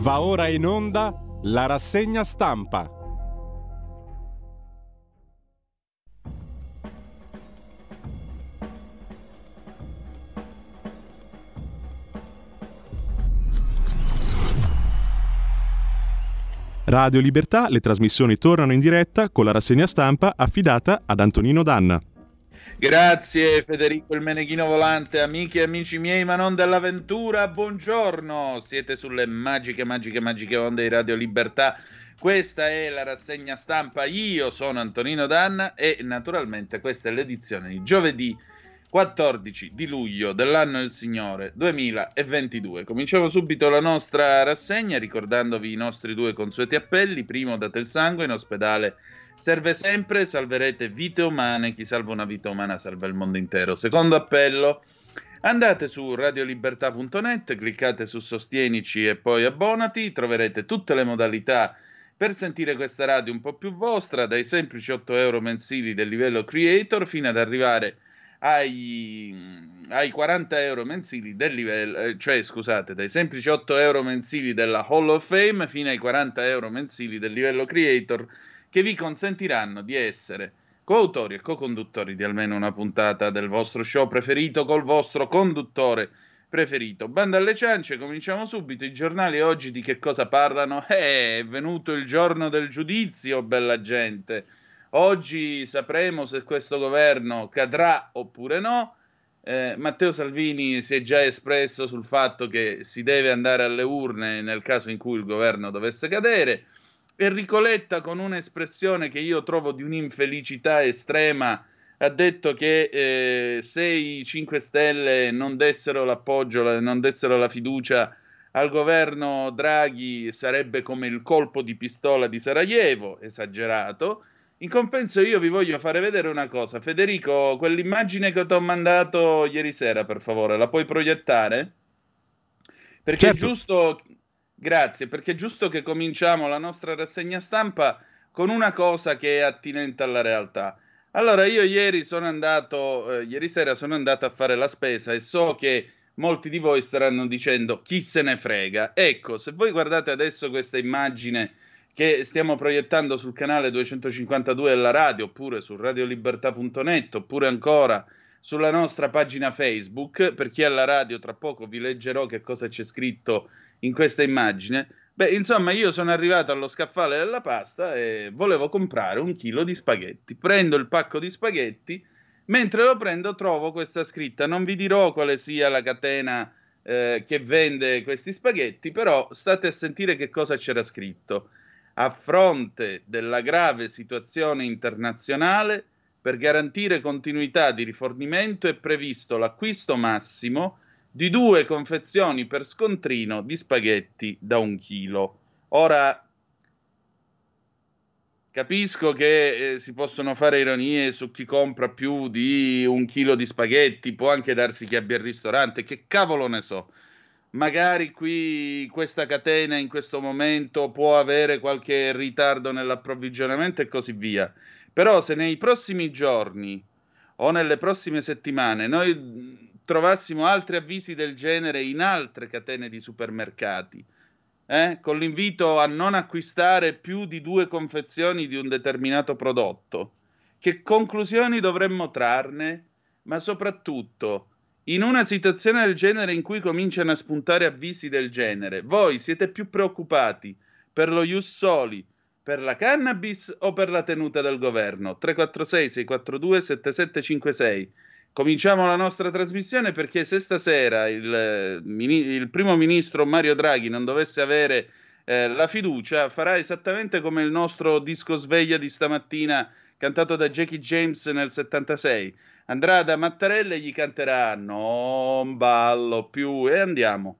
Va ora in onda la rassegna stampa. Radio Libertà, le trasmissioni tornano in diretta con la rassegna stampa affidata ad Antonino Danna. Grazie Federico il Meneghino Volante, amiche e amici miei, ma non dell'avventura, buongiorno, siete sulle magiche, magiche, magiche onde di Radio Libertà. Questa è la rassegna stampa, io sono Antonino Danna e naturalmente questa è l'edizione di giovedì 14 di luglio dell'anno del Signore 2022. Cominciamo subito la nostra rassegna ricordandovi i nostri due consueti appelli. Primo, date il sangue in ospedale serve sempre, salverete vite umane, chi salva una vita umana salva il mondo intero. Secondo appello, andate su radiolibertà.net, cliccate su Sostienici e poi abbonati, troverete tutte le modalità per sentire questa radio un po' più vostra, dai semplici 8 euro mensili del livello creator fino ad arrivare ai, ai 40 euro mensili del livello, eh, cioè scusate, dai semplici 8 euro mensili della Hall of Fame fino ai 40 euro mensili del livello creator che vi consentiranno di essere coautori e co-conduttori di almeno una puntata del vostro show preferito col vostro conduttore preferito. Banda alle ciance, cominciamo subito. I giornali oggi di che cosa parlano? Eh, è venuto il giorno del giudizio, bella gente. Oggi sapremo se questo governo cadrà oppure no. Eh, Matteo Salvini si è già espresso sul fatto che si deve andare alle urne nel caso in cui il governo dovesse cadere. Enrico Letta con un'espressione che io trovo di un'infelicità estrema ha detto che eh, se i 5 Stelle non dessero l'appoggio, non dessero la fiducia al governo Draghi sarebbe come il colpo di pistola di Sarajevo, esagerato. In compenso io vi voglio fare vedere una cosa. Federico, quell'immagine che ti ho mandato ieri sera, per favore, la puoi proiettare? Perché certo. è giusto Grazie, perché è giusto che cominciamo la nostra rassegna stampa con una cosa che è attinente alla realtà. Allora, io ieri sono andato, eh, ieri sera sono andato a fare la spesa e so che molti di voi staranno dicendo chi se ne frega. Ecco, se voi guardate adesso questa immagine che stiamo proiettando sul canale 252 della radio, oppure su radiolibertà.net, oppure ancora sulla nostra pagina Facebook, per chi è alla radio tra poco vi leggerò che cosa c'è scritto in questa immagine. Beh, insomma, io sono arrivato allo scaffale della pasta e volevo comprare un chilo di spaghetti. Prendo il pacco di spaghetti, mentre lo prendo trovo questa scritta. Non vi dirò quale sia la catena eh, che vende questi spaghetti, però state a sentire che cosa c'era scritto. A fronte della grave situazione internazionale, per garantire continuità di rifornimento è previsto l'acquisto massimo di due confezioni per scontrino di spaghetti da un chilo. Ora, capisco che eh, si possono fare ironie su chi compra più di un chilo di spaghetti, può anche darsi chi abbia il ristorante, che cavolo ne so. Magari qui questa catena in questo momento può avere qualche ritardo nell'approvvigionamento e così via. Però se nei prossimi giorni o nelle prossime settimane noi trovassimo altri avvisi del genere in altre catene di supermercati, eh? con l'invito a non acquistare più di due confezioni di un determinato prodotto. Che conclusioni dovremmo trarne? Ma soprattutto, in una situazione del genere in cui cominciano a spuntare avvisi del genere, voi siete più preoccupati per lo ius soli, per la cannabis o per la tenuta del governo? 346 642 7756 Cominciamo la nostra trasmissione perché se stasera il, il primo ministro Mario Draghi non dovesse avere eh, la fiducia, farà esattamente come il nostro disco sveglia di stamattina cantato da Jackie James nel 76. Andrà da Mattarella e gli canterà Non ballo più e andiamo.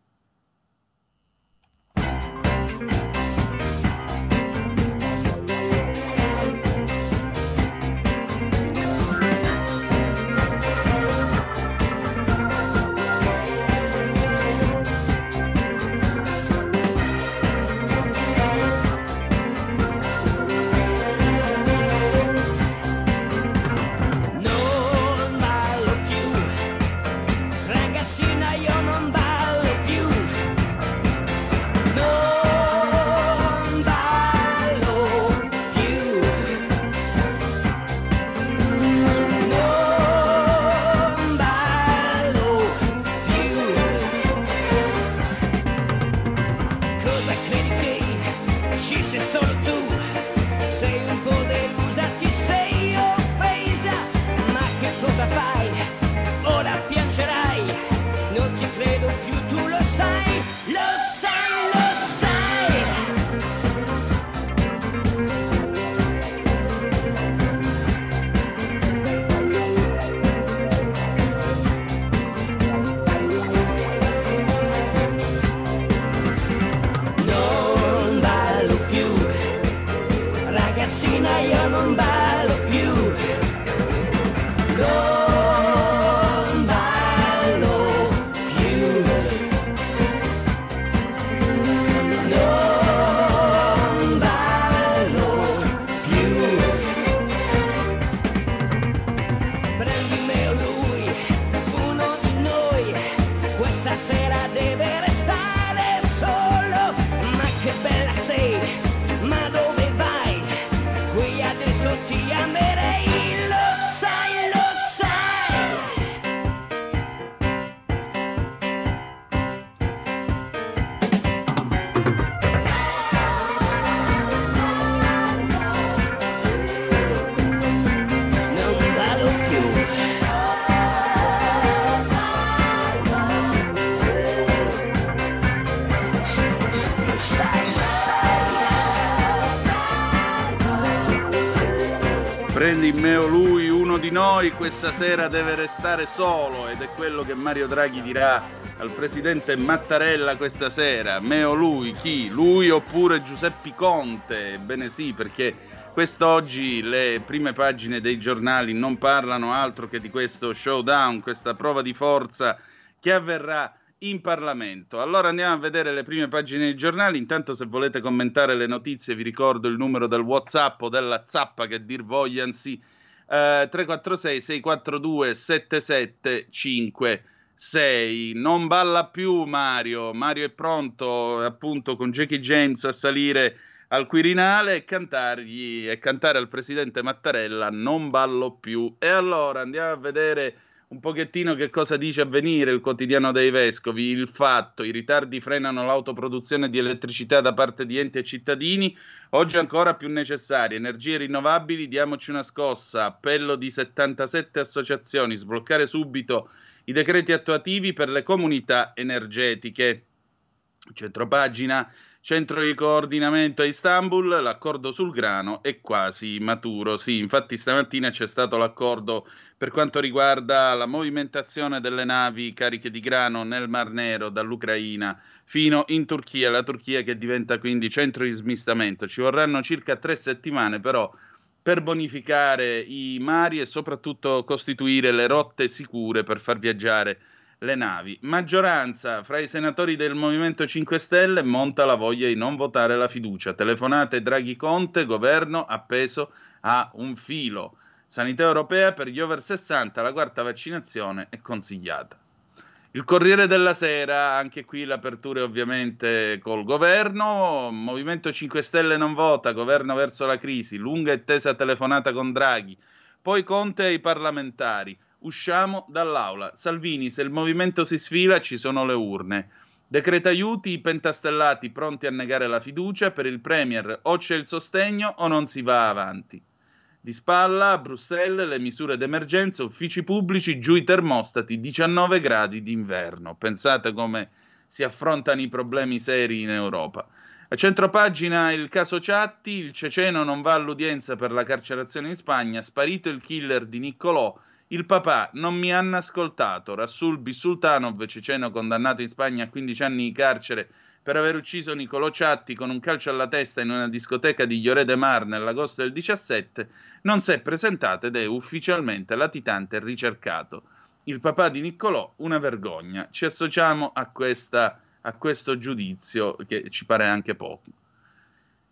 Noi questa sera deve restare solo ed è quello che Mario Draghi dirà al presidente Mattarella questa sera. Me o lui, chi? Lui oppure Giuseppe Conte? Ebbene sì, perché quest'oggi le prime pagine dei giornali non parlano altro che di questo showdown, questa prova di forza che avverrà in Parlamento. Allora andiamo a vedere le prime pagine dei giornali. Intanto, se volete commentare le notizie, vi ricordo il numero del WhatsApp o della zappa che dir vogliansi. Eh, 346 642 7756. Non balla più Mario. Mario è pronto appunto con Jackie James a salire al Quirinale e, cantargli, e cantare al presidente Mattarella non ballo più. E allora andiamo a vedere un pochettino che cosa dice avvenire il quotidiano dei vescovi, il fatto, i ritardi frenano l'autoproduzione di elettricità da parte di enti e cittadini, oggi ancora più necessarie, energie rinnovabili, diamoci una scossa, appello di 77 associazioni, sbloccare subito i decreti attuativi per le comunità energetiche. Centropagina Centro di coordinamento a Istanbul, l'accordo sul grano è quasi maturo. Sì, infatti stamattina c'è stato l'accordo per quanto riguarda la movimentazione delle navi cariche di grano nel Mar Nero dall'Ucraina fino in Turchia, la Turchia che diventa quindi centro di smistamento. Ci vorranno circa tre settimane però per bonificare i mari e soprattutto costituire le rotte sicure per far viaggiare le navi. Maggioranza fra i senatori del Movimento 5 Stelle monta la voglia di non votare la fiducia. Telefonate Draghi Conte, governo appeso a un filo. Sanità europea per gli over 60, la quarta vaccinazione è consigliata. Il Corriere della Sera, anche qui l'apertura è ovviamente col governo, Movimento 5 Stelle non vota, governo verso la crisi, lunga e tesa telefonata con Draghi, poi Conte ai parlamentari, usciamo dall'aula. Salvini, se il movimento si sfila, ci sono le urne. Decreta aiuti, i pentastellati pronti a negare la fiducia per il Premier, o c'è il sostegno o non si va avanti. Di spalla a Bruxelles le misure d'emergenza, uffici pubblici, giù i termostati, 19 gradi d'inverno. Pensate come si affrontano i problemi seri in Europa. A centropagina il caso Ciatti, il ceceno non va all'udienza per la carcerazione in Spagna, sparito il killer di Niccolò, il papà non mi hanno ascoltato. Rasul Bisultanov, ceceno condannato in Spagna a 15 anni di carcere per aver ucciso Nicolò Ciatti con un calcio alla testa in una discoteca di Lloret de Mar nell'agosto del 17, non si è presentato ed è ufficialmente latitante e ricercato. Il papà di Niccolò, una vergogna. Ci associamo a, questa, a questo giudizio che ci pare anche poco.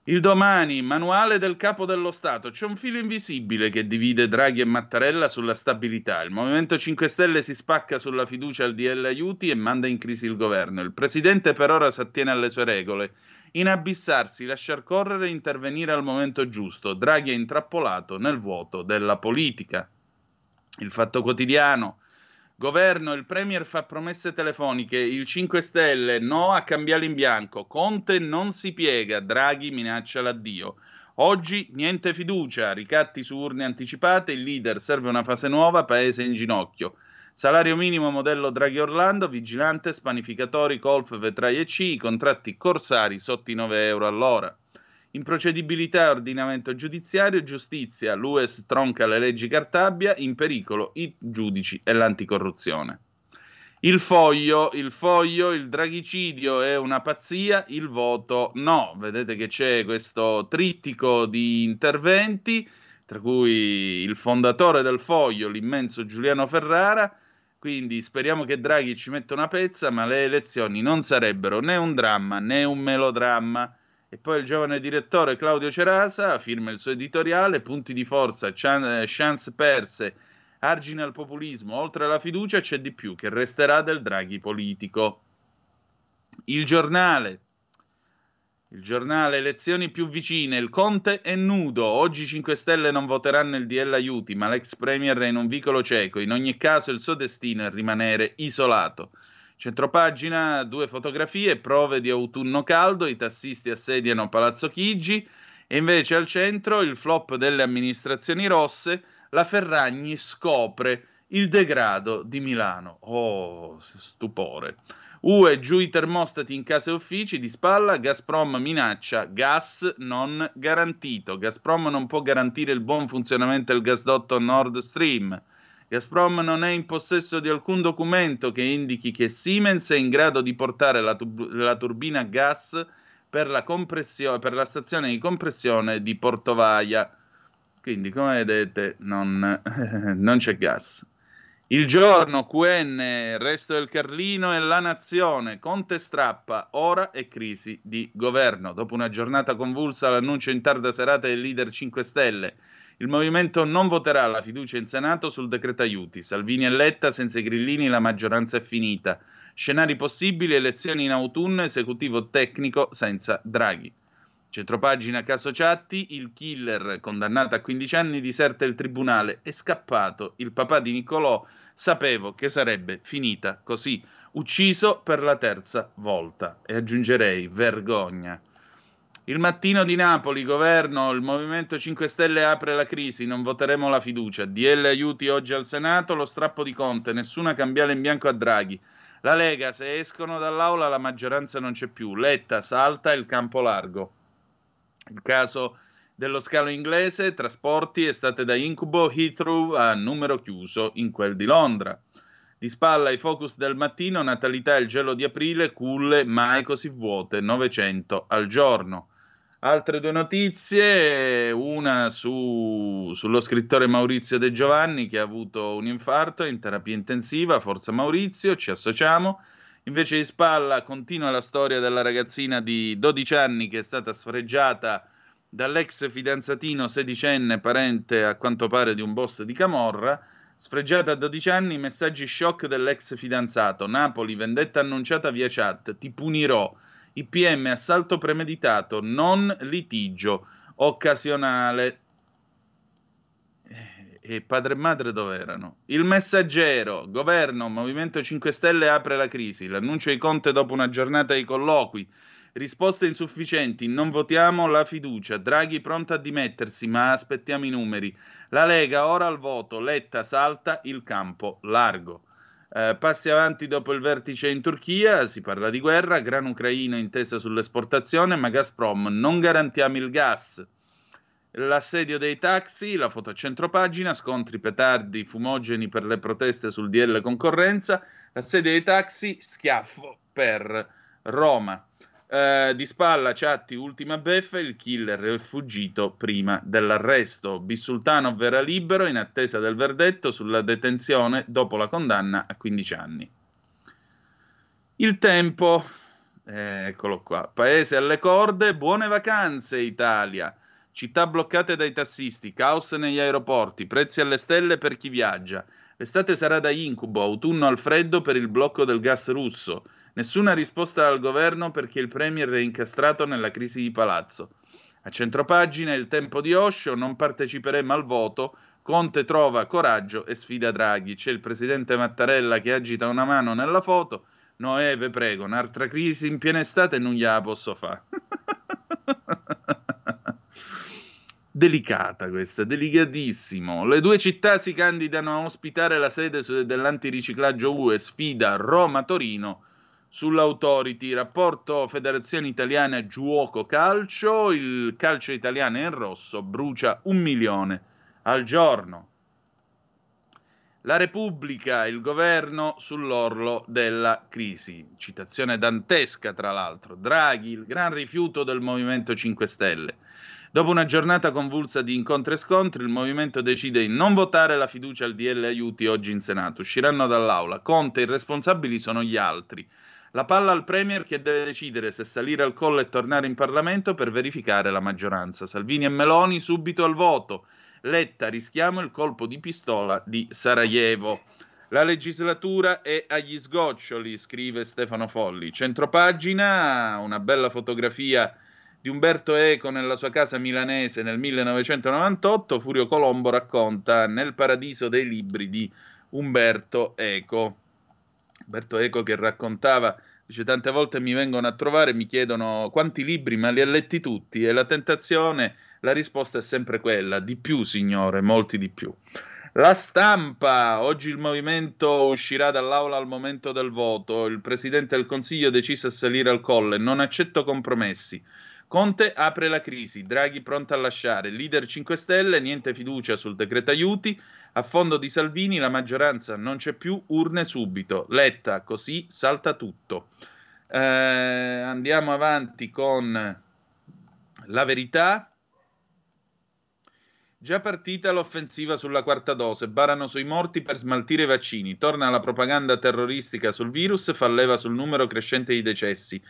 Il domani, manuale del capo dello Stato. C'è un filo invisibile che divide Draghi e Mattarella sulla stabilità. Il Movimento 5 Stelle si spacca sulla fiducia al DL aiuti e manda in crisi il governo. Il presidente per ora si attiene alle sue regole. Inabissarsi, lasciar correre e intervenire al momento giusto. Draghi è intrappolato nel vuoto della politica. Il fatto quotidiano. Governo, il Premier fa promesse telefoniche, il 5 Stelle no a cambiare in bianco, Conte non si piega, Draghi minaccia l'addio. Oggi niente fiducia, ricatti su urne anticipate, il leader serve una fase nuova, paese in ginocchio. Salario minimo modello Draghi Orlando, vigilante, spanificatori, golf, vetrai e C, contratti corsari sotto i 9 euro all'ora. Improcedibilità e ordinamento giudiziario, giustizia, l'UE stronca le leggi Cartabia, in pericolo i giudici e l'anticorruzione. Il foglio, il foglio, il draghicidio è una pazzia, il voto no. Vedete che c'è questo trittico di interventi, tra cui il fondatore del foglio, l'immenso Giuliano Ferrara. Quindi speriamo che Draghi ci metta una pezza, ma le elezioni non sarebbero né un dramma né un melodramma. E poi il giovane direttore Claudio Cerasa firma il suo editoriale, punti di forza, chance perse argine al populismo, oltre alla fiducia c'è di più che resterà del Draghi politico. Il giornale, il giornale elezioni più vicine, il Conte è nudo, oggi 5 Stelle non voteranno il DL aiuti, ma l'ex Premier è in un vicolo cieco, in ogni caso il suo destino è rimanere isolato. Centropagina, due fotografie, prove di autunno caldo, i tassisti assediano Palazzo Chigi e invece al centro il flop delle amministrazioni rosse, la Ferragni scopre il degrado di Milano. Oh, stupore. UE giù i termostati in case e uffici di spalla, Gazprom minaccia gas non garantito. Gazprom non può garantire il buon funzionamento del gasdotto Nord Stream. Gazprom non è in possesso di alcun documento che indichi che Siemens è in grado di portare la, tub- la turbina gas per la, per la stazione di compressione di Portovaia. Quindi, come vedete, non, non c'è gas. Il giorno, QN, Resto del Carlino e La Nazione, Conte strappa, ora è crisi di governo. Dopo una giornata convulsa, l'annuncio in tarda serata del leader 5 Stelle. Il movimento non voterà la fiducia in Senato sul decreto aiuti. Salvini e Letta, senza i grillini la maggioranza è finita. Scenari possibili, elezioni in autunno, esecutivo tecnico senza Draghi. Centropagina caso Ciatti, il killer condannato a 15 anni diserta il tribunale, è scappato. Il papà di Niccolò sapevo che sarebbe finita così, ucciso per la terza volta. E aggiungerei vergogna. Il mattino di Napoli, governo, il Movimento 5 Stelle apre la crisi, non voteremo la fiducia. DL aiuti oggi al Senato, lo strappo di Conte, nessuna cambiale in bianco a Draghi. La Lega, se escono dall'aula la maggioranza non c'è più. Letta salta il campo largo. Il caso dello scalo inglese, trasporti, estate da incubo, Heathrow a numero chiuso in quel di Londra. Di spalla i focus del mattino, natalità e il gelo di aprile, culle mai così vuote, 900 al giorno. Altre due notizie, una su, sullo scrittore Maurizio De Giovanni che ha avuto un infarto in terapia intensiva, forza Maurizio, ci associamo. Invece di spalla continua la storia della ragazzina di 12 anni che è stata sfreggiata dall'ex fidanzatino sedicenne, parente a quanto pare di un boss di Camorra. Sfreggiata a 12 anni, messaggi shock dell'ex fidanzato. Napoli, vendetta annunciata via chat. Ti punirò. IPM, assalto premeditato, non litigio occasionale e padre e madre dove erano? Il messaggero, governo, Movimento 5 Stelle apre la crisi, l'annuncio di Conte dopo una giornata di colloqui, risposte insufficienti, non votiamo la fiducia, Draghi pronto a dimettersi, ma aspettiamo i numeri. La Lega ora al voto, Letta salta il campo largo. Eh, passi avanti dopo il vertice in Turchia, si parla di guerra, gran ucraino intesa sull'esportazione, ma Gazprom non garantiamo il gas l'assedio dei taxi, la foto a centropagina, scontri petardi fumogeni per le proteste sul DL concorrenza, l'assedio dei taxi, schiaffo per Roma. Eh, di spalla Ciatti, ultima beffa, il killer è fuggito prima dell'arresto. Bisultano verrà libero in attesa del verdetto sulla detenzione dopo la condanna a 15 anni. Il tempo, eh, eccolo qua, paese alle corde, buone vacanze Italia. Città bloccate dai tassisti, caos negli aeroporti, prezzi alle stelle per chi viaggia. L'estate sarà da incubo, autunno al freddo per il blocco del gas russo. Nessuna risposta dal governo perché il Premier è incastrato nella crisi di palazzo. A centropagina il tempo di Osho, non parteciperemo al voto. Conte trova coraggio e sfida Draghi. C'è il presidente Mattarella che agita una mano nella foto. Noè, ve prego, un'altra crisi in piena estate non gliela posso fare. delicata questa, delicatissimo. Le due città si candidano a ospitare la sede dell'antiriciclaggio UE, sfida Roma-Torino sull'autority, rapporto Federazione Italiana Giuoco Calcio, il calcio italiano in rosso brucia un milione al giorno. La Repubblica, il governo sull'orlo della crisi. Citazione dantesca, tra l'altro. Draghi, il gran rifiuto del Movimento 5 Stelle. Dopo una giornata convulsa di incontri e scontri, il movimento decide di non votare la fiducia al DL aiuti oggi in Senato. Usciranno dall'aula. Conte, i responsabili sono gli altri. La palla al Premier che deve decidere se salire al collo e tornare in Parlamento per verificare la maggioranza. Salvini e Meloni subito al voto. Letta, rischiamo il colpo di pistola di Sarajevo. La legislatura è agli sgoccioli, scrive Stefano Folli. Centropagina, una bella fotografia di Umberto Eco nella sua casa milanese nel 1998. Furio Colombo racconta Nel paradiso dei libri di Umberto Eco. Umberto Eco che raccontava, dice tante volte mi vengono a trovare mi chiedono quanti libri, ma li ha letti tutti e la tentazione, la risposta è sempre quella, di più signore, molti di più. La stampa, oggi il movimento uscirà dall'aula al momento del voto, il Presidente del Consiglio decise a salire al colle, non accetto compromessi. Conte apre la crisi, Draghi pronto a lasciare, leader 5 Stelle, niente fiducia sul decreto aiuti, a fondo di Salvini la maggioranza non c'è più, urne subito, Letta così salta tutto. Eh, andiamo avanti con la verità. Già partita l'offensiva sulla quarta dose, barano sui morti per smaltire i vaccini, torna la propaganda terroristica sul virus, fa leva sul numero crescente di decessi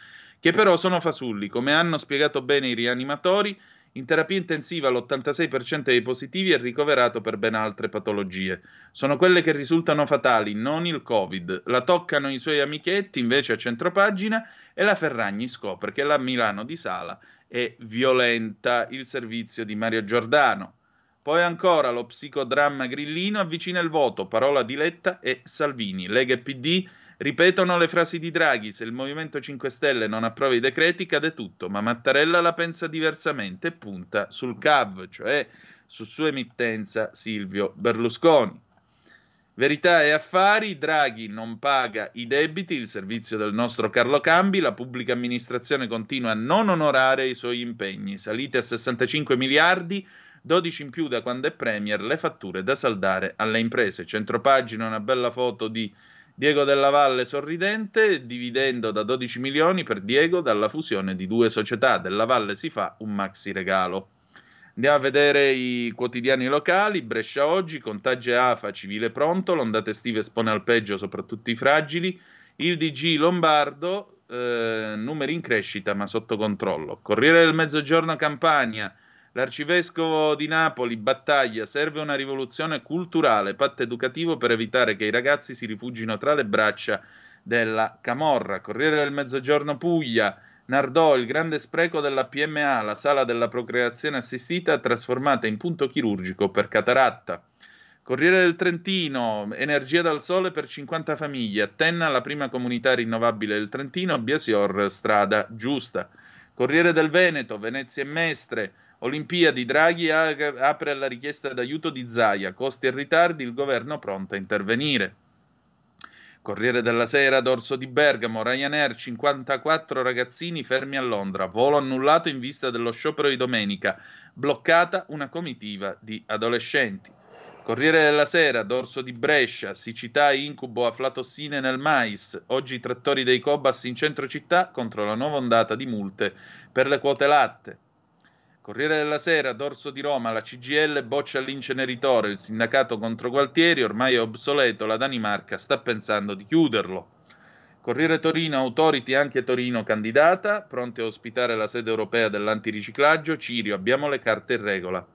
che però sono fasulli, come hanno spiegato bene i rianimatori. In terapia intensiva l'86% dei positivi è ricoverato per ben altre patologie. Sono quelle che risultano fatali, non il Covid. La toccano i suoi amichetti invece a centropagina e la Ferragni scopre che la Milano di Sala è violenta. Il servizio di Mario Giordano. Poi ancora lo psicodramma grillino avvicina il voto, parola di Letta e Salvini. Lega e PD Ripetono le frasi di Draghi, se il Movimento 5 Stelle non approva i decreti cade tutto, ma Mattarella la pensa diversamente e punta sul CAV, cioè su sua emittenza Silvio Berlusconi. Verità e affari, Draghi non paga i debiti, il servizio del nostro Carlo Cambi, la pubblica amministrazione continua a non onorare i suoi impegni, salite a 65 miliardi, 12 in più da quando è Premier, le fatture da saldare alle imprese. Centropagina, una bella foto di Diego della Valle sorridente, dividendo da 12 milioni per Diego dalla fusione di due società. Della Valle si fa un maxi regalo. Andiamo a vedere i quotidiani locali. Brescia oggi, contagi AFA, civile pronto, l'ondata estiva espone al peggio soprattutto i fragili. Il DG Lombardo, eh, numeri in crescita ma sotto controllo. Corriere del Mezzogiorno Campania, L'arcivescovo di Napoli battaglia, serve una rivoluzione culturale, patto educativo per evitare che i ragazzi si rifugino tra le braccia della Camorra. Corriere del Mezzogiorno Puglia, Nardò, il grande spreco della PMA, la sala della procreazione assistita trasformata in punto chirurgico per cataratta. Corriere del Trentino, energia dal sole per 50 famiglie, attenna la prima comunità rinnovabile del Trentino, Biasior, strada giusta. Corriere del Veneto, Venezia e Mestre, Olimpiadi, Draghi apre alla richiesta d'aiuto di Zaia, costi e ritardi, il governo pronto a intervenire. Corriere della Sera, dorso di Bergamo, Ryanair, 54 ragazzini fermi a Londra, volo annullato in vista dello sciopero di domenica, bloccata una comitiva di adolescenti. Corriere della Sera, dorso di Brescia, siccità incubo aflatossine nel mais, oggi i trattori dei Cobas in centro città contro la nuova ondata di multe per le quote latte. Corriere della Sera, Dorso di Roma, la CGL boccia l'inceneritore, il sindacato contro Gualtieri ormai è obsoleto, la Danimarca sta pensando di chiuderlo. Corriere Torino, Authority anche Torino candidata, pronti a ospitare la sede europea dell'antiriciclaggio, Cirio, abbiamo le carte in regola.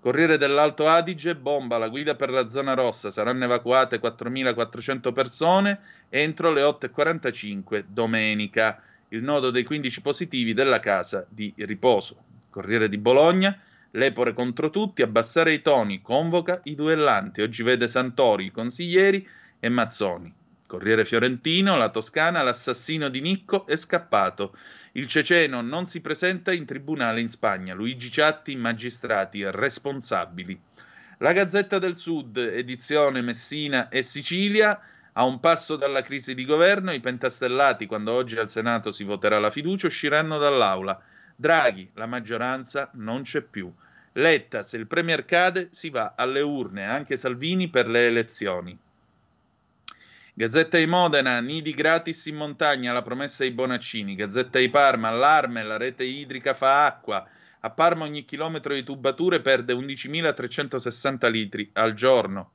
Corriere dell'Alto Adige, bomba, la guida per la zona rossa, saranno evacuate 4.400 persone entro le 8.45 domenica, il nodo dei 15 positivi della casa di riposo. Corriere di Bologna, Lepore contro tutti, abbassare i toni, convoca i duellanti. Oggi vede Santori, i consiglieri e Mazzoni. Corriere Fiorentino, la Toscana, l'assassino di Nicco è scappato. Il ceceno non si presenta in tribunale in Spagna. Luigi Ciatti, magistrati responsabili. La Gazzetta del Sud, edizione Messina e Sicilia, a un passo dalla crisi di governo, i pentastellati, quando oggi al Senato si voterà la fiducia, usciranno dall'aula. Draghi, la maggioranza non c'è più. Letta, se il Premier cade, si va alle urne, anche Salvini per le elezioni. Gazzetta di Modena, nidi gratis in montagna, la promessa ai Bonaccini. Gazzetta di Parma, allarme, la rete idrica fa acqua. A Parma ogni chilometro di tubature perde 11.360 litri al giorno.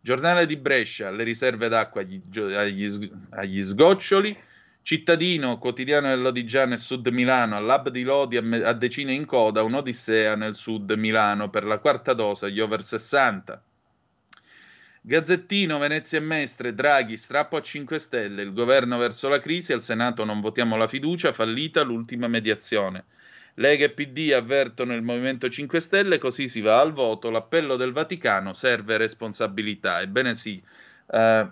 Giornale di Brescia, le riserve d'acqua agli, agli, agli sgoccioli. Cittadino, quotidiano dell'Odigiano e Sud Milano, all'hub di Lodi a, decine in coda, un'odissea nel Sud Milano per la quarta dose agli over 60. Gazzettino, Venezia e Mestre, Draghi, strappo a 5 Stelle, il governo verso la crisi, al Senato non votiamo la fiducia, fallita l'ultima mediazione. Lega e PD avvertono il Movimento 5 Stelle, così si va al voto, l'appello del Vaticano serve responsabilità. Ebbene sì, eh,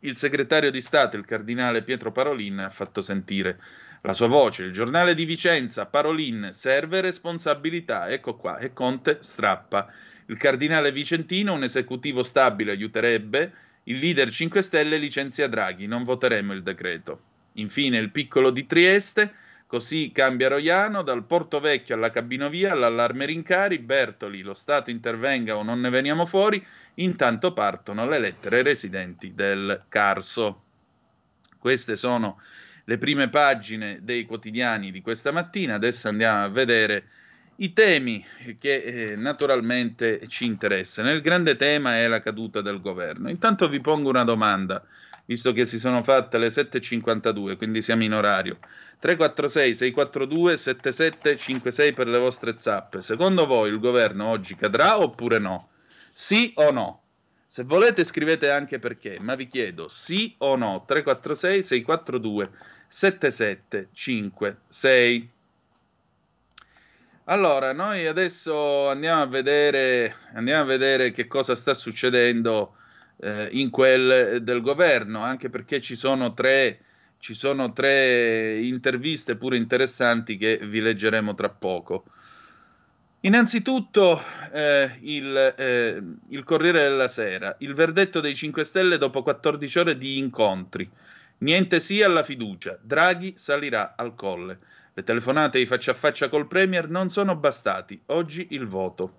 il segretario di Stato, il cardinale Pietro Parolin, ha fatto sentire la sua voce. Il giornale di Vicenza, Parolin, serve responsabilità. Ecco qua, e Conte strappa. Il cardinale Vicentino, un esecutivo stabile, aiuterebbe. Il leader 5 Stelle licenzia Draghi, non voteremo il decreto. Infine il piccolo di Trieste, così cambia Roiano, dal Porto Vecchio alla Cabinovia, all'allarme rincari, Bertoli, lo Stato intervenga o non ne veniamo fuori, intanto partono le lettere residenti del Carso. Queste sono le prime pagine dei quotidiani di questa mattina, adesso andiamo a vedere i temi che eh, naturalmente ci interessano. Il grande tema è la caduta del governo. Intanto vi pongo una domanda, visto che si sono fatte le 7.52, quindi siamo in orario. 346 642 7756 per le vostre zappe. Secondo voi il governo oggi cadrà oppure no? Sì o no? Se volete scrivete anche perché, ma vi chiedo sì o no? 346 642 7756. Allora, noi adesso andiamo a vedere, andiamo a vedere che cosa sta succedendo eh, in quel del governo, anche perché ci sono, tre, ci sono tre interviste pure interessanti che vi leggeremo tra poco. Innanzitutto eh, il, eh, il, Corriere della Sera, il verdetto dei 5 Stelle dopo 14 ore di incontri. Niente sì alla fiducia, Draghi salirà al colle. Le telefonate di faccia a faccia col Premier non sono bastati. Oggi il voto.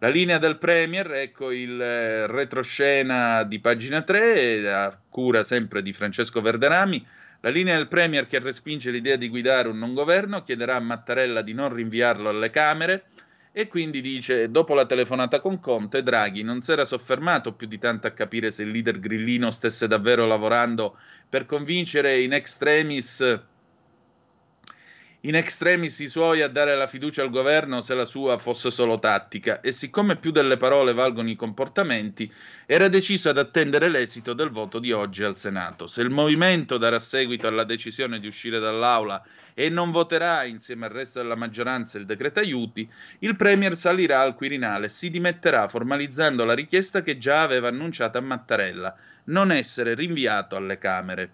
La linea del Premier, ecco il eh, retroscena di pagina 3, a cura sempre di Francesco Verderami. La linea del Premier che respinge l'idea di guidare un non governo chiederà a Mattarella di non rinviarlo alle Camere e quindi dice, dopo la telefonata con Conte, Draghi non si era soffermato più di tanto a capire se il leader grillino stesse davvero lavorando per convincere in extremis in extremis i suoi a dare la fiducia al governo se la sua fosse solo tattica e siccome più delle parole valgono i comportamenti, era deciso ad attendere l'esito del voto di oggi al Senato. Se il movimento darà seguito alla decisione di uscire dall'aula e non voterà insieme al resto della maggioranza il decreto aiuti, il Premier salirà al Quirinale e si dimetterà formalizzando la richiesta che già aveva annunciato a Mattarella, non essere rinviato alle Camere.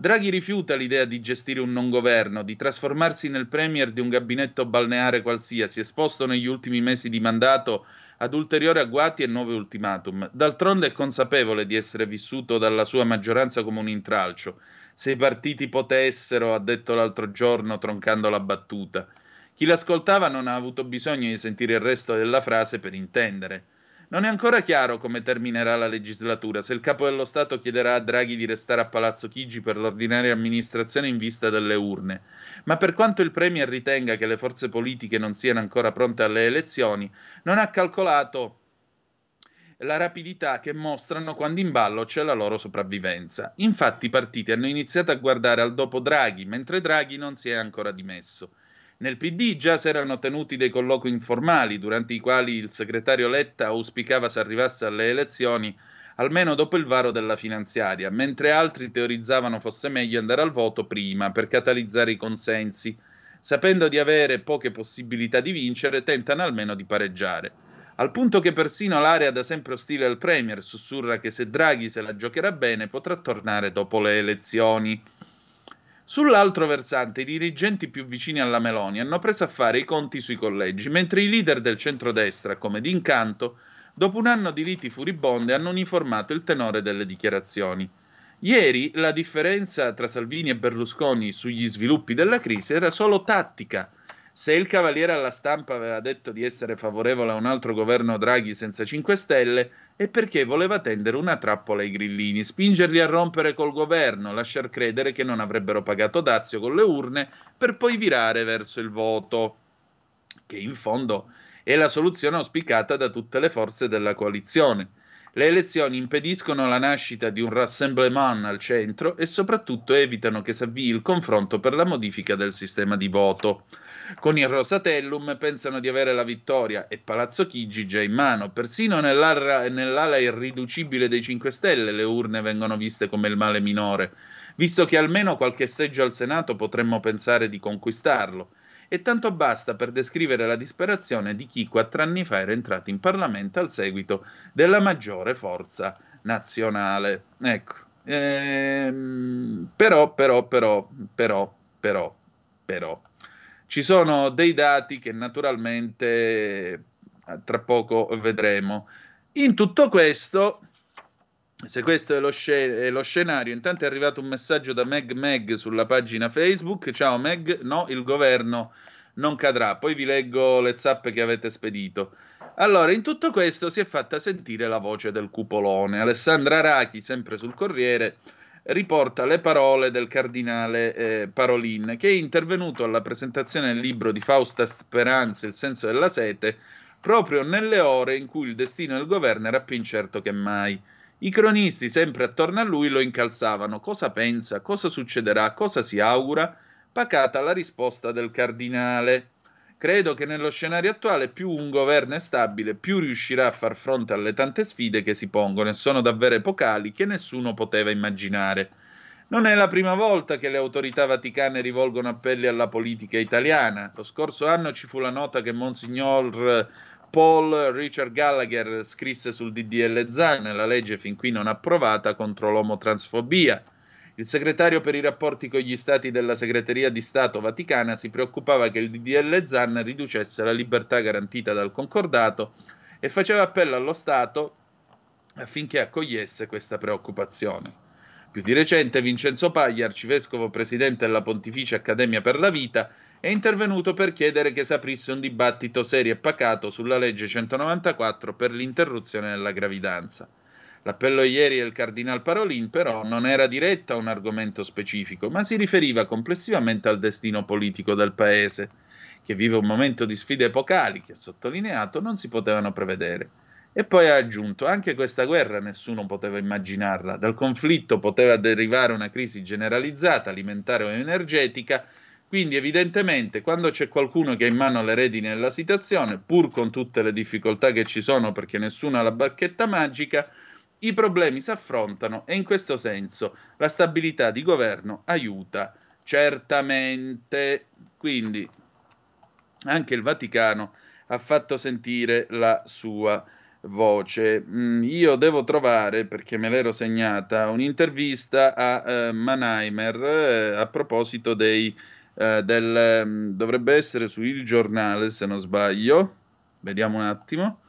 Draghi rifiuta l'idea di gestire un non governo, di trasformarsi nel premier di un gabinetto balneare qualsiasi, esposto negli ultimi mesi di mandato ad ulteriori agguati e nuovi ultimatum. D'altronde è consapevole di essere vissuto dalla sua maggioranza come un intralcio. Se i partiti potessero, ha detto l'altro giorno troncando la battuta. Chi l'ascoltava non ha avuto bisogno di sentire il resto della frase per intendere. Non è ancora chiaro come terminerà la legislatura, se il capo dello Stato chiederà a Draghi di restare a Palazzo Chigi per l'ordinaria amministrazione in vista delle urne. Ma per quanto il Premier ritenga che le forze politiche non siano ancora pronte alle elezioni, non ha calcolato la rapidità che mostrano quando in ballo c'è la loro sopravvivenza. Infatti i partiti hanno iniziato a guardare al dopo Draghi, mentre Draghi non si è ancora dimesso. Nel PD già si erano tenuti dei colloqui informali, durante i quali il segretario Letta auspicava se arrivasse alle elezioni almeno dopo il varo della finanziaria, mentre altri teorizzavano fosse meglio andare al voto prima per catalizzare i consensi. Sapendo di avere poche possibilità di vincere, tentano almeno di pareggiare. Al punto che persino l'area da sempre ostile al Premier sussurra che se Draghi se la giocherà bene potrà tornare dopo le elezioni. Sull'altro versante, i dirigenti più vicini alla Meloni hanno preso a fare i conti sui collegi, mentre i leader del centrodestra, come D'Incanto, dopo un anno di liti furibonde, hanno uniformato il tenore delle dichiarazioni. Ieri la differenza tra Salvini e Berlusconi sugli sviluppi della crisi era solo tattica. Se il Cavaliere alla stampa aveva detto di essere favorevole a un altro governo Draghi senza 5 Stelle, è perché voleva tendere una trappola ai grillini, spingerli a rompere col governo, lasciar credere che non avrebbero pagato dazio con le urne per poi virare verso il voto, che in fondo è la soluzione auspicata da tutte le forze della coalizione. Le elezioni impediscono la nascita di un rassemblement al centro e soprattutto evitano che si avvii il confronto per la modifica del sistema di voto. Con il Rosatellum pensano di avere la vittoria e Palazzo Chigi già in mano. Persino nell'ala, irriducibile dei 5 Stelle le urne vengono viste come il male minore, visto che almeno qualche seggio al Senato potremmo pensare di conquistarlo. E tanto basta per descrivere la disperazione di chi quattro anni fa era entrato in Parlamento al seguito della maggiore forza nazionale. Ecco. Ehm, però, però, però, però, però, però. Ci sono dei dati che naturalmente eh, tra poco vedremo. In tutto questo, se questo è lo, sc- è lo, scenario, intanto è arrivato un messaggio da Meg Meg sulla pagina Facebook. Ciao Meg, no, il governo non cadrà. Poi vi leggo le zappe che avete spedito. Allora, in tutto questo si è fatta sentire la voce del cupolone. Alessandra Rachi, sempre sul Corriere, riporta le parole del cardinale eh, Parolin, che è intervenuto alla presentazione del libro di Fausta Speranza, Il senso della sete, proprio nelle ore in cui il destino del governo era più incerto che mai. I cronisti, sempre attorno a lui, lo incalzavano. Cosa pensa? Cosa succederà? Cosa si augura? Pacata la risposta del cardinale. Credo che nello scenario attuale più un governo è stabile, più riuscirà a far fronte alle tante sfide che si pongono e sono davvero epocali che nessuno poteva immaginare. Non è la prima volta che le autorità vaticane rivolgono appelli alla politica italiana. Lo scorso anno ci fu la nota che Monsignor Paul Richard Gallagher scrisse sul DDL ZAN, la legge fin qui non approvata contro l'omotransfobia. Il segretario per i rapporti con gli stati della segreteria di Stato Vaticana si preoccupava che il DDL ZAN riducesse la libertà garantita dal concordato e faceva appello allo Stato affinché accogliesse questa preoccupazione. Più di recente Vincenzo Paglia, arcivescovo presidente della Pontificia Accademia per la Vita, è intervenuto per chiedere che si aprisse un dibattito serio e pacato sulla legge 194 per l'interruzione della gravidanza. L'appello ieri del Cardinal Parolin però non era diretto a un argomento specifico, ma si riferiva complessivamente al destino politico del paese, che vive un momento di sfide epocali che, sottolineato, non si potevano prevedere. E poi ha aggiunto, anche questa guerra nessuno poteva immaginarla, dal conflitto poteva derivare una crisi generalizzata, alimentare o energetica, quindi evidentemente quando c'è qualcuno che ha in mano le redini della situazione, pur con tutte le difficoltà che ci sono perché nessuno ha la bacchetta magica, i problemi si affrontano e in questo senso la stabilità di governo aiuta certamente. Quindi anche il Vaticano ha fatto sentire la sua voce. Mm, io devo trovare, perché me l'ero segnata, un'intervista a eh, Mannheimer eh, a proposito dei, eh, del... Mm, dovrebbe essere su Il Giornale, se non sbaglio. Vediamo un attimo.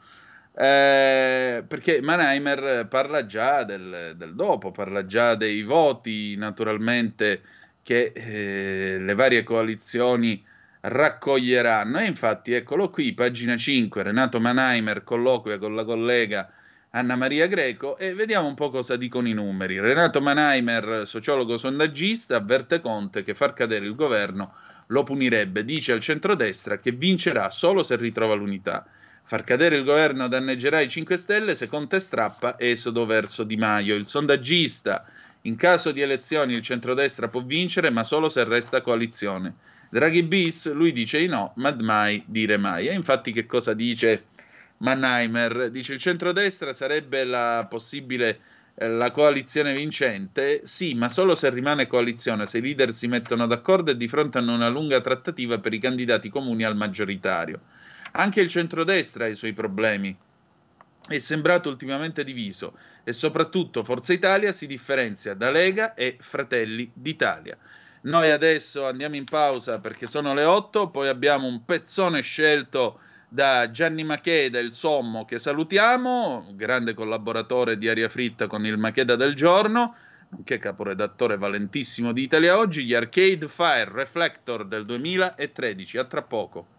Eh, perché Mannheimer parla già del, del, dopo, parla già dei voti naturalmente che eh, le varie coalizioni raccoglieranno. E infatti, eccolo qui, pagina 5, Renato Mannheimer colloquia con la collega Anna Maria Greco e vediamo un po' cosa dicono i numeri. Renato Mannheimer, sociologo sondaggista, avverte Conte che far cadere il governo lo punirebbe, dice al centrodestra che vincerà solo se ritrova l'unità. Far cadere il governo danneggerà i 5 Stelle se Conte strappa esodo verso Di Maio. Il sondaggista, in caso di elezioni il centrodestra può vincere, ma solo se resta coalizione. Draghi bis, lui dice di no, ma mai dire mai. E infatti che cosa dice Mannheimer? Dice il centrodestra sarebbe la possibile eh, la coalizione vincente? Sì, ma solo se rimane coalizione, se i leader si mettono d'accordo e di fronte a una lunga trattativa per i candidati comuni al maggioritario. Anche il centrodestra ha i suoi problemi. È sembrato ultimamente diviso e soprattutto Forza Italia si differenzia da Lega e Fratelli d'Italia. Noi adesso andiamo in pausa perché sono le 8, poi abbiamo un pezzone scelto da Gianni Macheda, il Sommo, che salutiamo, grande collaboratore di Aria Fritta con il Macheda del giorno. nonché caporedattore valentissimo di Italia Oggi, gli Arcade Fire Reflector del 2013. A tra poco.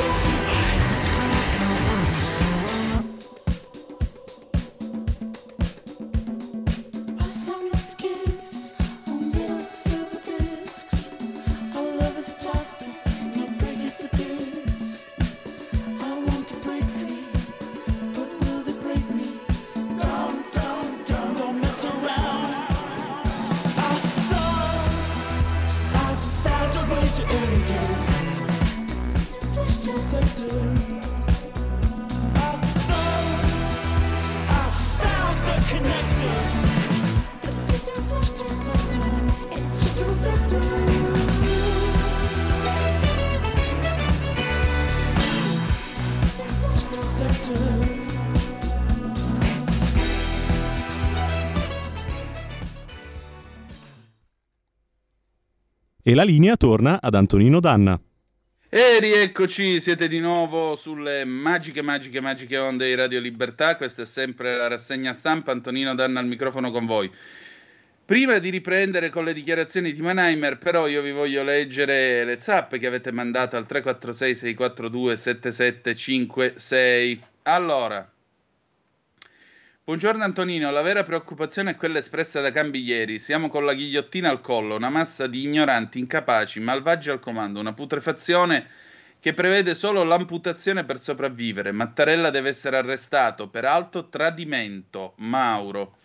Thank you. E la linea torna ad Antonino Danna. E rieccoci, siete di nuovo sulle magiche, magiche, magiche onde di Radio Libertà. Questa è sempre la rassegna stampa. Antonino Danna al microfono con voi. Prima di riprendere con le dichiarazioni di Manheimer, però io vi voglio leggere le zappe che avete mandato al 346 642 7756. Allora, Buongiorno Antonino, la vera preoccupazione è quella espressa da Cambi ieri. Siamo con la ghigliottina al collo, una massa di ignoranti, incapaci, malvagi al comando, una putrefazione che prevede solo l'amputazione per sopravvivere. Mattarella deve essere arrestato, peraltro tradimento. Mauro.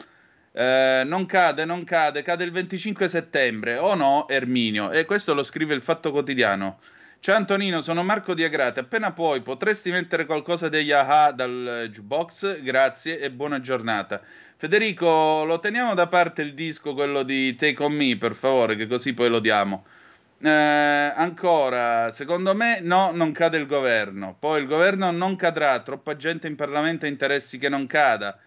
Eh, non cade, non cade, cade il 25 settembre. O oh no, Erminio. E questo lo scrive il Fatto Quotidiano. Ciao Antonino, sono Marco Diagrate. Appena puoi, potresti mettere qualcosa degli aha dal jukebox? Grazie e buona giornata. Federico, lo teniamo da parte il disco, quello di Take On Me, per favore, che così poi lo diamo. Eh, ancora, secondo me no, non cade il governo. Poi il governo non cadrà, troppa gente in Parlamento ha interessi che non cada.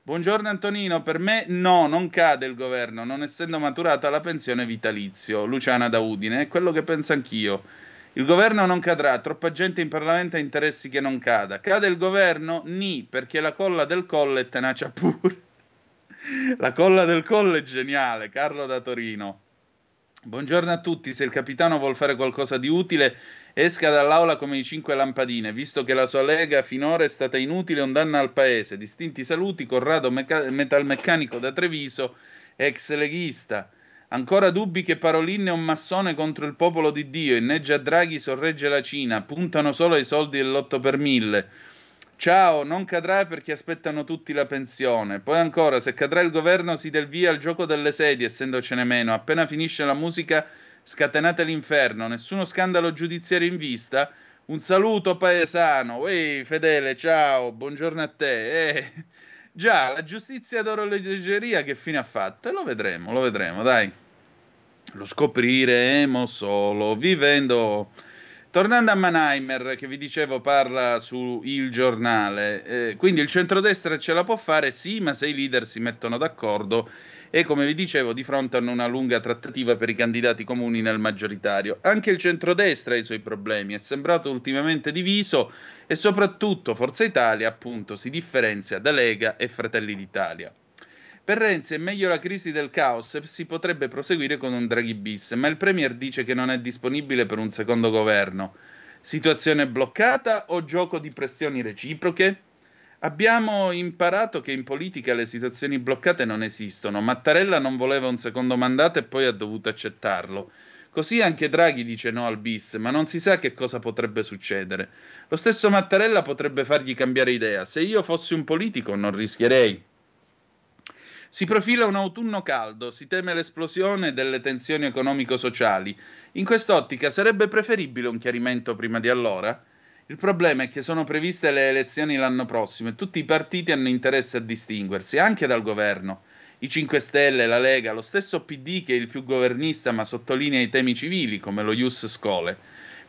Buongiorno Antonino, per me no, non cade il governo, non essendo maturata la pensione vitalizio. Luciana da Udine, è quello che penso anch'io. Il governo non cadrà, troppa gente in Parlamento ha interessi che non cada. Cade il governo? Ni, perché la colla del colle è tenacia pure. la colla del colle è geniale, Carlo da Torino. Buongiorno a tutti, se il capitano vuol fare qualcosa di utile, esca dall'aula come i cinque lampadine, visto che la sua lega finora è stata inutile un danno al paese. Distinti saluti, Corrado Meca- Metalmeccanico da Treviso, ex leghista. Ancora dubbi che Parolin è un massone contro il popolo di Dio, inneggia Draghi, sorregge la Cina, puntano solo ai soldi dell'8 per 1000. Ciao, non cadrà perché aspettano tutti la pensione. Poi ancora, se cadrà il governo si del via al gioco delle sedie, essendocene meno. Appena finisce la musica, scatenate l'inferno. Nessuno scandalo giudiziario in vista. Un saluto paesano. Ehi, fedele, ciao, buongiorno a te. Eh. Già, la giustizia d'orologeria che fine ha fatto? Lo vedremo, lo vedremo, dai. Lo scopriremo solo vivendo. Tornando a Mannheimer, che vi dicevo parla su Il Giornale, eh, quindi il centrodestra ce la può fare, sì, ma se i leader si mettono d'accordo e come vi dicevo di fronte a una lunga trattativa per i candidati comuni nel maggioritario. Anche il centrodestra ha i suoi problemi, è sembrato ultimamente diviso e soprattutto Forza Italia appunto si differenzia da Lega e Fratelli d'Italia. Per Renzi è meglio la crisi del caos si potrebbe proseguire con un Draghi bis, ma il Premier dice che non è disponibile per un secondo governo. Situazione bloccata o gioco di pressioni reciproche? Abbiamo imparato che in politica le situazioni bloccate non esistono. Mattarella non voleva un secondo mandato e poi ha dovuto accettarlo. Così anche Draghi dice no al bis, ma non si sa che cosa potrebbe succedere. Lo stesso Mattarella potrebbe fargli cambiare idea. Se io fossi un politico non rischierei. Si profila un autunno caldo, si teme l'esplosione delle tensioni economico-sociali. In quest'ottica sarebbe preferibile un chiarimento prima di allora? Il problema è che sono previste le elezioni l'anno prossimo e tutti i partiti hanno interesse a distinguersi, anche dal governo. I 5 Stelle, la Lega, lo stesso PD che è il più governista ma sottolinea i temi civili, come lo Ius Scole.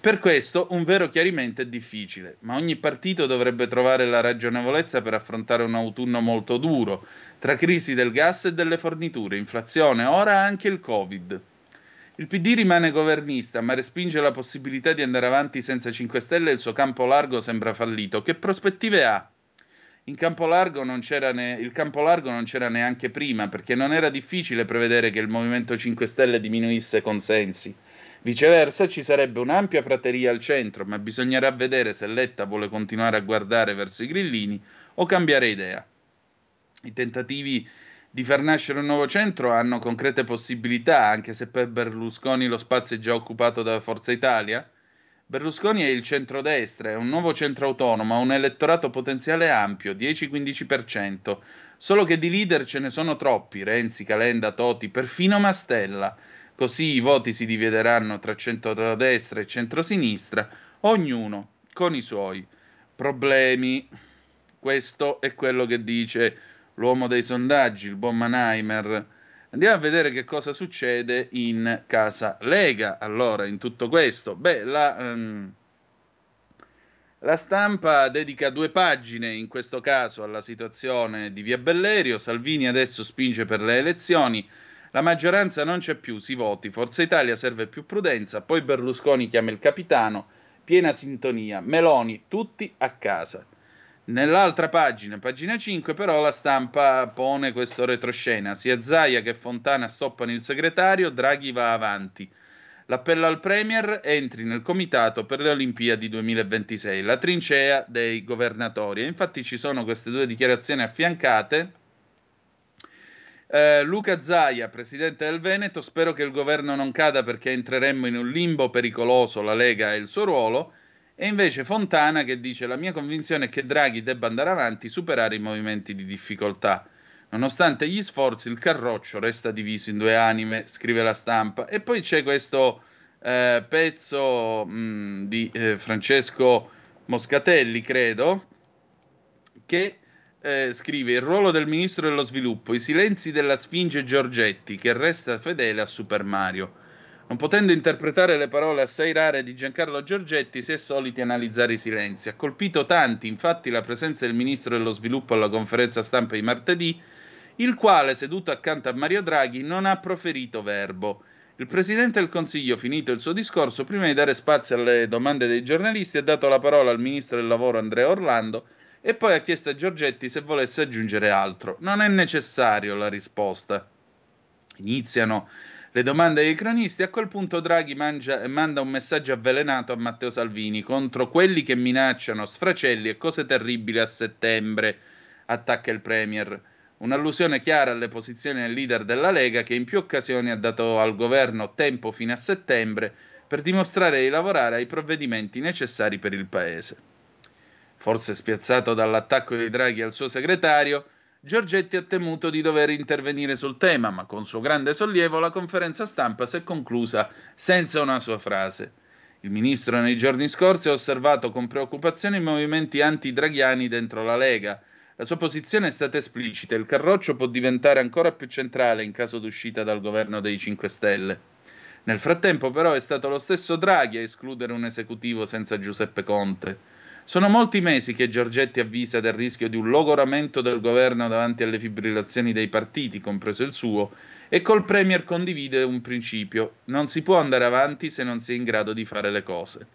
Per questo un vero chiarimento è difficile, ma ogni partito dovrebbe trovare la ragionevolezza per affrontare un autunno molto duro, tra crisi del gas e delle forniture, inflazione, ora anche il Covid. Il PD rimane governista, ma respinge la possibilità di andare avanti senza 5 Stelle e il suo campo largo sembra fallito. Che prospettive ha? In campo largo non c'era ne... il campo largo non c'era neanche prima, perché non era difficile prevedere che il Movimento 5 Stelle diminuisse consensi. Viceversa, ci sarebbe un'ampia prateria al centro, ma bisognerà vedere se Letta vuole continuare a guardare verso i grillini o cambiare idea. I tentativi di far nascere un nuovo centro hanno concrete possibilità, anche se per Berlusconi lo spazio è già occupato da Forza Italia? Berlusconi è il centrodestra, è un nuovo centro autonomo, ha un elettorato potenziale ampio, 10-15%, solo che di leader ce ne sono troppi, Renzi, Calenda, Toti, perfino Mastella. Così i voti si divideranno tra centrodestra e centrosinistra, ognuno con i suoi problemi. Questo è quello che dice l'uomo dei sondaggi, il buon Mannheimer. Andiamo a vedere che cosa succede in casa Lega. Allora, in tutto questo, beh, la, um, la stampa dedica due pagine in questo caso alla situazione di Via Bellerio. Salvini adesso spinge per le elezioni. La maggioranza non c'è più, si voti. Forza Italia serve più prudenza, poi Berlusconi chiama il capitano, piena sintonia. Meloni, tutti a casa. Nell'altra pagina, pagina 5, però la stampa pone questo retroscena. Sia Zaia che Fontana stoppano il segretario, Draghi va avanti. L'appello al Premier entri nel comitato per le Olimpiadi 2026, la trincea dei governatori. E infatti ci sono queste due dichiarazioni affiancate. Eh, Luca Zaia, presidente del Veneto, spero che il governo non cada perché entreremmo in un limbo pericoloso, la Lega e il suo ruolo. E invece Fontana che dice la mia convinzione è che Draghi debba andare avanti superare i movimenti di difficoltà. Nonostante gli sforzi, il carroccio resta diviso in due anime, scrive la stampa. E poi c'è questo eh, pezzo mh, di eh, Francesco Moscatelli, credo, che eh, scrive il ruolo del ministro dello sviluppo, i silenzi della Sfinge Giorgetti, che resta fedele a Super Mario. Non potendo interpretare le parole assai rare di Giancarlo Giorgetti, si è soliti analizzare i silenzi. Ha colpito tanti, infatti, la presenza del ministro dello sviluppo alla conferenza stampa di martedì, il quale, seduto accanto a Mario Draghi, non ha proferito verbo. Il Presidente del Consiglio, finito il suo discorso, prima di dare spazio alle domande dei giornalisti, ha dato la parola al Ministro del Lavoro Andrea Orlando e poi ha chiesto a Giorgetti se volesse aggiungere altro. Non è necessario la risposta. Iniziano le domande dei cronisti. A quel punto Draghi mangia, manda un messaggio avvelenato a Matteo Salvini contro quelli che minacciano sfracelli e cose terribili a settembre. Attacca il Premier. Un'allusione chiara alle posizioni del leader della Lega che in più occasioni ha dato al governo tempo fino a settembre per dimostrare di lavorare ai provvedimenti necessari per il Paese. Forse spiazzato dall'attacco di Draghi al suo segretario, Giorgetti ha temuto di dover intervenire sul tema, ma con suo grande sollievo la conferenza stampa si è conclusa senza una sua frase. Il ministro nei giorni scorsi ha osservato con preoccupazione i movimenti anti-draghiani dentro la Lega, la sua posizione è stata esplicita, il Carroccio può diventare ancora più centrale in caso d'uscita dal governo dei 5 Stelle. Nel frattempo però è stato lo stesso Draghi a escludere un esecutivo senza Giuseppe Conte. Sono molti mesi che Giorgetti avvisa del rischio di un logoramento del governo davanti alle fibrillazioni dei partiti, compreso il suo, e col Premier condivide un principio: non si può andare avanti se non si è in grado di fare le cose.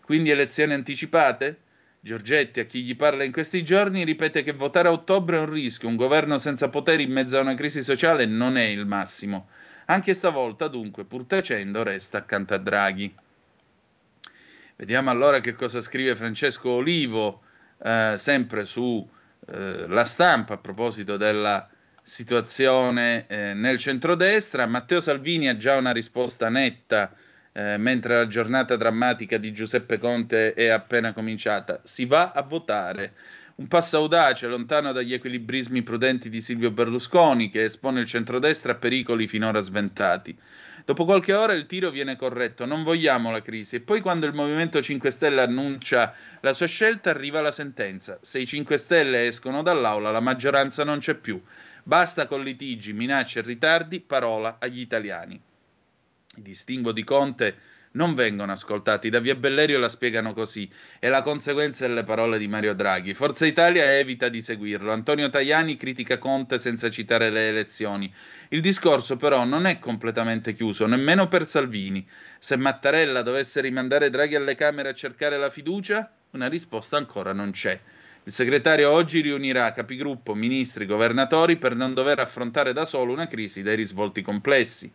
Quindi elezioni anticipate? Giorgetti, a chi gli parla in questi giorni, ripete che votare a ottobre è un rischio, un governo senza poteri in mezzo a una crisi sociale non è il massimo. Anche stavolta, dunque, pur tacendo, resta accanto a Draghi. Vediamo allora che cosa scrive Francesco Olivo, eh, sempre su eh, Stampa, a proposito della situazione eh, nel centrodestra. Matteo Salvini ha già una risposta netta eh, mentre la giornata drammatica di Giuseppe Conte è appena cominciata. Si va a votare. Un passo audace, lontano dagli equilibrismi prudenti di Silvio Berlusconi, che espone il centrodestra a pericoli finora sventati. Dopo qualche ora il tiro viene corretto, non vogliamo la crisi. E poi quando il Movimento 5 Stelle annuncia la sua scelta, arriva la sentenza. Se i 5 Stelle escono dall'aula, la maggioranza non c'è più. Basta con litigi, minacce e ritardi, parola agli italiani. I distinguo di Conte non vengono ascoltati. Da Via Bellerio la spiegano così. È la conseguenza delle parole di Mario Draghi. Forza Italia evita di seguirlo. Antonio Tajani critica Conte senza citare le elezioni. Il discorso però non è completamente chiuso, nemmeno per Salvini. Se Mattarella dovesse rimandare Draghi alle Camere a cercare la fiducia, una risposta ancora non c'è. Il segretario oggi riunirà capigruppo, ministri, governatori per non dover affrontare da solo una crisi dai risvolti complessi.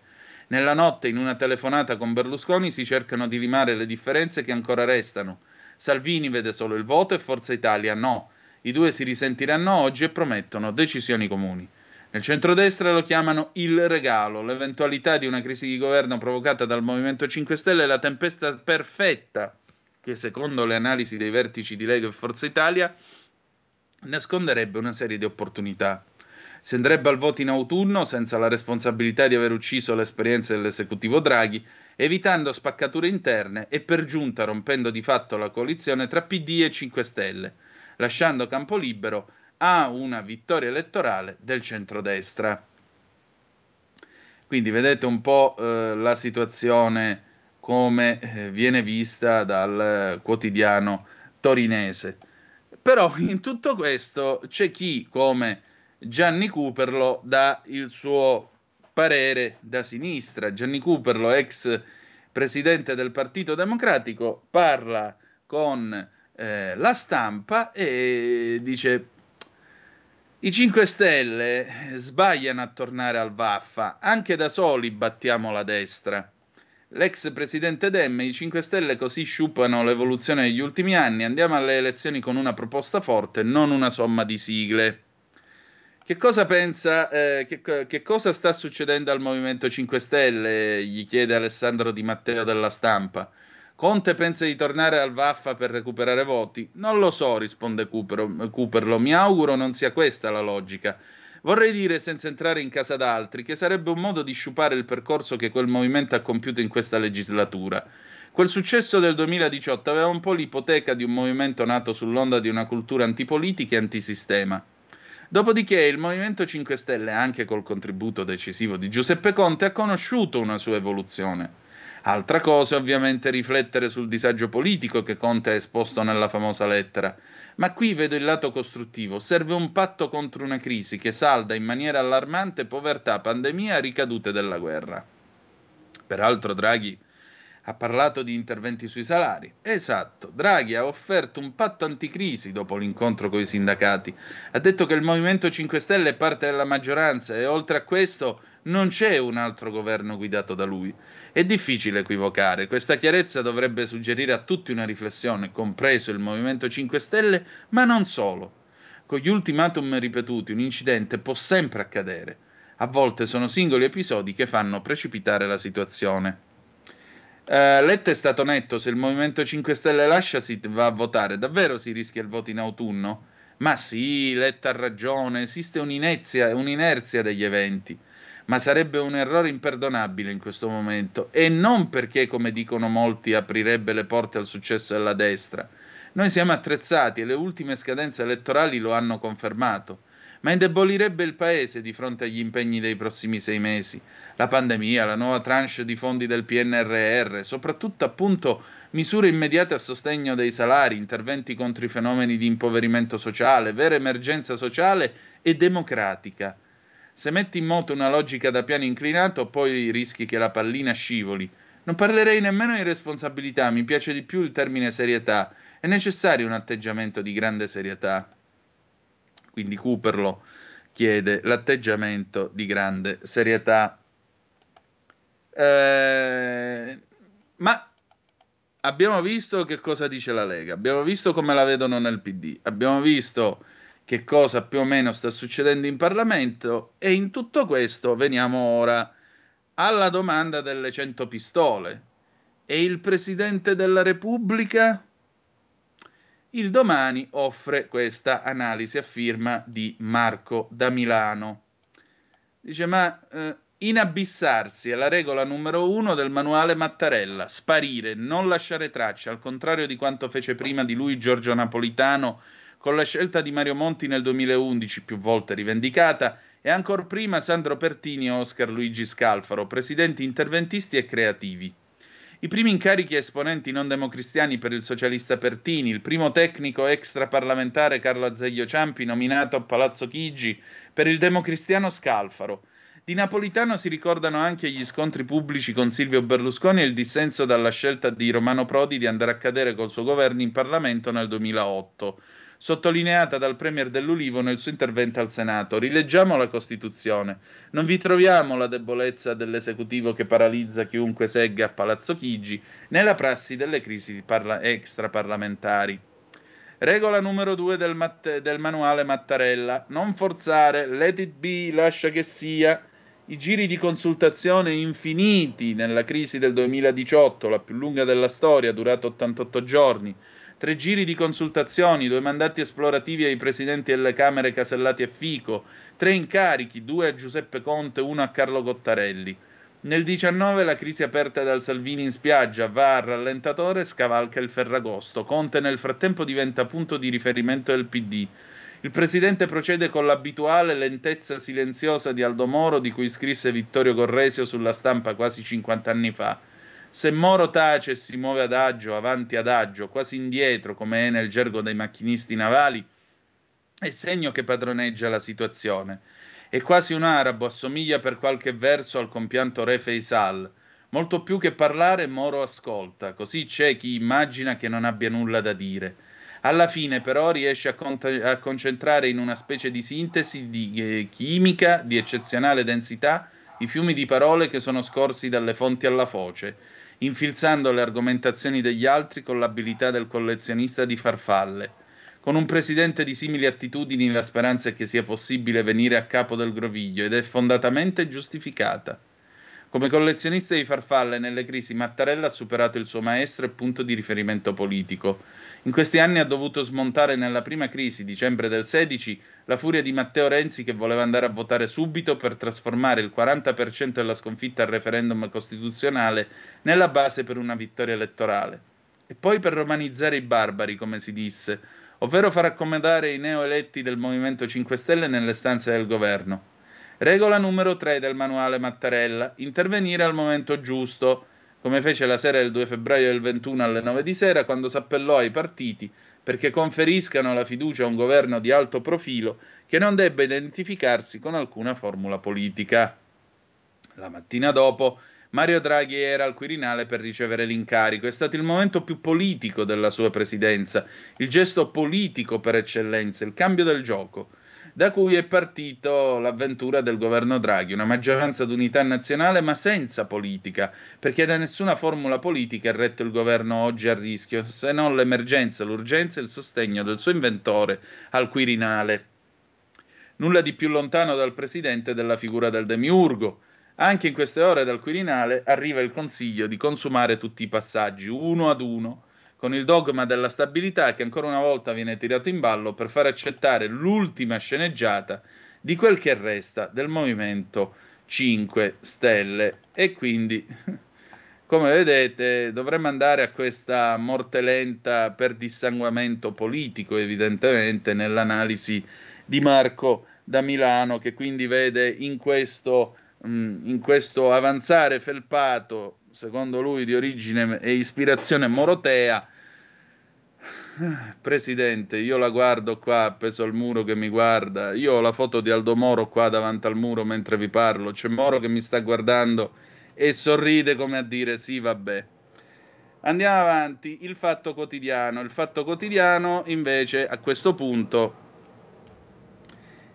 Nella notte, in una telefonata con Berlusconi, si cercano di limare le differenze che ancora restano. Salvini vede solo il voto e Forza Italia no. I due si risentiranno oggi e promettono decisioni comuni. Nel centrodestra lo chiamano il regalo, l'eventualità di una crisi di governo provocata dal Movimento 5 Stelle è la tempesta perfetta che, secondo le analisi dei vertici di Lega e Forza Italia, nasconderebbe una serie di opportunità. Si andrebbe al voto in autunno senza la responsabilità di aver ucciso l'esperienza dell'esecutivo Draghi, evitando spaccature interne e per giunta rompendo di fatto la coalizione tra PD e 5 Stelle, lasciando campo libero a una vittoria elettorale del centrodestra. Quindi vedete un po' eh, la situazione come eh, viene vista dal quotidiano torinese. Però in tutto questo c'è chi, come Gianni Cooperlo dà il suo parere da sinistra. Gianni Cooperlo, ex presidente del Partito Democratico, parla con eh, la stampa e dice i 5 Stelle sbagliano a tornare al Vaffa, anche da soli battiamo la destra. L'ex presidente Dem, i 5 Stelle così sciupano l'evoluzione degli ultimi anni, andiamo alle elezioni con una proposta forte, non una somma di sigle. Che cosa pensa, eh, che, che, cosa sta succedendo al Movimento 5 Stelle? Gli chiede Alessandro Di Matteo della stampa. Conte pensa di tornare al Vaffa per recuperare voti? Non lo so, risponde Cooperlo. Mi auguro non sia questa la logica. Vorrei dire, senza entrare in casa d'altri, che sarebbe un modo di sciupare il percorso che quel movimento ha compiuto in questa legislatura. Quel successo del 2018 aveva un po' l'ipoteca di un movimento nato sull'onda di una cultura antipolitica e antisistema. Dopodiché il Movimento 5 Stelle, anche col contributo decisivo di Giuseppe Conte, ha conosciuto una sua evoluzione. Altra cosa ovviamente riflettere sul disagio politico che Conte ha esposto nella famosa lettera. Ma qui vedo il lato costruttivo. Serve un patto contro una crisi che salda in maniera allarmante povertà, pandemia e ricadute della guerra. Peraltro Draghi ha parlato di interventi sui salari. Esatto, Draghi ha offerto un patto anticrisi dopo l'incontro con i sindacati. Ha detto che il Movimento 5 Stelle è parte della maggioranza e oltre a questo non c'è un altro governo guidato da lui. È difficile equivocare, questa chiarezza dovrebbe suggerire a tutti una riflessione, compreso il Movimento 5 Stelle, ma non solo. Con gli ultimatum ripetuti un incidente può sempre accadere. A volte sono singoli episodi che fanno precipitare la situazione. Uh, Letta è stato netto, se il Movimento 5 Stelle lascia si va a votare, davvero si rischia il voto in autunno? Ma sì, Letta ha ragione, esiste un'inerzia, un'inerzia degli eventi. Ma sarebbe un errore imperdonabile in questo momento. E non perché, come dicono molti, aprirebbe le porte al successo della destra. Noi siamo attrezzati e le ultime scadenze elettorali lo hanno confermato, ma indebolirebbe il Paese di fronte agli impegni dei prossimi sei mesi. La pandemia, la nuova tranche di fondi del PNRR, soprattutto appunto misure immediate a sostegno dei salari, interventi contro i fenomeni di impoverimento sociale, vera emergenza sociale e democratica. Se metti in moto una logica da piano inclinato, poi rischi che la pallina scivoli. Non parlerei nemmeno di responsabilità, mi piace di più il termine serietà. È necessario un atteggiamento di grande serietà. Quindi Cooperlo chiede l'atteggiamento di grande serietà. Eh, ma abbiamo visto che cosa dice la Lega, abbiamo visto come la vedono nel PD, abbiamo visto che cosa più o meno sta succedendo in Parlamento e in tutto questo veniamo ora alla domanda delle 100 pistole. E il Presidente della Repubblica? Il domani offre questa analisi a firma di Marco da Milano. Dice, ma eh, inabissarsi è la regola numero uno del manuale Mattarella, sparire, non lasciare tracce, al contrario di quanto fece prima di lui Giorgio Napolitano con la scelta di Mario Monti nel 2011, più volte rivendicata, e ancora prima Sandro Pertini e Oscar Luigi Scalfaro, presidenti interventisti e creativi. I primi incarichi esponenti non democristiani per il socialista Pertini, il primo tecnico extraparlamentare Carlo Azeglio Ciampi nominato a Palazzo Chigi per il democristiano Scalfaro. Di Napolitano si ricordano anche gli scontri pubblici con Silvio Berlusconi e il dissenso dalla scelta di Romano Prodi di andare a cadere col suo governo in Parlamento nel 2008 sottolineata dal Premier dell'Ulivo nel suo intervento al Senato. Rileggiamo la Costituzione. Non vi troviamo la debolezza dell'esecutivo che paralizza chiunque segga a Palazzo Chigi, né la prassi delle crisi parla- extraparlamentari. Regola numero due del, mat- del manuale Mattarella. Non forzare, let it be, lascia che sia. I giri di consultazione infiniti nella crisi del 2018, la più lunga della storia, durato 88 giorni, tre giri di consultazioni, due mandati esplorativi ai presidenti delle Camere Casellati e Fico, tre incarichi, due a Giuseppe Conte, uno a Carlo Cottarelli. Nel 19 la crisi aperta dal Salvini in spiaggia va a rallentatore e scavalca il Ferragosto. Conte nel frattempo diventa punto di riferimento del PD. Il presidente procede con l'abituale lentezza silenziosa di Aldo Moro, di cui scrisse Vittorio Corresio sulla stampa quasi 50 anni fa. Se Moro tace e si muove adagio, avanti adagio, quasi indietro, come è nel gergo dei macchinisti navali, è segno che padroneggia la situazione. È quasi un arabo, assomiglia per qualche verso al compianto re Faisal. Molto più che parlare, Moro ascolta, così c'è chi immagina che non abbia nulla da dire. Alla fine, però, riesce a, con- a concentrare in una specie di sintesi di eh, chimica di eccezionale densità i fiumi di parole che sono scorsi dalle fonti alla foce, infilzando le argomentazioni degli altri con l'abilità del collezionista di farfalle. Con un presidente di simili attitudini la speranza è che sia possibile venire a capo del groviglio ed è fondatamente giustificata. Come collezionista di farfalle nelle crisi, Mattarella ha superato il suo maestro e punto di riferimento politico. In questi anni ha dovuto smontare nella prima crisi, dicembre del 16, la furia di Matteo Renzi che voleva andare a votare subito per trasformare il 40% della sconfitta al referendum costituzionale nella base per una vittoria elettorale. E poi per romanizzare i barbari, come si disse, ovvero far accomodare i neoeletti del Movimento 5 Stelle nelle stanze del governo. Regola numero 3 del manuale Mattarella, intervenire al momento giusto, come fece la sera del 2 febbraio del 21 alle 9 di sera quando s'appellò ai partiti perché conferiscano la fiducia a un governo di alto profilo che non debba identificarsi con alcuna formula politica. La mattina dopo Mario Draghi era al Quirinale per ricevere l'incarico. È stato il momento più politico della sua presidenza, il gesto politico per eccellenza, il cambio del gioco, da cui è partito l'avventura del governo Draghi, una maggioranza d'unità nazionale ma senza politica, perché da nessuna formula politica è retto il governo oggi a rischio, se non l'emergenza, l'urgenza e il sostegno del suo inventore al Quirinale. Nulla di più lontano dal presidente della figura del demiurgo anche in queste ore dal Quirinale arriva il consiglio di consumare tutti i passaggi uno ad uno, con il dogma della stabilità che ancora una volta viene tirato in ballo per far accettare l'ultima sceneggiata di quel che resta del movimento 5 Stelle. E quindi, come vedete, dovremmo andare a questa morte lenta per dissanguamento politico, evidentemente, nell'analisi di Marco da Milano, che quindi vede in questo Mm, in questo avanzare felpato, secondo lui di origine e ispirazione morotea. Presidente, io la guardo qua appeso al muro che mi guarda. Io ho la foto di Aldo Moro qua davanti al muro mentre vi parlo. C'è Moro che mi sta guardando e sorride come a dire sì, vabbè. Andiamo avanti. Il fatto quotidiano. Il fatto quotidiano invece a questo punto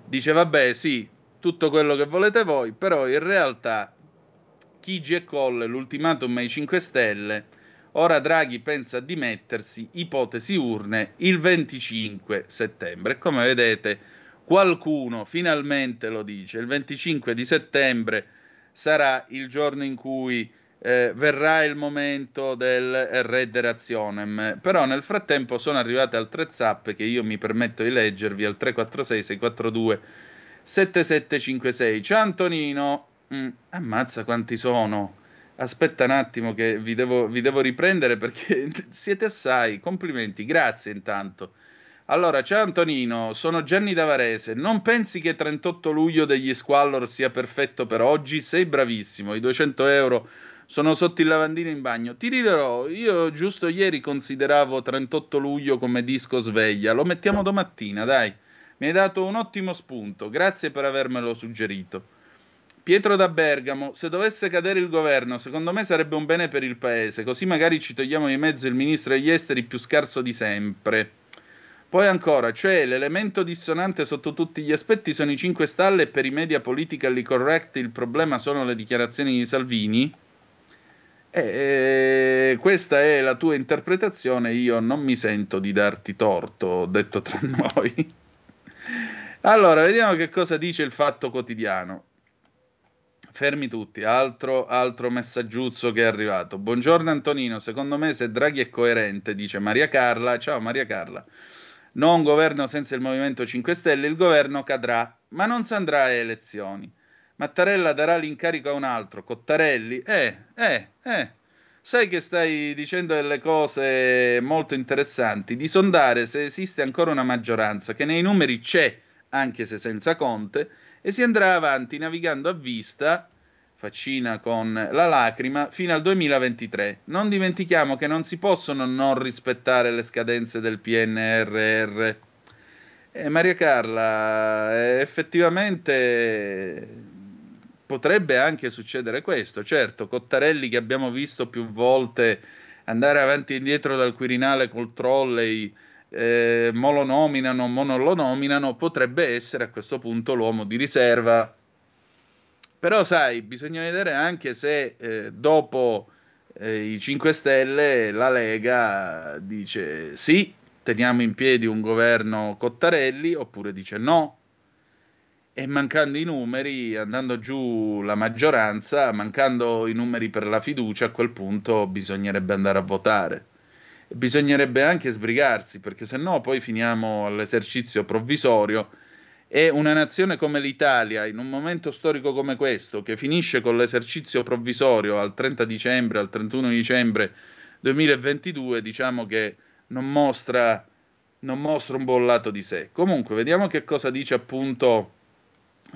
dice vabbè, sì, tutto quello che volete voi, però in realtà Chigi e Colle, l'ultimatum ai 5 Stelle, ora Draghi pensa a dimettersi, ipotesi urne, il 25 settembre. Come vedete, qualcuno finalmente lo dice, il 25 di settembre sarà il giorno in cui eh, verrà il momento del Redderazionem. Però nel frattempo sono arrivate altre zappe che io mi permetto di leggervi al 346 642 7756. Ciao Antonino. Mm, ammazza quanti sono. Aspetta un attimo che vi devo, vi devo riprendere perché siete assai. Complimenti, grazie intanto. Allora, ciao Antonino, sono Gianni Davarese. Non pensi che 38 luglio degli Squallor sia perfetto per oggi? Sei bravissimo. I 200 euro sono sotto il lavandino in bagno. Ti riderò, io giusto ieri consideravo 38 luglio come disco sveglia. Lo mettiamo domattina, dai. Mi hai dato un ottimo spunto, grazie per avermelo suggerito. Pietro da Bergamo, se dovesse cadere il governo, secondo me sarebbe un bene per il paese, così magari ci togliamo di mezzo il ministro degli esteri più scarso di sempre. Poi ancora, cioè l'elemento dissonante sotto tutti gli aspetti sono i 5 stalle e per i media politically correct il problema sono le dichiarazioni di Salvini? Eh, questa è la tua interpretazione, io non mi sento di darti torto, detto tra noi. Allora, vediamo che cosa dice il Fatto Quotidiano. Fermi tutti, altro, altro messaggiuzzo che è arrivato. Buongiorno Antonino, secondo me se Draghi è coerente, dice Maria Carla, ciao Maria Carla, non governo senza il Movimento 5 Stelle, il governo cadrà, ma non si andrà a elezioni. Mattarella darà l'incarico a un altro, Cottarelli, eh, eh, eh, sai che stai dicendo delle cose molto interessanti, di sondare se esiste ancora una maggioranza, che nei numeri c'è, anche se senza Conte, e si andrà avanti navigando a vista, faccina con la lacrima, fino al 2023. Non dimentichiamo che non si possono non rispettare le scadenze del PNRR. Eh, Maria Carla, eh, effettivamente potrebbe anche succedere questo. Certo, Cottarelli che abbiamo visto più volte andare avanti e indietro dal Quirinale col trolley, eh, mo lo nominano, mo non lo nominano, potrebbe essere a questo punto l'uomo di riserva. Però sai, bisogna vedere anche se eh, dopo eh, i 5 Stelle la Lega dice sì, teniamo in piedi un governo Cottarelli oppure dice no. E mancando i numeri, andando giù la maggioranza, mancando i numeri per la fiducia, a quel punto bisognerebbe andare a votare. Bisognerebbe anche sbrigarsi, perché se no poi finiamo all'esercizio provvisorio e una nazione come l'Italia, in un momento storico come questo, che finisce con l'esercizio provvisorio al 30 dicembre, al 31 dicembre 2022, diciamo che non mostra, non mostra un buon lato di sé. Comunque, vediamo che cosa dice appunto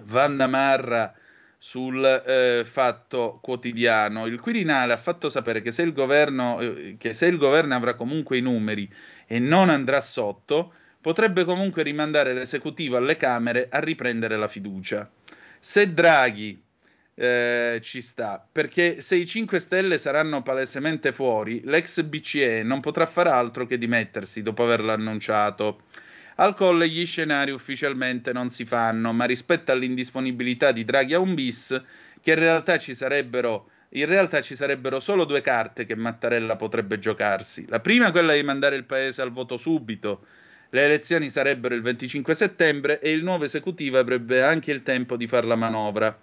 Vanda Marra sul eh, fatto quotidiano. Il Quirinale ha fatto sapere che se, il governo, eh, che se il governo avrà comunque i numeri e non andrà sotto, potrebbe comunque rimandare l'esecutivo alle Camere a riprendere la fiducia. Se Draghi eh, ci sta, perché se i 5 Stelle saranno palesemente fuori, l'ex BCE non potrà fare altro che dimettersi dopo averlo annunciato. Al colle gli scenari ufficialmente non si fanno, ma rispetto all'indisponibilità di Draghi a un bis, che in realtà ci sarebbero in realtà ci sarebbero solo due carte che Mattarella potrebbe giocarsi. La prima è quella di mandare il paese al voto subito. Le elezioni sarebbero il 25 settembre e il nuovo esecutivo avrebbe anche il tempo di fare la manovra.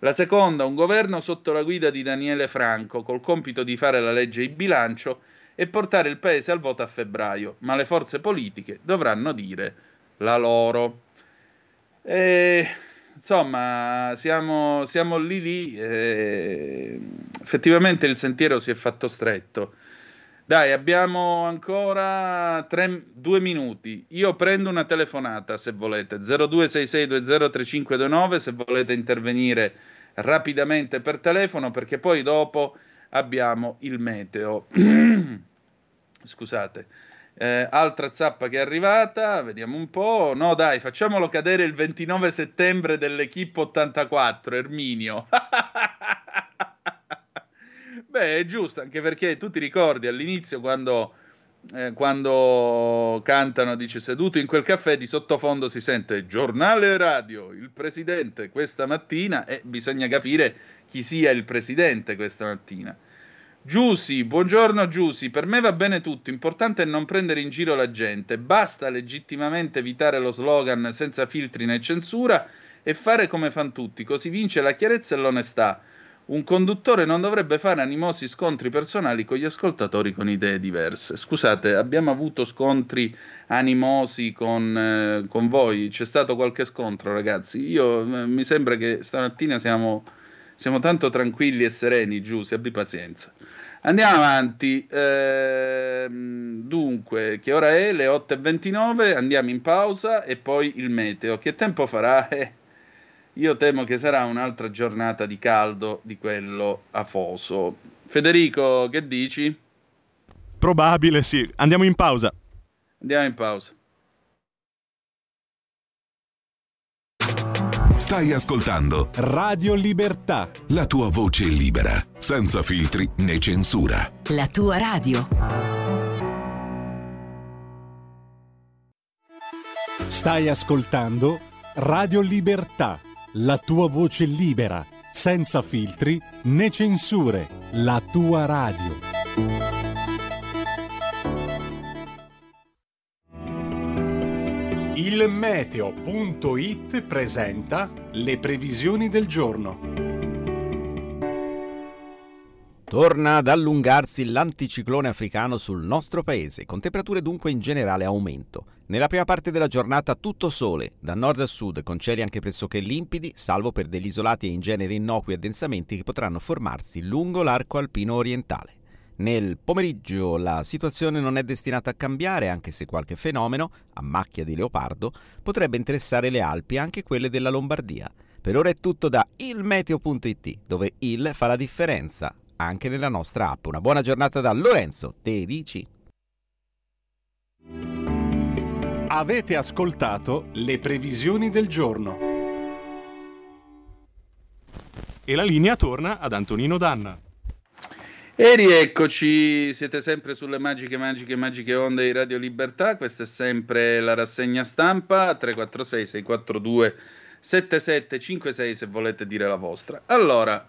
La seconda, un governo sotto la guida di Daniele Franco, col compito di fare la legge di bilancio e portare il paese al voto a febbraio, ma le forze politiche dovranno dire la loro. E, insomma, siamo, siamo lì lì, e, effettivamente il sentiero si è fatto stretto. Dai, abbiamo ancora tre, due minuti. Io prendo una telefonata se volete. 0266203529 se volete intervenire rapidamente per telefono perché poi dopo abbiamo il meteo. Scusate. Eh, altra zappa che è arrivata, vediamo un po'. No, dai, facciamolo cadere il 29 settembre dell'Equipe 84, Erminio. Beh, è giusto, anche perché tu ti ricordi all'inizio quando, eh, quando cantano, dice seduto in quel caffè, di sottofondo si sente giornale radio, il presidente questa mattina e bisogna capire chi sia il presidente questa mattina. Giussi, buongiorno Giussi, per me va bene tutto, importante è non prendere in giro la gente, basta legittimamente evitare lo slogan senza filtri né censura e fare come fanno tutti, così vince la chiarezza e l'onestà. Un conduttore non dovrebbe fare animosi scontri personali con gli ascoltatori con idee diverse. Scusate, abbiamo avuto scontri animosi con, eh, con voi? C'è stato qualche scontro, ragazzi? Io eh, mi sembra che stamattina siamo siamo tanto tranquilli e sereni, giù, se abbi pazienza. Andiamo avanti. Ehm, dunque, che ora è? Le 8.29, andiamo in pausa e poi il meteo. Che tempo farà? Eh, io temo che sarà un'altra giornata di caldo di quello afoso. Federico, che dici? Probabile, sì. Andiamo in pausa. Andiamo in pausa. Stai ascoltando Radio Libertà. la tua voce libera, senza filtri né censura. La tua radio. Stai ascoltando Radio Libertà. La tua voce libera, senza filtri né censure. La tua radio. Il meteo.it presenta le previsioni del giorno. Torna ad allungarsi l'anticiclone africano sul nostro paese, con temperature dunque in generale aumento. Nella prima parte della giornata tutto sole, da nord a sud, con cieli anche pressoché limpidi, salvo per degli isolati e in genere innocui addensamenti che potranno formarsi lungo l'arco alpino orientale. Nel pomeriggio la situazione non è destinata a cambiare, anche se qualche fenomeno, a macchia di leopardo, potrebbe interessare le Alpi e anche quelle della Lombardia. Per ora è tutto da ilmeteo.it, dove il fa la differenza, anche nella nostra app. Una buona giornata da Lorenzo Tedici. Avete ascoltato le previsioni del giorno. E la linea torna ad Antonino Danna. E rieccoci, siete sempre sulle magiche, magiche, magiche onde di Radio Libertà. Questa è sempre la rassegna stampa 346 642 7756 se volete dire la vostra. Allora,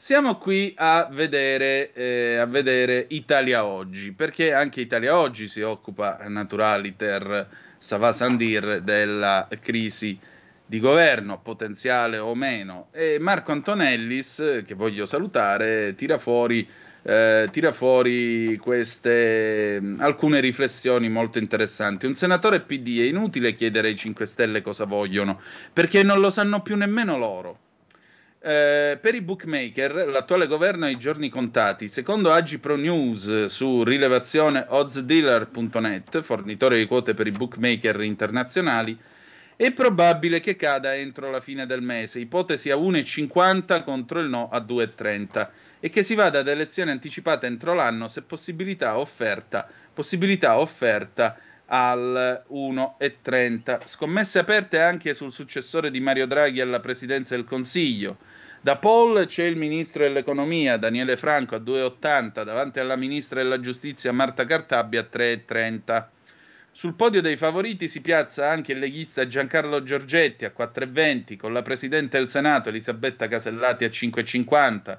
siamo qui a vedere, eh, a vedere Italia Oggi, perché anche Italia Oggi si occupa, naturaliter, Sava Sandir, della crisi di governo, potenziale o meno. E Marco Antonellis, che voglio salutare, tira fuori, eh, tira fuori queste alcune riflessioni molto interessanti. Un senatore PD è inutile chiedere ai 5 Stelle cosa vogliono, perché non lo sanno più nemmeno loro. Eh, per i bookmaker l'attuale governo ha i giorni contati. Secondo Agipro News su rilevazione oddsdealer.net, fornitore di quote per i bookmaker internazionali, è probabile che cada entro la fine del mese, ipotesi a 1,50 contro il no a 2,30 e che si vada ad elezione anticipata entro l'anno se possibilità offerta, possibilità offerta al 1,30. Scommesse aperte anche sul successore di Mario Draghi alla presidenza del Consiglio. Da Paul c'è il ministro dell'economia Daniele Franco a 2,80 davanti alla ministra della giustizia Marta Cartabia a 3,30. Sul podio dei favoriti si piazza anche il leghista Giancarlo Giorgetti a 4,20 con la presidente del Senato Elisabetta Casellati a 5,50.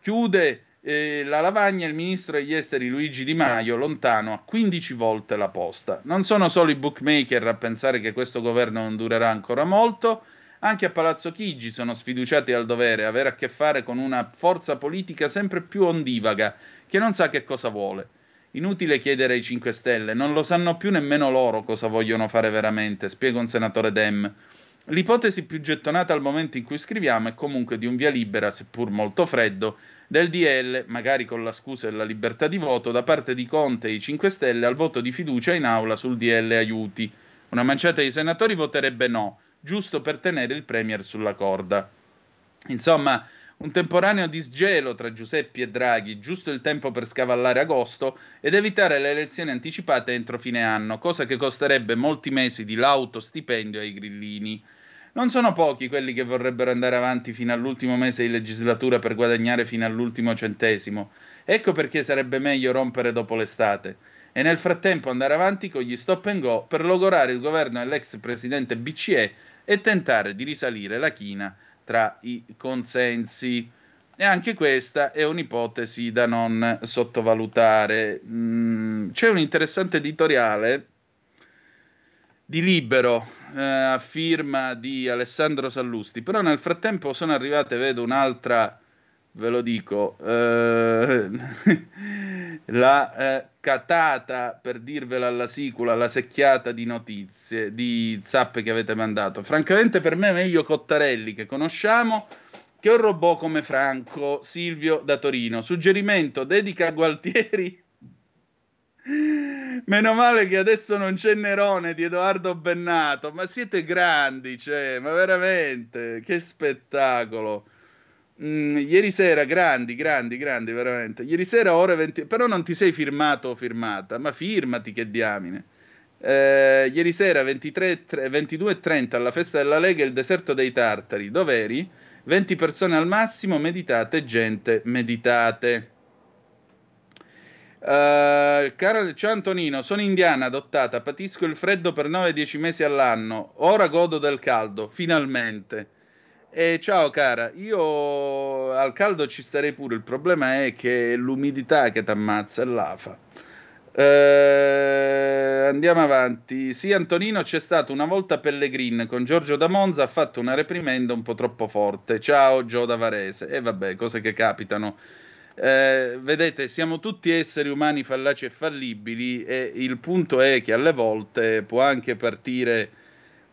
Chiude eh, la lavagna il ministro degli esteri Luigi Di Maio lontano a 15 volte la posta. Non sono solo i bookmaker a pensare che questo governo non durerà ancora molto, anche a Palazzo Chigi sono sfiduciati al dovere avere a che fare con una forza politica sempre più ondivaga che non sa che cosa vuole. Inutile chiedere ai 5 Stelle, non lo sanno più nemmeno loro cosa vogliono fare veramente, spiega un senatore Dem. L'ipotesi più gettonata al momento in cui scriviamo è comunque di un via libera, seppur molto freddo, del DL, magari con la scusa della libertà di voto, da parte di Conte e i 5 Stelle al voto di fiducia in aula sul DL aiuti. Una manciata di senatori voterebbe no, giusto per tenere il Premier sulla corda. Insomma, un temporaneo disgelo tra Giuseppe e Draghi, giusto il tempo per scavallare agosto ed evitare le elezioni anticipate entro fine anno, cosa che costerebbe molti mesi di lauto stipendio ai grillini. Non sono pochi quelli che vorrebbero andare avanti fino all'ultimo mese di legislatura per guadagnare fino all'ultimo centesimo. Ecco perché sarebbe meglio rompere dopo l'estate e nel frattempo andare avanti con gli stop and go per logorare il governo dell'ex presidente BCE e tentare di risalire la china tra i consensi. E anche questa è un'ipotesi da non sottovalutare. Mm, c'è un interessante editoriale di Libero eh, a firma di Alessandro Sallusti, però nel frattempo sono arrivate, vedo un'altra, ve lo dico, eh, la eh, catata, per dirvela alla sicula, la secchiata di notizie, di zappe che avete mandato. Francamente per me è meglio Cottarelli, che conosciamo, che un robot come Franco Silvio da Torino. Suggerimento, dedica a Gualtieri. Meno male che adesso non c'è Nerone di Edoardo Bennato, ma siete grandi, cioè, ma veramente, che spettacolo. Mm, ieri sera, grandi, grandi, grandi, veramente. Ieri sera, ore 20. Però non ti sei firmato o firmata, ma firmati, che diamine. Eh, ieri sera, 22.30, alla festa della Lega, il deserto dei Tartari. Dov'eri? 20 persone al massimo, meditate, gente, meditate. Uh, cara, ciao Antonino, sono indiana adottata, patisco il freddo per 9-10 mesi all'anno, ora godo del caldo, finalmente. E ciao cara, io al caldo ci starei pure, il problema è che è l'umidità che ti ammazza e l'afa. Eh, andiamo avanti. Sì, Antonino, c'è stato una volta Pellegrin con Giorgio da Monza, ha fatto una reprimenda un po' troppo forte. Ciao Gio da Varese. E vabbè, cose che capitano. Eh, vedete, siamo tutti esseri umani fallaci e fallibili e il punto è che alle volte può anche partire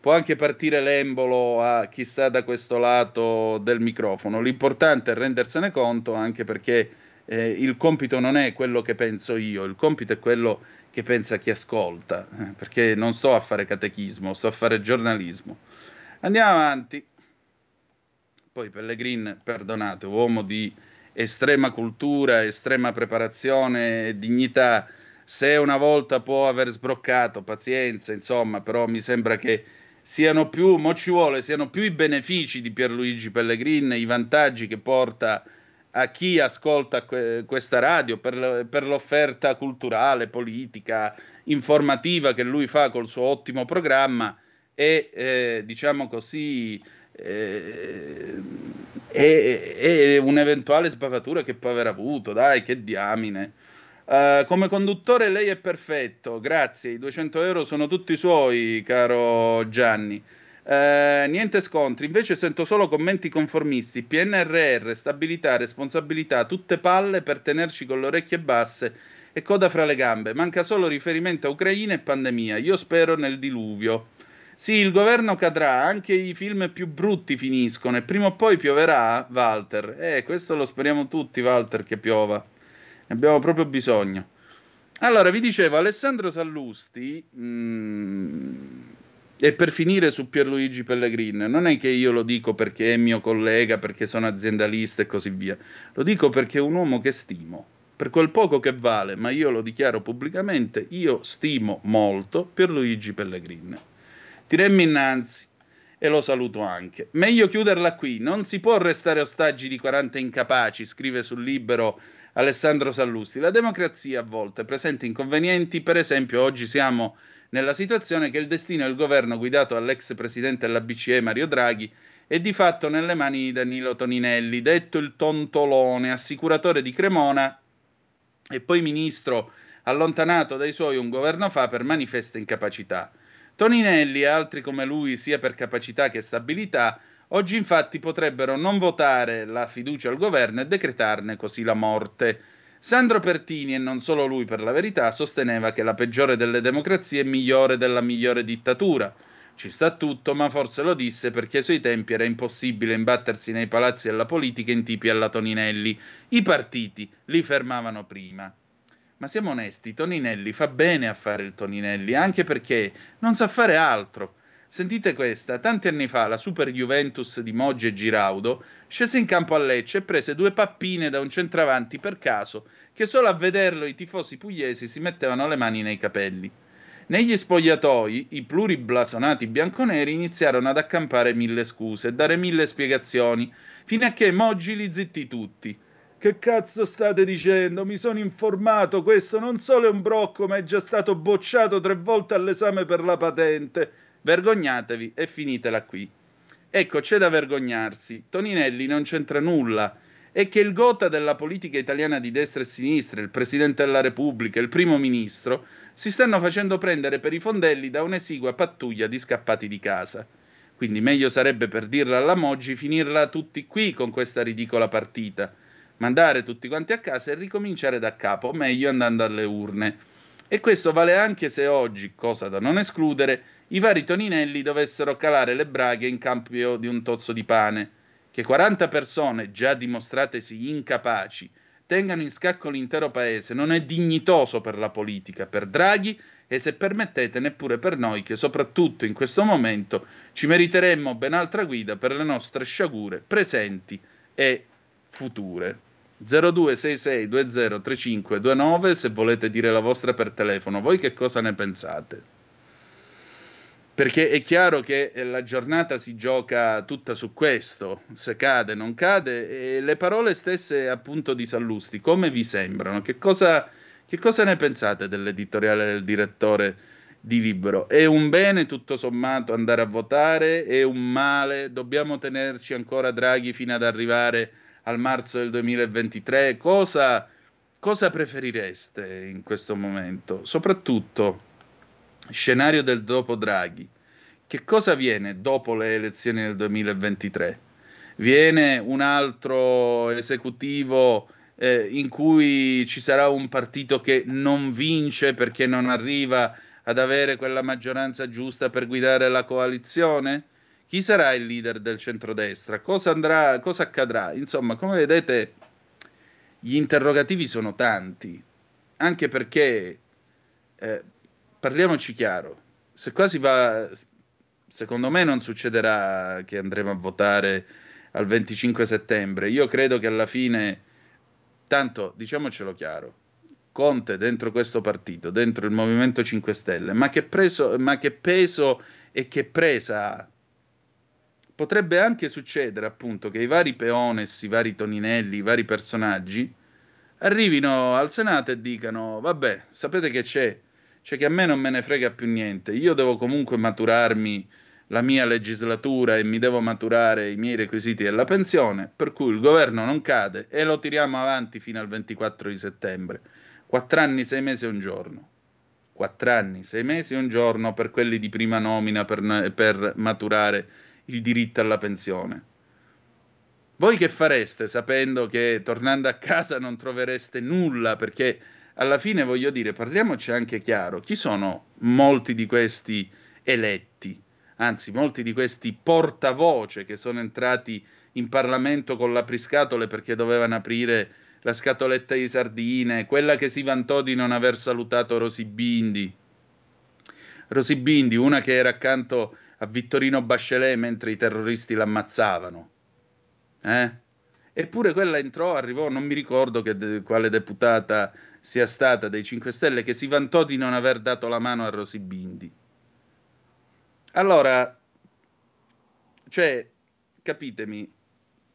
può anche partire l'embolo a chi sta da questo lato del microfono. L'importante è rendersene conto anche perché eh, il compito non è quello che penso io, il compito è quello che pensa chi ascolta, eh, perché non sto a fare catechismo, sto a fare giornalismo. Andiamo avanti. Poi Pellegrin, perdonate, uomo di estrema cultura, estrema preparazione dignità, Se una volta può aver sbroccato, pazienza, insomma, però mi sembra che siano più, mo ci vuole, siano più i benefici di Pierluigi Pellegrin, i vantaggi che porta a chi ascolta que- questa radio per, per, l'offerta culturale, politica, informativa che lui fa col suo ottimo programma e eh, diciamo così eh, e, e un'eventuale sbavatura che può aver avuto, dai, che diamine. Uh, come conduttore lei è perfetto, grazie, i 200 euro sono tutti suoi, caro Gianni. Uh, niente scontri, invece sento solo commenti conformisti, PNRR, stabilità, responsabilità, tutte palle per tenerci con le orecchie basse e coda fra le gambe. Manca solo riferimento a Ucraina e pandemia. Io spero nel diluvio. Sì, il governo cadrà, anche i film più brutti finiscono e prima o poi pioverà, Walter. Eh, questo lo speriamo tutti, Walter, che piova. Ne abbiamo proprio bisogno. Allora, vi dicevo, Alessandro Sallusti, mh, mm, e per finire su Pierluigi Pellegrin, non è che io lo dico perché è mio collega, perché sono aziendalista e così via, lo dico perché è un uomo che stimo, per quel poco che vale, ma io lo dichiaro pubblicamente, io stimo molto Pierluigi Pellegrin. Tiremmi innanzi e lo saluto anche. Meglio chiuderla qui, non si può restare ostaggi di 40 incapaci, scrive sul libero Alessandro Sallusti. La democrazia a volte presenta inconvenienti, per esempio oggi siamo nella situazione che il destino del governo guidato dall'ex presidente della BCE Mario Draghi è di fatto nelle mani di Danilo Toninelli, detto il tontolone, assicuratore di Cremona e poi ministro allontanato dai suoi un governo fa per manifesta incapacità. Toninelli e altri come lui, sia per capacità che stabilità, oggi infatti potrebbero non votare la fiducia al governo e decretarne così la morte. Sandro Pertini, e non solo lui per la verità, sosteneva che la peggiore delle democrazie è migliore della migliore dittatura. Ci sta tutto, ma forse lo disse perché ai suoi tempi era impossibile imbattersi nei palazzi della politica in tipi alla Toninelli. I partiti li fermavano prima. Ma siamo onesti, Toninelli fa bene a fare il Toninelli, anche perché non sa fare altro. Sentite questa, tanti anni fa la Super Juventus di Moggi e Giraudo scese in campo a Lecce e prese due pappine da un centravanti per caso, che solo a vederlo i tifosi pugliesi si mettevano le mani nei capelli. Negli spogliatoi, i pluriblasonati bianconeri iniziarono ad accampare mille scuse e dare mille spiegazioni, fino a che Moggi li zittì tutti. Che cazzo state dicendo? Mi sono informato, questo non solo è un brocco, ma è già stato bocciato tre volte all'esame per la patente. Vergognatevi e finitela qui. Ecco, c'è da vergognarsi. Toninelli non c'entra nulla. È che il gota della politica italiana di destra e sinistra, il Presidente della Repubblica, il Primo Ministro, si stanno facendo prendere per i fondelli da un'esigua pattuglia di scappati di casa. Quindi meglio sarebbe per dirla alla Moggi finirla tutti qui con questa ridicola partita mandare tutti quanti a casa e ricominciare da capo, meglio andando alle urne. E questo vale anche se oggi, cosa da non escludere, i vari Toninelli dovessero calare le braghe in cambio di un tozzo di pane. Che 40 persone, già dimostratesi incapaci, tengano in scacco l'intero paese non è dignitoso per la politica, per Draghi e se permettete neppure per noi che soprattutto in questo momento ci meriteremmo ben altra guida per le nostre sciagure presenti e future. 0266203529 se volete dire la vostra per telefono. Voi che cosa ne pensate? Perché è chiaro che la giornata si gioca tutta su questo, se cade, non cade, e le parole stesse appunto di Sallusti, come vi sembrano? Che cosa, che cosa ne pensate dell'editoriale del direttore di Libero? È un bene tutto sommato andare a votare? È un male? Dobbiamo tenerci ancora Draghi fino ad arrivare al marzo del 2023, cosa, cosa preferireste in questo momento? Soprattutto, scenario del dopo Draghi. Che cosa viene dopo le elezioni del 2023? Viene un altro esecutivo eh, in cui ci sarà un partito che non vince perché non arriva ad avere quella maggioranza giusta per guidare la coalizione? Chi sarà il leader del centrodestra? Cosa, andrà, cosa accadrà? Insomma, come vedete, gli interrogativi sono tanti, anche perché, eh, parliamoci chiaro, se qua si va, secondo me non succederà che andremo a votare al 25 settembre. Io credo che alla fine, tanto diciamocelo chiaro, Conte dentro questo partito, dentro il Movimento 5 Stelle, ma che, preso, ma che peso e che presa ha? Potrebbe anche succedere appunto che i vari Peones, i vari Toninelli, i vari personaggi arrivino al Senato e dicano vabbè, sapete che c'è? C'è che a me non me ne frega più niente, io devo comunque maturarmi la mia legislatura e mi devo maturare i miei requisiti della pensione, per cui il governo non cade e lo tiriamo avanti fino al 24 di settembre. Quattro anni, sei mesi e un giorno. Quattro anni, sei mesi e un giorno per quelli di prima nomina per, per maturare il diritto alla pensione. Voi che fareste sapendo che tornando a casa non trovereste nulla? Perché alla fine voglio dire, parliamoci anche chiaro, chi sono molti di questi eletti? anzi molti di questi portavoce che sono entrati in Parlamento con l'apriscatole perché dovevano aprire la scatoletta di sardine, quella che si vantò di non aver salutato Rosy Bindi. Rosy Bindi, una che era accanto a Vittorino Bachelet mentre i terroristi l'ammazzavano. Eh? Eppure quella entrò, arrivò, non mi ricordo de- quale deputata sia stata dei 5 Stelle, che si vantò di non aver dato la mano a Rosy Bindi. Allora, cioè, capitemi,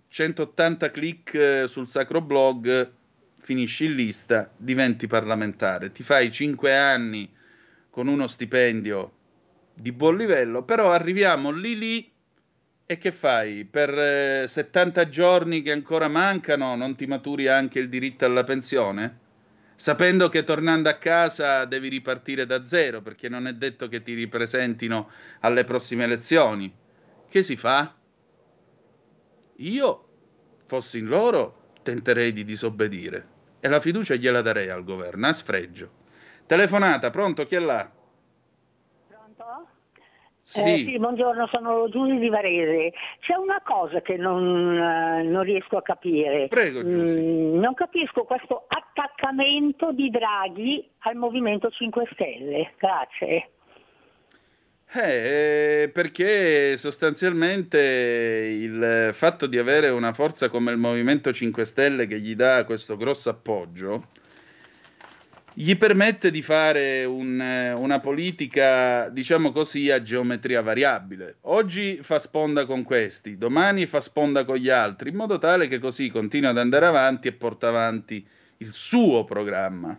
180 click eh, sul sacro blog, finisci in lista, diventi parlamentare, ti fai 5 anni con uno stipendio di buon livello, però arriviamo lì lì e che fai? Per 70 eh, giorni che ancora mancano non ti maturi anche il diritto alla pensione? sapendo che tornando a casa devi ripartire da zero, perché non è detto che ti ripresentino alle prossime elezioni. Che si fa? Io, fossi in loro, tenterei di disobbedire e la fiducia gliela darei al governo, a sfregio. Telefonata, pronto, chi è là? Sì. Eh, sì. buongiorno, sono Giusy di Varese. C'è una cosa che non, uh, non riesco a capire. Prego. Mm, non capisco questo attaccamento di Draghi al Movimento 5 Stelle. Grazie. Eh, perché sostanzialmente il fatto di avere una forza come il Movimento 5 Stelle che gli dà questo grosso appoggio gli permette di fare un, una politica, diciamo così, a geometria variabile. Oggi fa sponda con questi, domani fa sponda con gli altri, in modo tale che così continua ad andare avanti e porta avanti il suo programma,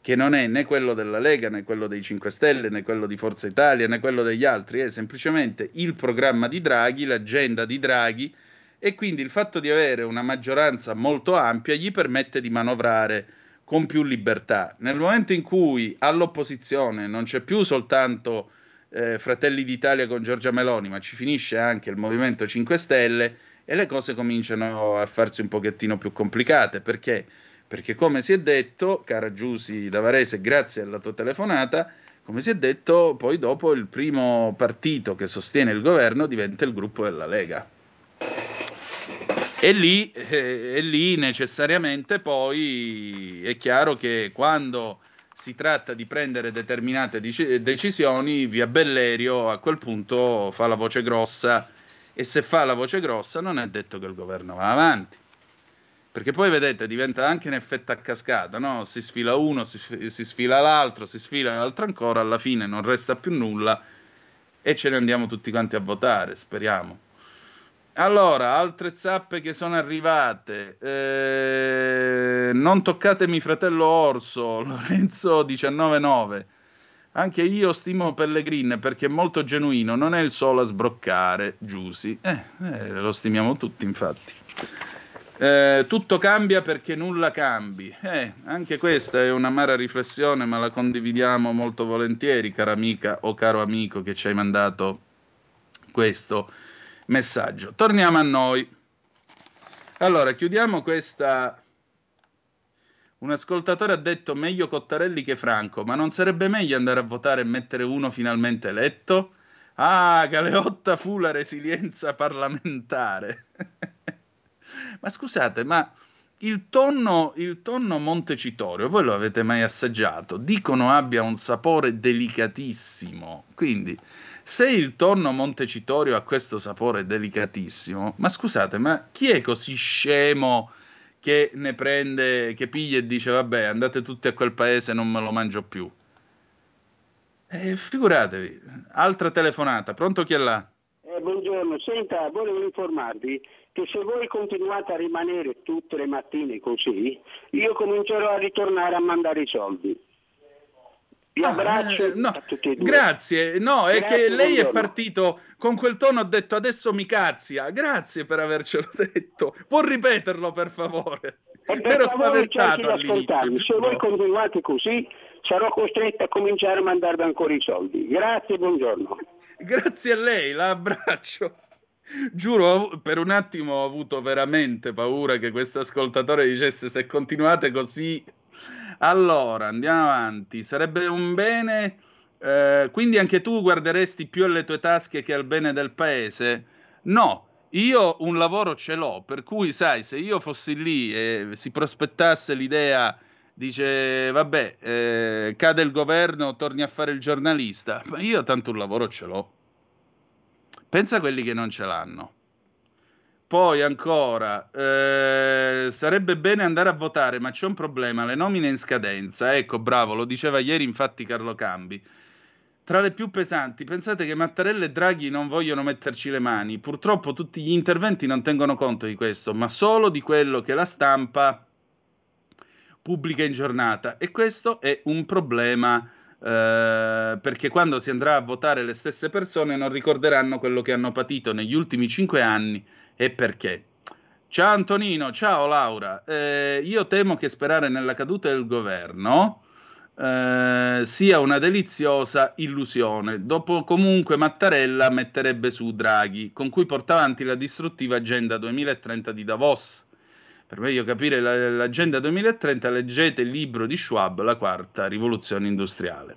che non è né quello della Lega, né quello dei 5 Stelle, né quello di Forza Italia, né quello degli altri, è semplicemente il programma di Draghi, l'agenda di Draghi, e quindi il fatto di avere una maggioranza molto ampia gli permette di manovrare con più libertà. Nel momento in cui all'opposizione non c'è più soltanto eh, Fratelli d'Italia con Giorgia Meloni, ma ci finisce anche il Movimento 5 Stelle e le cose cominciano a farsi un pochettino più complicate. Perché? Perché come si è detto, cara Giussi Davarese, grazie alla tua telefonata, come si è detto, poi dopo il primo partito che sostiene il governo diventa il gruppo della Lega. E lì, eh, e lì necessariamente poi è chiaro che quando si tratta di prendere determinate decisioni, via Bellerio a quel punto fa la voce grossa e se fa la voce grossa non è detto che il governo va avanti. Perché poi vedete, diventa anche un effetto a cascata, no? Si sfila uno, si, si sfila l'altro, si sfila l'altro ancora, alla fine non resta più nulla e ce ne andiamo tutti quanti a votare, speriamo. Allora, altre zappe che sono arrivate. Eh, non toccatemi fratello Orso, Lorenzo 199. Anche io stimo Pellegrin perché è molto genuino, non è il solo a sbroccare, Giusy. Eh, eh, lo stimiamo tutti, infatti. Eh, tutto cambia perché nulla cambi. Eh, anche questa è un'amara riflessione, ma la condividiamo molto volentieri, cara amica o caro amico che ci hai mandato questo messaggio. Torniamo a noi. Allora, chiudiamo questa... Un ascoltatore ha detto meglio Cottarelli che Franco, ma non sarebbe meglio andare a votare e mettere uno finalmente eletto? Ah, Galeotta fu la resilienza parlamentare. ma scusate, ma il tonno, il tonno Montecitorio, voi lo avete mai assaggiato? Dicono abbia un sapore delicatissimo, quindi se il tonno Montecitorio ha questo sapore delicatissimo, ma scusate, ma chi è così scemo che ne prende, che piglia e dice vabbè andate tutti a quel paese, non me lo mangio più. E figuratevi, altra telefonata, pronto chi è là? Eh, buongiorno, senta, volevo informarvi che se voi continuate a rimanere tutte le mattine così, io comincerò a ritornare a mandare i soldi. Vi Ah, abbraccio eh, no, a tutti e due. Grazie, no, è Grazie, che lei è buongiorno. partito con quel tono, ha detto adesso mi cazzia. Grazie per avercelo detto. Può ripeterlo per favore? E per Ero favore spaventato di all'inizio. Se voi continuate così, sarò costretto a cominciare a mandarvi ancora i soldi. Grazie, buongiorno. Grazie a lei, la abbraccio. Giuro, per un attimo ho avuto veramente paura che questo ascoltatore dicesse se continuate così. Allora, andiamo avanti. Sarebbe un bene. eh, quindi anche tu guarderesti più alle tue tasche che al bene del paese? No, io un lavoro ce l'ho, per cui sai, se io fossi lì e si prospettasse l'idea, dice, vabbè, eh, cade il governo, torni a fare il giornalista, ma io tanto un lavoro ce l'ho. Pensa a quelli che non ce l'hanno. Poi ancora, eh, sarebbe bene andare a votare, ma c'è un problema, le nomine in scadenza. Ecco, bravo, lo diceva ieri infatti Carlo Cambi. Tra le più pesanti, pensate che Mattarella e Draghi non vogliono metterci le mani. Purtroppo tutti gli interventi non tengono conto di questo, ma solo di quello che la stampa pubblica in giornata. E questo è un problema eh, perché quando si andrà a votare le stesse persone non ricorderanno quello che hanno patito negli ultimi cinque anni e perché. Ciao Antonino, ciao Laura. Eh, io temo che sperare nella caduta del governo eh, sia una deliziosa illusione. Dopo comunque Mattarella metterebbe su Draghi, con cui porta avanti la distruttiva agenda 2030 di Davos. Per meglio capire la- l'agenda 2030 leggete il libro di Schwab, La quarta rivoluzione industriale.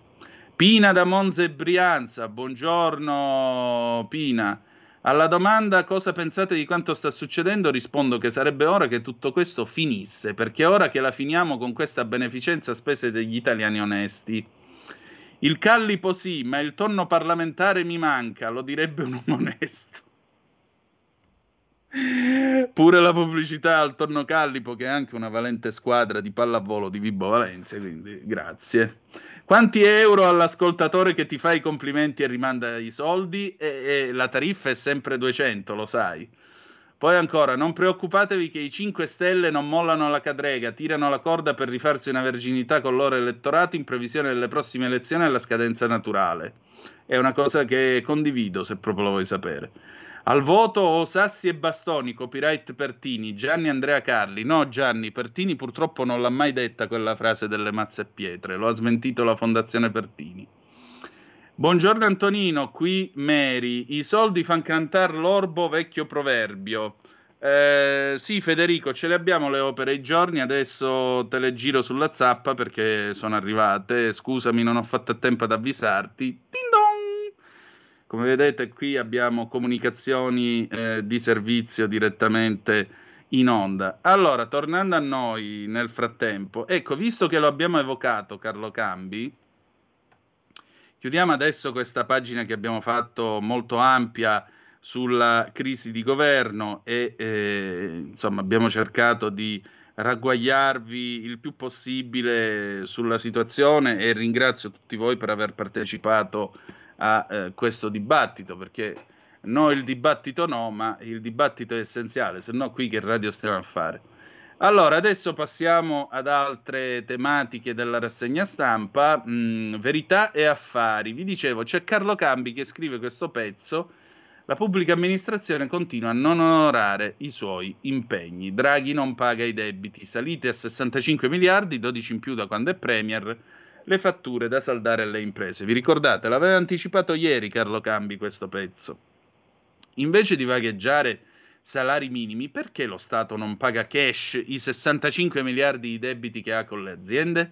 Pina da Monza e Brianza, buongiorno Pina. Alla domanda cosa pensate di quanto sta succedendo rispondo che sarebbe ora che tutto questo finisse, perché è ora che la finiamo con questa beneficenza a spese degli italiani onesti. Il callipo sì, ma il tonno parlamentare mi manca, lo direbbe un uomo onesto. Pure la pubblicità al tonno callipo, che è anche una valente squadra di pallavolo di Vibo Valencia, quindi grazie. Quanti euro all'ascoltatore che ti fa i complimenti e rimanda i soldi? E, e la tariffa è sempre 200, lo sai. Poi ancora, non preoccupatevi che i 5 Stelle non mollano la cadrega, tirano la corda per rifarsi una verginità con il loro elettorato in previsione delle prossime elezioni alla scadenza naturale. È una cosa che condivido, se proprio lo vuoi sapere. Al voto o Sassi e Bastoni, copyright Pertini, Gianni Andrea Carli. No, Gianni, Pertini purtroppo non l'ha mai detta quella frase delle mazze e pietre, lo ha smentito la Fondazione Pertini. Buongiorno Antonino, qui Mary. I soldi fan cantare l'orbo vecchio proverbio. Eh, sì, Federico, ce le abbiamo le opere i giorni. Adesso te le giro sulla zappa perché sono arrivate. Scusami, non ho fatto tempo ad avvisarti. Ding dong! Come vedete, qui abbiamo comunicazioni eh, di servizio direttamente in onda. Allora, tornando a noi nel frattempo, ecco, visto che lo abbiamo evocato, Carlo Cambi, chiudiamo adesso questa pagina che abbiamo fatto molto ampia sulla crisi di governo e eh, insomma abbiamo cercato di ragguagliarvi il più possibile sulla situazione e ringrazio tutti voi per aver partecipato a eh, questo dibattito perché noi il dibattito no, ma il dibattito è essenziale, se no qui che radio stiamo a fare. Allora, adesso passiamo ad altre tematiche della rassegna stampa, mh, verità e affari. Vi dicevo, c'è Carlo Cambi che scrive questo pezzo, la pubblica amministrazione continua a non onorare i suoi impegni. Draghi non paga i debiti, salite a 65 miliardi, 12 in più da quando è Premier, le fatture da saldare alle imprese. Vi ricordate, l'aveva anticipato ieri Carlo Cambi questo pezzo. Invece di vagheggiare salari minimi, perché lo Stato non paga cash i 65 miliardi di debiti che ha con le aziende?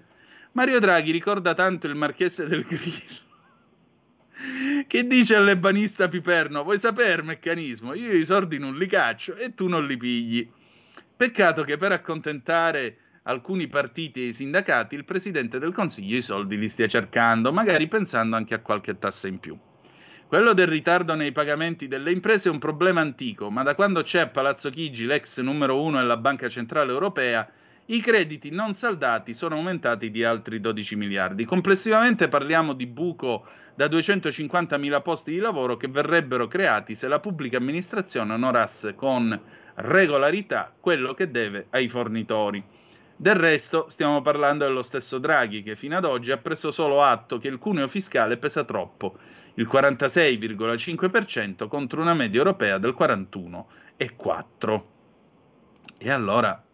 Mario Draghi ricorda tanto il marchese del Grillo che dice all'ebanista Piperno: Vuoi sapere il meccanismo? Io i soldi non li caccio e tu non li pigli. Peccato che per accontentare alcuni partiti e i sindacati il presidente del Consiglio i soldi li stia cercando, magari pensando anche a qualche tassa in più. Quello del ritardo nei pagamenti delle imprese è un problema antico, ma da quando c'è a Palazzo Chigi l'ex numero uno della Banca Centrale Europea, i crediti non saldati sono aumentati di altri 12 miliardi. Complessivamente parliamo di buco da 250 mila posti di lavoro che verrebbero creati se la pubblica amministrazione onorasse con regolarità quello che deve ai fornitori. Del resto stiamo parlando dello stesso Draghi che fino ad oggi ha preso solo atto che il cuneo fiscale pesa troppo il 46,5% contro una media europea del 41,4%. E allora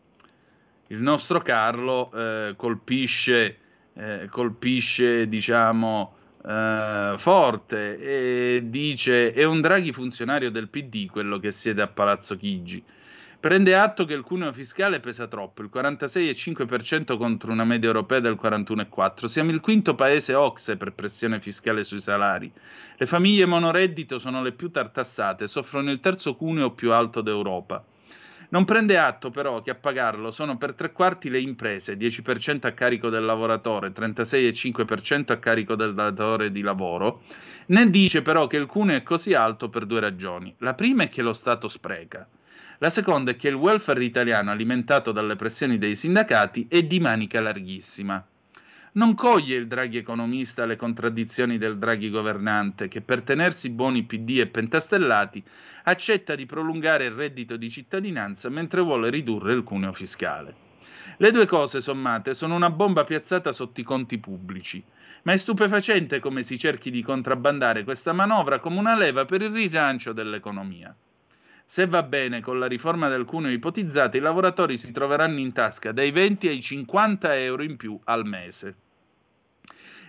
il nostro Carlo eh, colpisce, eh, colpisce, diciamo, eh, forte e dice è un Draghi funzionario del PD quello che siede a Palazzo Chigi prende atto che il cuneo fiscale pesa troppo, il 46,5% contro una media europea del 41,4%. Siamo il quinto paese OXE per pressione fiscale sui salari. Le famiglie monoreddito sono le più tartassate, soffrono il terzo cuneo più alto d'Europa. Non prende atto però che a pagarlo sono per tre quarti le imprese, 10% a carico del lavoratore, 36,5% a carico del datore di lavoro, né dice però che il cuneo è così alto per due ragioni. La prima è che lo Stato spreca. La seconda è che il welfare italiano, alimentato dalle pressioni dei sindacati, è di manica larghissima. Non coglie il Draghi economista le contraddizioni del Draghi governante, che per tenersi buoni PD e pentastellati accetta di prolungare il reddito di cittadinanza mentre vuole ridurre il cuneo fiscale. Le due cose sommate sono una bomba piazzata sotto i conti pubblici, ma è stupefacente come si cerchi di contrabbandare questa manovra come una leva per il rilancio dell'economia. Se va bene con la riforma del cuneo ipotizzata, i lavoratori si troveranno in tasca dai 20 ai 50 euro in più al mese.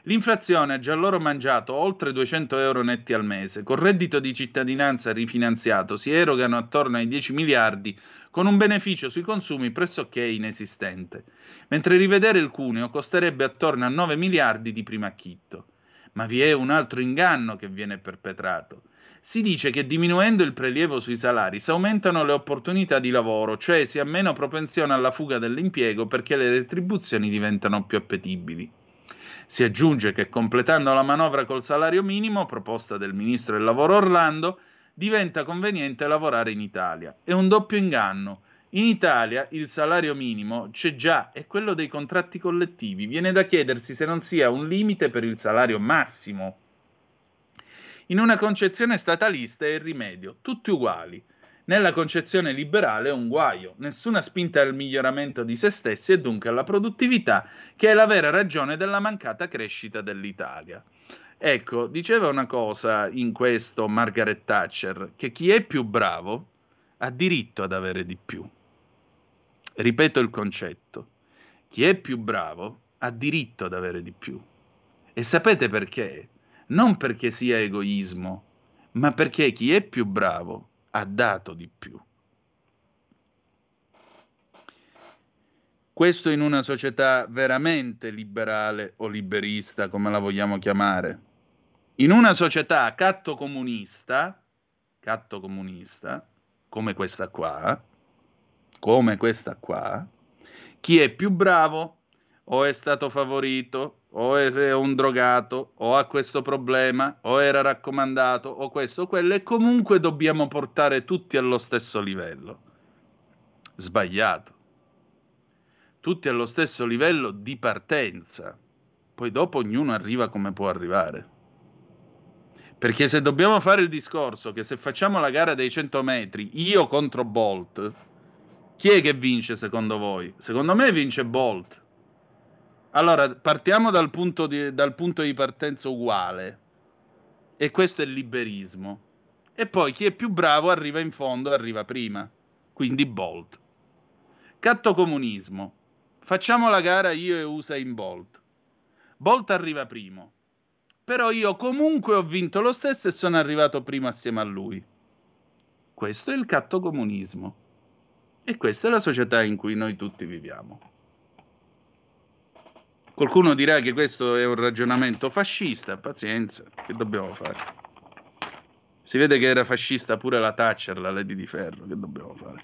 L'inflazione ha già loro mangiato oltre 200 euro netti al mese. Col reddito di cittadinanza rifinanziato si erogano attorno ai 10 miliardi con un beneficio sui consumi pressoché inesistente, mentre rivedere il cuneo costerebbe attorno a 9 miliardi di primo acchitto. Ma vi è un altro inganno che viene perpetrato si dice che diminuendo il prelievo sui salari si aumentano le opportunità di lavoro, cioè si ha meno propensione alla fuga dell'impiego perché le retribuzioni diventano più appetibili. Si aggiunge che completando la manovra col salario minimo, proposta del ministro del lavoro Orlando, diventa conveniente lavorare in Italia. È un doppio inganno. In Italia il salario minimo c'è già, è quello dei contratti collettivi. Viene da chiedersi se non sia un limite per il salario massimo in una concezione statalista è il rimedio, tutti uguali. Nella concezione liberale è un guaio, nessuna spinta al miglioramento di se stessi e dunque alla produttività, che è la vera ragione della mancata crescita dell'Italia. Ecco, diceva una cosa in questo Margaret Thatcher, che chi è più bravo ha diritto ad avere di più. Ripeto il concetto, chi è più bravo ha diritto ad avere di più. E sapete perché? Non perché sia egoismo, ma perché chi è più bravo ha dato di più. Questo in una società veramente liberale o liberista, come la vogliamo chiamare. In una società catto comunista, catto comunista, come questa qua, come questa qua, chi è più bravo o è stato favorito o è un drogato, o ha questo problema, o era raccomandato, o questo o quello, e comunque dobbiamo portare tutti allo stesso livello. Sbagliato. Tutti allo stesso livello di partenza. Poi dopo ognuno arriva come può arrivare. Perché se dobbiamo fare il discorso che se facciamo la gara dei 100 metri, io contro Bolt, chi è che vince secondo voi? Secondo me vince Bolt allora, partiamo dal punto, di, dal punto di partenza uguale. E questo è il liberismo. E poi chi è più bravo arriva in fondo, arriva prima. Quindi Bolt. Cattocomunismo. Facciamo la gara io e Usain Bolt. Bolt arriva primo. Però io comunque ho vinto lo stesso e sono arrivato primo assieme a lui. Questo è il cattocomunismo. E questa è la società in cui noi tutti viviamo. Qualcuno dirà che questo è un ragionamento fascista, pazienza, che dobbiamo fare? Si vede che era fascista pure la Thatcher, la Lady di Ferro, che dobbiamo fare?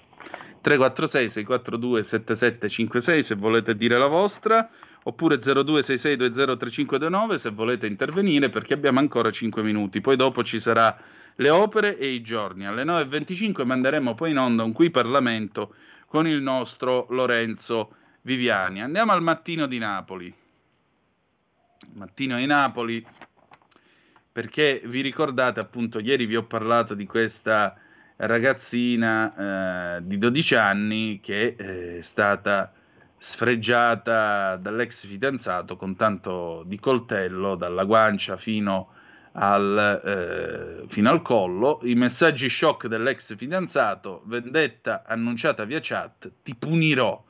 346 642 7756 se volete dire la vostra oppure 0266203529 se volete intervenire perché abbiamo ancora 5 minuti. Poi dopo ci sarà le opere e i giorni. Alle 9.25 manderemo poi in onda un qui Parlamento con il nostro Lorenzo Viviani. Andiamo al mattino di Napoli. Mattino di Napoli perché vi ricordate appunto ieri vi ho parlato di questa ragazzina eh, di 12 anni che eh, è stata sfregiata dall'ex fidanzato con tanto di coltello dalla guancia fino al, eh, fino al collo, i messaggi shock dell'ex fidanzato, vendetta annunciata via chat, ti punirò,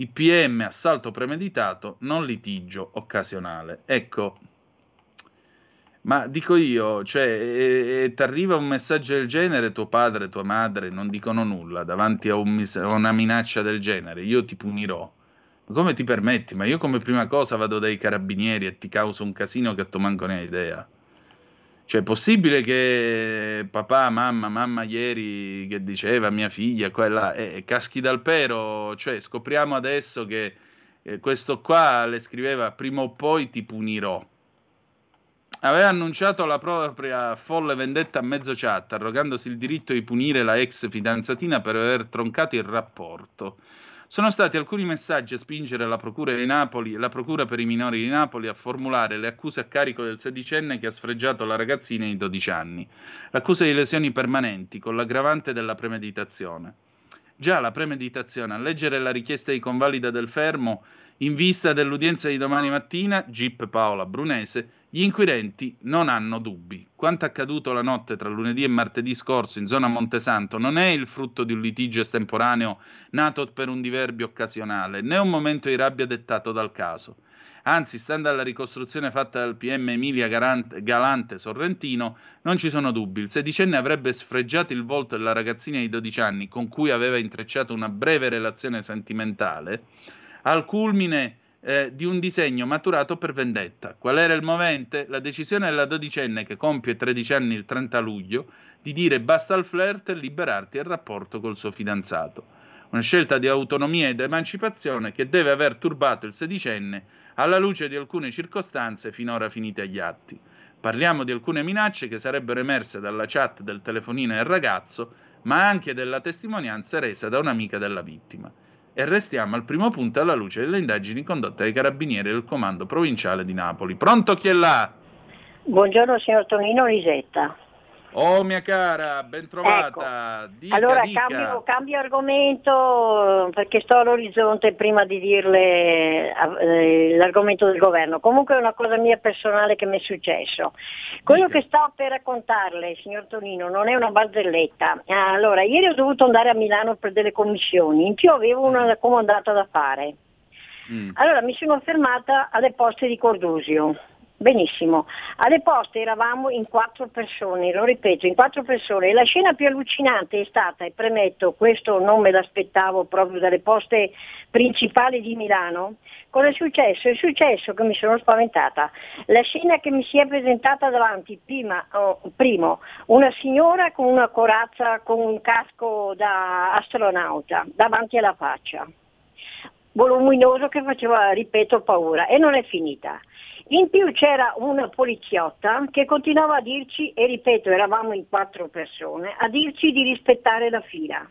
IPM assalto premeditato, non litigio occasionale. Ecco, ma dico io, cioè, e, ti arriva un messaggio del genere, tuo padre, tua madre non dicono nulla davanti a, un, a una minaccia del genere, io ti punirò. Ma come ti permetti? Ma io come prima cosa vado dai carabinieri e ti causo un casino che tu manco ne hai idea. Cioè, è possibile che papà, mamma, mamma ieri che diceva mia figlia, quella, eh, caschi dal pero, cioè scopriamo adesso che eh, questo qua le scriveva prima o poi ti punirò aveva annunciato la propria folle vendetta a mezzo chat, arrogandosi il diritto di punire la ex fidanzatina per aver troncato il rapporto. Sono stati alcuni messaggi a spingere la Procura Napoli la Procura per i minori di Napoli a formulare le accuse a carico del sedicenne che ha sfregiato la ragazzina di 12 anni. L'accusa di lesioni permanenti con l'aggravante della premeditazione. Già la premeditazione, a leggere la richiesta di convalida del fermo, in vista dell'udienza di domani mattina, GIP Paola Brunese, gli inquirenti non hanno dubbi. Quanto accaduto la notte tra lunedì e martedì scorso in zona Montesanto non è il frutto di un litigio estemporaneo nato per un diverbio occasionale, né un momento di rabbia dettato dal caso. Anzi, stando alla ricostruzione fatta dal PM Emilia Galante, Galante Sorrentino, non ci sono dubbi. Il sedicenne avrebbe sfregiato il volto della ragazzina di 12 anni con cui aveva intrecciato una breve relazione sentimentale, al culmine eh, di un disegno maturato per vendetta. Qual era il movente? La decisione della dodicenne, che compie 13 anni il 30 luglio, di dire basta al flirt e liberarti il rapporto col suo fidanzato. Una scelta di autonomia ed emancipazione che deve aver turbato il sedicenne alla luce di alcune circostanze finora finite agli atti. Parliamo di alcune minacce che sarebbero emerse dalla chat del telefonino del ragazzo, ma anche della testimonianza resa da un'amica della vittima e restiamo al primo punto alla luce delle indagini condotte dai carabinieri del comando provinciale di Napoli. Pronto chi è là? Buongiorno signor Tonino Lisetta. Oh mia cara, ben trovata. Ecco. Dica, allora dica. Cambio, cambio, argomento perché sto all'orizzonte prima di dirle eh, l'argomento del governo. Comunque è una cosa mia personale che mi è successo. Quello dica. che sto per raccontarle, signor Tonino, non è una barzelletta. Allora, ieri ho dovuto andare a Milano per delle commissioni, in più avevo una comandata da fare. Mm. Allora mi sono fermata alle poste di Cordusio Benissimo, alle poste eravamo in quattro persone, lo ripeto, in quattro persone. La scena più allucinante è stata, e premetto, questo non me l'aspettavo proprio dalle poste principali di Milano, cosa è successo? È successo che mi sono spaventata. La scena che mi si è presentata davanti, prima, oh, primo, una signora con una corazza, con un casco da astronauta, davanti alla faccia voluminoso che faceva, ripeto, paura e non è finita. In più c'era una poliziotta che continuava a dirci, e ripeto, eravamo in quattro persone, a dirci di rispettare la fila.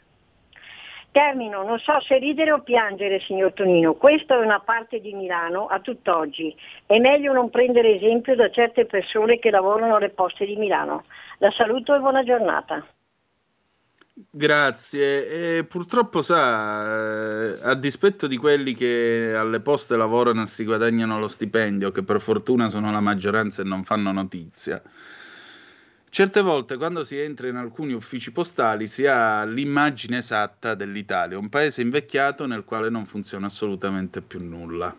Termino, non so se ridere o piangere, signor Tonino, questa è una parte di Milano a tutt'oggi. È meglio non prendere esempio da certe persone che lavorano alle poste di Milano. La saluto e buona giornata. Grazie. E purtroppo, sa, eh, a dispetto di quelli che alle poste lavorano e si guadagnano lo stipendio, che per fortuna sono la maggioranza e non fanno notizia, certe volte quando si entra in alcuni uffici postali si ha l'immagine esatta dell'Italia, un paese invecchiato nel quale non funziona assolutamente più nulla.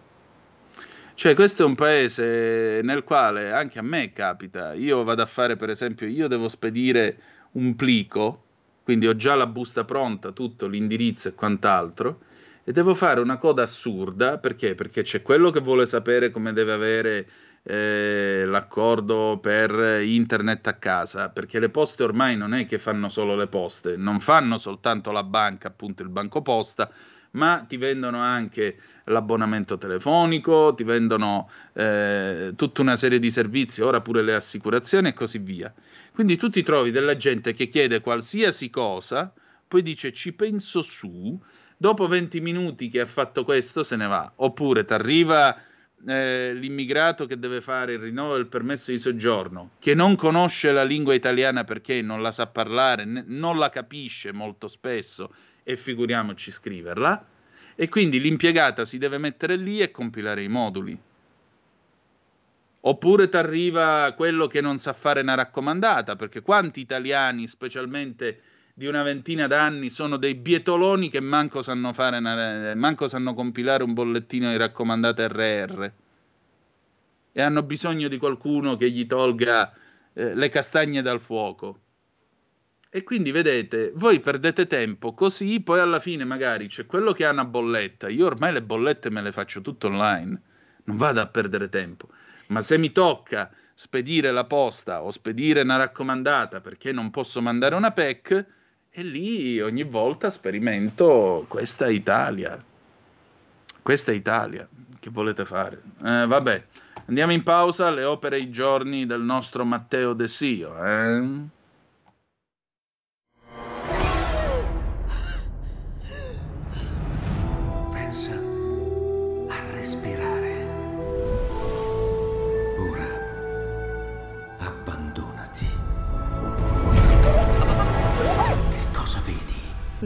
Cioè, questo è un paese nel quale anche a me capita, io vado a fare, per esempio, io devo spedire un plico quindi ho già la busta pronta, tutto l'indirizzo e quant'altro, e devo fare una coda assurda perché? Perché c'è quello che vuole sapere come deve avere eh, l'accordo per internet a casa, perché le poste ormai non è che fanno solo le poste, non fanno soltanto la banca, appunto il banco posta, ma ti vendono anche l'abbonamento telefonico, ti vendono eh, tutta una serie di servizi, ora pure le assicurazioni e così via. Quindi tu ti trovi della gente che chiede qualsiasi cosa, poi dice ci penso su, dopo 20 minuti che ha fatto questo se ne va, oppure ti arriva eh, l'immigrato che deve fare il rinnovo del permesso di soggiorno, che non conosce la lingua italiana perché non la sa parlare, ne- non la capisce molto spesso e figuriamoci scriverla, e quindi l'impiegata si deve mettere lì e compilare i moduli. Oppure ti arriva quello che non sa fare una raccomandata, perché quanti italiani, specialmente di una ventina d'anni, sono dei bietoloni che manco sanno, fare una, manco sanno compilare un bollettino di raccomandata RR e hanno bisogno di qualcuno che gli tolga eh, le castagne dal fuoco. E quindi vedete, voi perdete tempo così, poi alla fine magari c'è quello che ha una bolletta. Io ormai le bollette me le faccio tutto online, non vado a perdere tempo. Ma se mi tocca spedire la posta o spedire una raccomandata perché non posso mandare una PEC, e lì ogni volta sperimento questa Italia. Questa Italia, che volete fare? Eh, vabbè, andiamo in pausa, le opere e i giorni del nostro Matteo De Sio. Eh?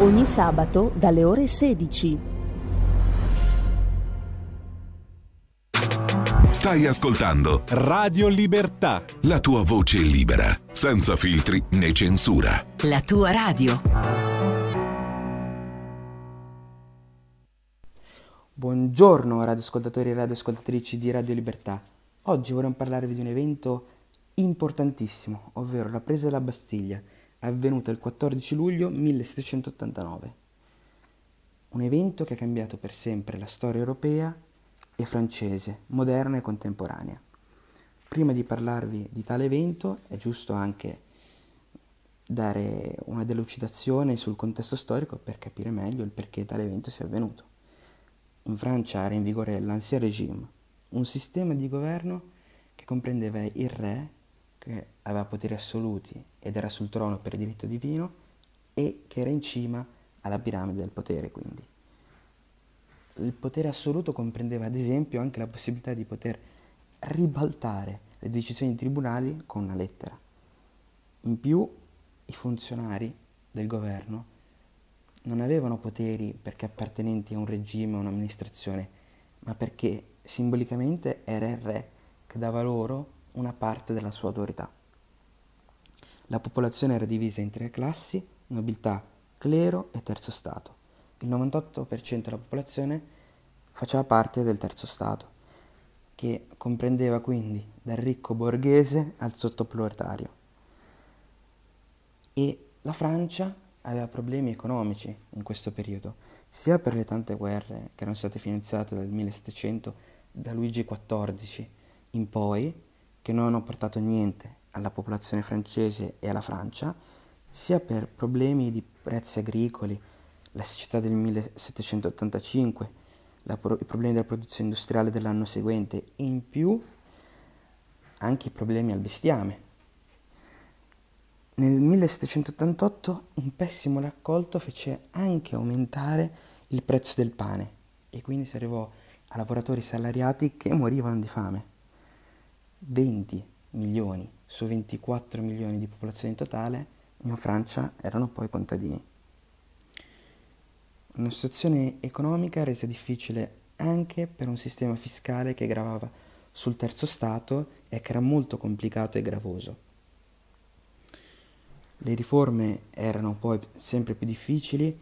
Ogni sabato dalle ore 16. Stai ascoltando Radio Libertà. La tua voce libera, senza filtri né censura. La tua radio. Buongiorno radioascoltatori e radioascoltatrici di Radio Libertà. Oggi vorremmo parlarvi di un evento importantissimo, ovvero la presa della Bastiglia avvenuta il 14 luglio 1789. Un evento che ha cambiato per sempre la storia europea e francese, moderna e contemporanea. Prima di parlarvi di tale evento è giusto anche dare una delucidazione sul contesto storico per capire meglio il perché tale evento sia avvenuto. In Francia era in vigore l'Ancien Régime, un sistema di governo che comprendeva il re, che aveva poteri assoluti ed era sul trono per diritto divino e che era in cima alla piramide del potere quindi. Il potere assoluto comprendeva ad esempio anche la possibilità di poter ribaltare le decisioni dei tribunali con una lettera. In più i funzionari del governo non avevano poteri perché appartenenti a un regime o un'amministrazione, ma perché simbolicamente era il re che dava loro una parte della sua autorità. La popolazione era divisa in tre classi, nobiltà, clero e terzo stato. Il 98% della popolazione faceva parte del terzo stato, che comprendeva quindi dal ricco borghese al sottoproletario. E la Francia aveva problemi economici in questo periodo, sia per le tante guerre che erano state finanziate dal 1700 da Luigi XIV in poi, che non hanno portato niente alla popolazione francese e alla Francia, sia per problemi di prezzi agricoli, la siccità del 1785, pro- i problemi della produzione industriale dell'anno seguente e in più anche i problemi al bestiame. Nel 1788 un pessimo raccolto fece anche aumentare il prezzo del pane e quindi si arrivò a lavoratori salariati che morivano di fame. 20 milioni su 24 milioni di popolazione totale, in Francia erano poi contadini. Una situazione economica resa difficile anche per un sistema fiscale che gravava sul terzo Stato e che era molto complicato e gravoso. Le riforme erano poi sempre più difficili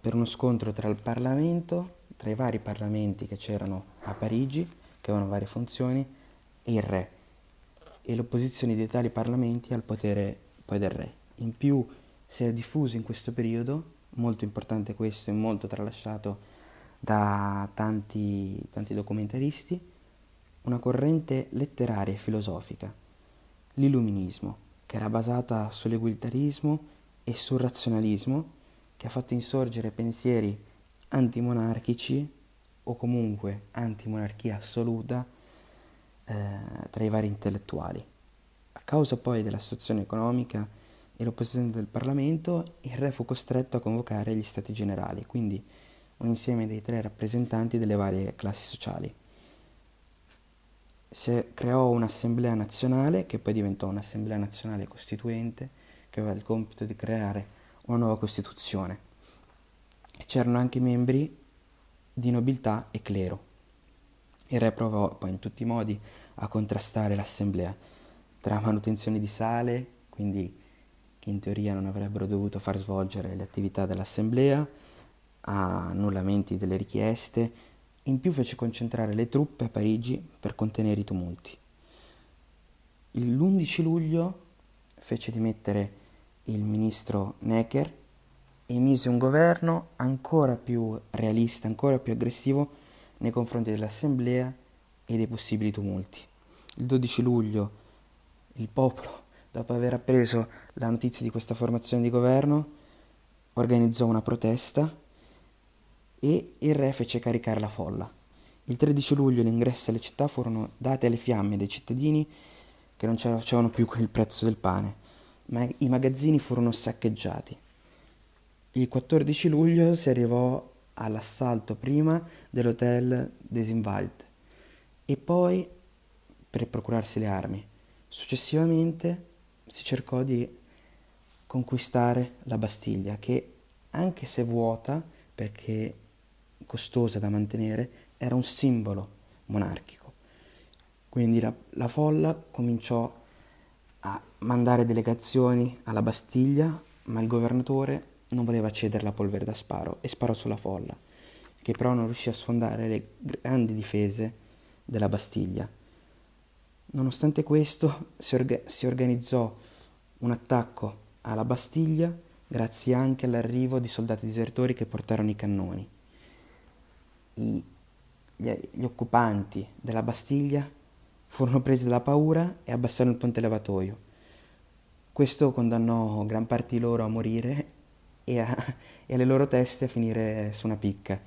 per uno scontro tra il Parlamento, tra i vari parlamenti che c'erano a Parigi, che avevano varie funzioni, il re, e l'opposizione di tali parlamenti al potere poi del re. In più si è diffuso in questo periodo, molto importante questo e molto tralasciato da tanti, tanti documentaristi, una corrente letteraria e filosofica, l'illuminismo, che era basata sull'egualitarismo e sul razionalismo, che ha fatto insorgere pensieri antimonarchici o comunque antimonarchia assoluta eh, tra i vari intellettuali. A causa poi della situazione economica e l'opposizione del Parlamento, il re fu costretto a convocare gli stati generali, quindi un insieme dei tre rappresentanti delle varie classi sociali si creò un'assemblea nazionale che poi diventò un'assemblea nazionale costituente che aveva il compito di creare una nuova costituzione. C'erano anche membri di nobiltà e clero. Il re provò poi in tutti i modi a contrastare l'assemblea tra manutenzione di sale, quindi che in teoria non avrebbero dovuto far svolgere le attività dell'assemblea, a annullamenti delle richieste, in più fece concentrare le truppe a Parigi per contenere i tumulti. L'11 luglio fece dimettere il ministro Necker e mise un governo ancora più realista, ancora più aggressivo nei confronti dell'assemblea e dei possibili tumulti. Il 12 luglio il popolo, dopo aver appreso la notizia di questa formazione di governo, organizzò una protesta e il re fece caricare la folla. Il 13 luglio gli ingressi alle città furono dati alle fiamme dai cittadini che non ce la facevano più con il prezzo del pane, ma i magazzini furono saccheggiati. Il 14 luglio si arrivò all'assalto prima dell'hotel Desinwald e poi per procurarsi le armi. Successivamente si cercò di conquistare la Bastiglia che anche se vuota perché costosa da mantenere, era un simbolo monarchico. Quindi la, la folla cominciò a mandare delegazioni alla Bastiglia, ma il governatore non voleva cedere la polvere da sparo e sparò sulla folla, che però non riuscì a sfondare le grandi difese della Bastiglia. Nonostante questo si, orga- si organizzò un attacco alla Bastiglia grazie anche all'arrivo di soldati disertori che portarono i cannoni. I, gli, gli occupanti della Bastiglia furono presi dalla paura e abbassarono il ponte levatoio. Questo condannò gran parte di loro a morire e, a, e alle loro teste a finire su una picca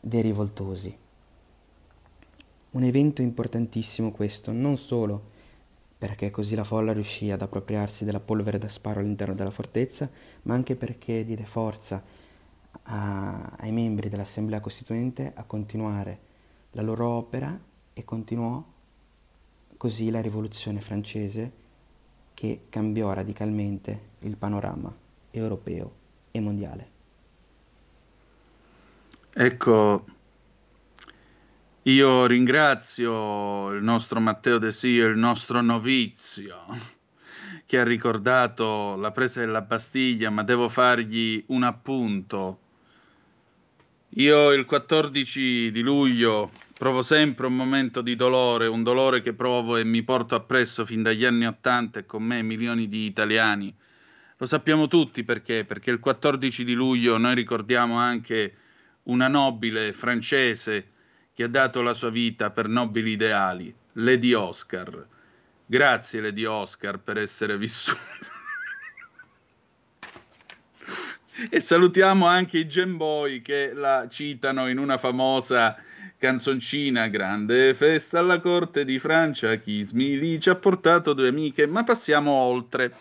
dei rivoltosi. Un evento importantissimo questo, non solo perché così la folla riuscì ad appropriarsi della polvere da sparo all'interno della fortezza, ma anche perché diede forza a, ai membri dell'Assemblea Costituente a continuare la loro opera e continuò così la rivoluzione francese che cambiò radicalmente il panorama europeo e mondiale. Ecco, io ringrazio il nostro Matteo De Sio, il nostro novizio, che ha ricordato la presa della Bastiglia, ma devo fargli un appunto. Io il 14 di luglio provo sempre un momento di dolore, un dolore che provo e mi porto appresso fin dagli anni Ottanta e con me milioni di italiani. Lo sappiamo tutti perché, perché il 14 di luglio noi ricordiamo anche una nobile francese che ha dato la sua vita per nobili ideali, Lady Oscar. Grazie Lady Oscar per essere vissuta. e salutiamo anche i Gemboy che la citano in una famosa canzoncina grande festa alla corte di Francia Chismili ci ha portato due amiche ma passiamo oltre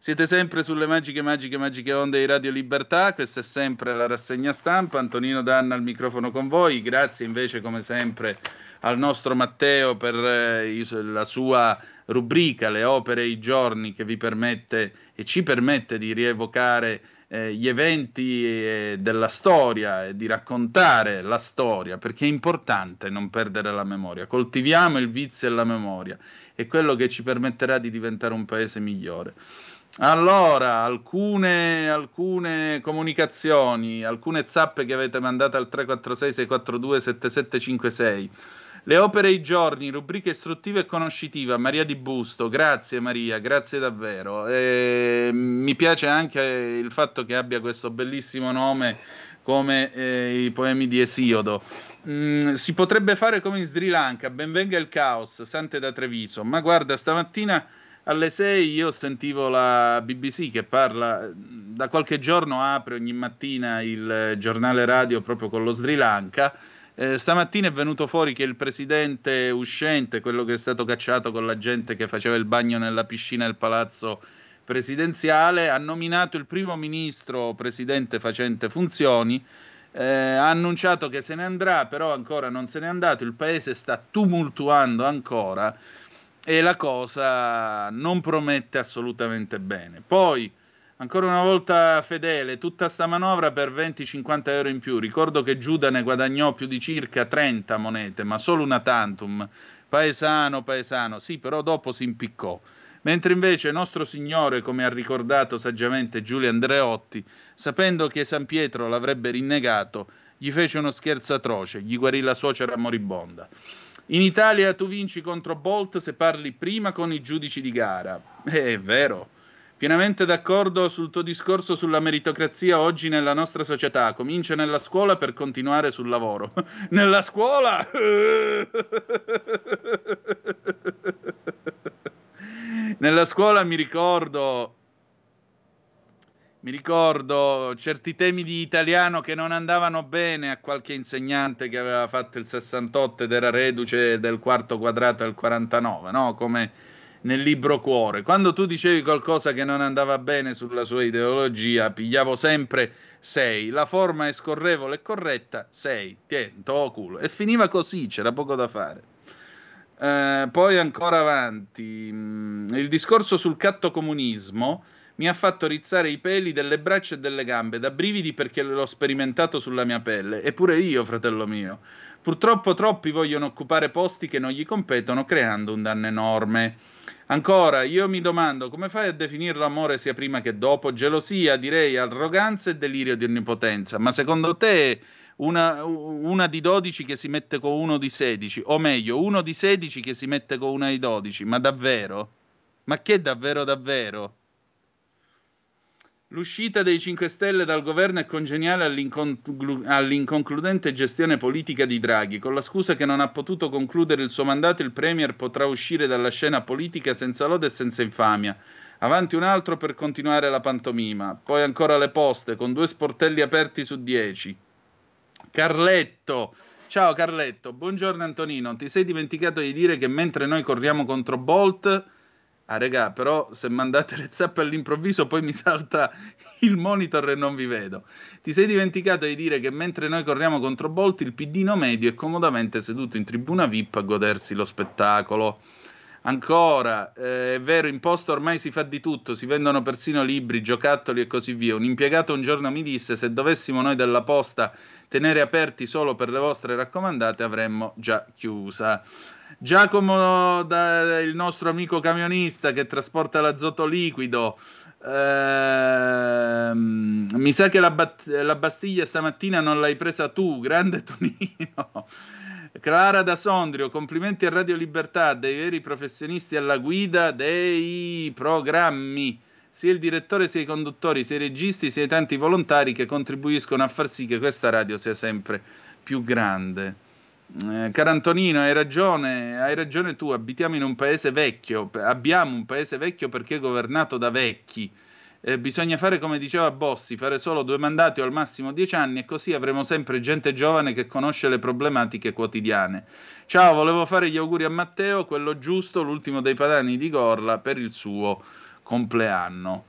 siete sempre sulle magiche, magiche, magiche onde di Radio Libertà. Questa è sempre la rassegna stampa. Antonino Danna al microfono con voi. Grazie invece, come sempre, al nostro Matteo per eh, la sua rubrica Le opere e i giorni che vi permette e ci permette di rievocare eh, gli eventi eh, della storia e di raccontare la storia, perché è importante non perdere la memoria. Coltiviamo il vizio e la memoria, è quello che ci permetterà di diventare un paese migliore. Allora, alcune, alcune comunicazioni, alcune zappe che avete mandato al 346 642 7756. Le opere e i giorni, rubriche istruttiva e conoscitiva, Maria Di Busto, grazie Maria, grazie davvero. E mi piace anche il fatto che abbia questo bellissimo nome come eh, i poemi di Esiodo. Mm, si potrebbe fare come in Sri Lanka, benvenga il caos, Sante da Treviso, ma guarda, stamattina alle 6 io sentivo la BBC che parla, da qualche giorno apre ogni mattina il giornale radio proprio con lo Sri Lanka. Eh, stamattina è venuto fuori che il presidente uscente, quello che è stato cacciato con la gente che faceva il bagno nella piscina del palazzo presidenziale, ha nominato il primo ministro presidente facente funzioni. Eh, ha annunciato che se ne andrà, però ancora non se n'è andato. Il paese sta tumultuando ancora e la cosa non promette assolutamente bene. Poi, ancora una volta fedele, tutta sta manovra per 20-50 euro in più. Ricordo che Giuda ne guadagnò più di circa 30 monete, ma solo una tantum. Paesano, paesano, sì, però dopo si impiccò. Mentre invece nostro Signore, come ha ricordato saggiamente Giulio Andreotti, sapendo che San Pietro l'avrebbe rinnegato, gli fece uno scherzo atroce, gli guarì la suocera moribonda. In Italia tu vinci contro Bolt se parli prima con i giudici di gara. Eh, è vero. Pienamente d'accordo sul tuo discorso sulla meritocrazia oggi nella nostra società. Comincia nella scuola per continuare sul lavoro. nella scuola? nella scuola mi ricordo mi ricordo certi temi di italiano che non andavano bene a qualche insegnante che aveva fatto il 68 ed era reduce del quarto quadrato del 49, no? Come nel libro Cuore. Quando tu dicevi qualcosa che non andava bene sulla sua ideologia, pigliavo sempre 6. La forma è scorrevole e corretta, 6. Tieni, to culo. E finiva così, c'era poco da fare. Eh, poi ancora avanti, mm, il discorso sul cattocomunismo mi ha fatto rizzare i peli delle braccia e delle gambe, da brividi perché l'ho sperimentato sulla mia pelle. Eppure io, fratello mio. Purtroppo troppi vogliono occupare posti che non gli competono, creando un danno enorme. Ancora, io mi domando come fai a definirlo amore sia prima che dopo? Gelosia, direi, arroganza e delirio di onnipotenza. Ma secondo te una, una, di 12 che si mette con uno di 16, o meglio, uno di 16 che si mette con una di 12? Ma davvero? Ma che davvero davvero? L'uscita dei 5 Stelle dal governo è congeniale all'inconclu- all'inconcludente gestione politica di Draghi. Con la scusa che non ha potuto concludere il suo mandato, il Premier potrà uscire dalla scena politica senza lode e senza infamia. Avanti un altro per continuare la pantomima. Poi ancora le poste, con due sportelli aperti su 10. Carletto. Ciao Carletto, buongiorno Antonino. Ti sei dimenticato di dire che mentre noi corriamo contro Bolt Ah, regà, però se mandate le zappe all'improvviso poi mi salta il monitor e non vi vedo. Ti sei dimenticato di dire che mentre noi corriamo contro Bolt, il piddino medio è comodamente seduto in tribuna VIP a godersi lo spettacolo. Ancora, eh, è vero, in posta ormai si fa di tutto, si vendono persino libri, giocattoli e così via. Un impiegato un giorno mi disse se dovessimo noi della posta tenere aperti solo per le vostre raccomandate avremmo già chiusa. Giacomo, da, il nostro amico camionista che trasporta l'azoto liquido. Ehm, mi sa che la, bat- la, Bastiglia stamattina non l'hai presa tu, grande Tonino. Clara da Sondrio, complimenti a Radio Libertà, dei veri professionisti alla guida dei programmi. Sia il direttore, sia i conduttori, sia i registi, sia i tanti volontari che contribuiscono a far sì che questa radio sia sempre più grande. Eh, caro Antonino, hai ragione, hai ragione tu, abitiamo in un paese vecchio, abbiamo un paese vecchio perché è governato da vecchi. Eh, bisogna fare come diceva Bossi, fare solo due mandati o al massimo dieci anni e così avremo sempre gente giovane che conosce le problematiche quotidiane. Ciao, volevo fare gli auguri a Matteo, quello giusto, l'ultimo dei padani di Gorla, per il suo compleanno.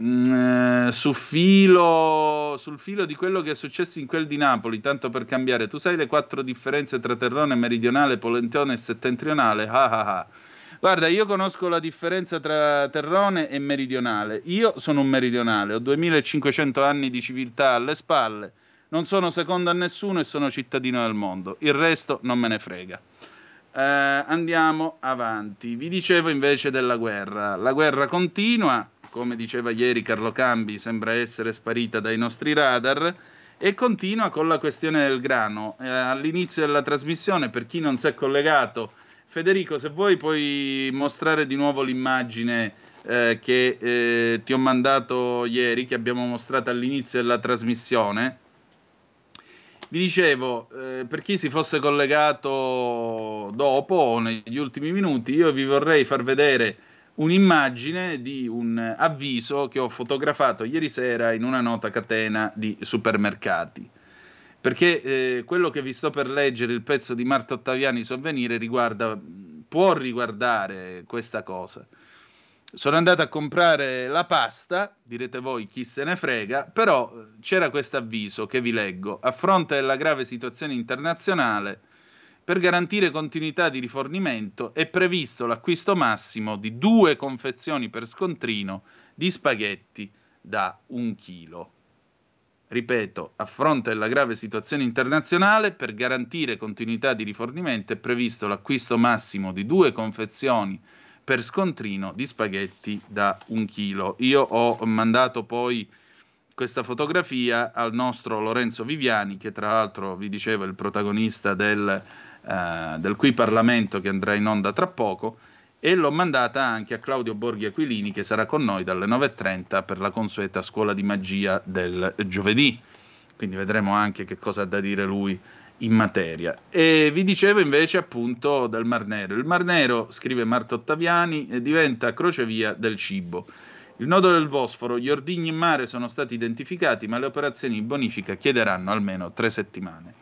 Mm, su filo, sul filo di quello che è successo in quel di Napoli, tanto per cambiare, tu sai le quattro differenze tra terrone meridionale, polentone e settentrionale? Ah ah ah. Guarda, io conosco la differenza tra terrone e meridionale. Io sono un meridionale, ho 2500 anni di civiltà alle spalle, non sono secondo a nessuno e sono cittadino del mondo. Il resto non me ne frega. Eh, andiamo avanti. Vi dicevo invece della guerra. La guerra continua come diceva ieri Carlo Cambi, sembra essere sparita dai nostri radar e continua con la questione del grano. Eh, all'inizio della trasmissione, per chi non si è collegato, Federico, se vuoi puoi mostrare di nuovo l'immagine eh, che eh, ti ho mandato ieri, che abbiamo mostrato all'inizio della trasmissione. Vi dicevo, eh, per chi si fosse collegato dopo o negli ultimi minuti, io vi vorrei far vedere un'immagine di un avviso che ho fotografato ieri sera in una nota catena di supermercati. Perché eh, quello che vi sto per leggere, il pezzo di Marta Ottaviani Sovvenire, riguarda, può riguardare questa cosa. Sono andato a comprare la pasta, direte voi chi se ne frega, però c'era questo avviso che vi leggo. A fronte della grave situazione internazionale, per garantire continuità di rifornimento è previsto l'acquisto massimo di due confezioni per scontrino di spaghetti da un chilo. Ripeto, a fronte della grave situazione internazionale, per garantire continuità di rifornimento è previsto l'acquisto massimo di due confezioni per scontrino di spaghetti da un chilo. Io ho mandato poi questa fotografia al nostro Lorenzo Viviani, che tra l'altro vi dicevo è il protagonista del eh, del Qui Parlamento che andrà in onda tra poco e l'ho mandata anche a Claudio Borghi Aquilini che sarà con noi dalle 9.30 per la consueta scuola di magia del giovedì. Quindi vedremo anche che cosa ha da dire lui in materia. E vi dicevo invece appunto del Mar Nero. Il Mar Nero, scrive Marta Ottaviani, diventa crocevia del cibo. Il nodo del Bosforo, gli ordigni in mare sono stati identificati, ma le operazioni di bonifica chiederanno almeno tre settimane.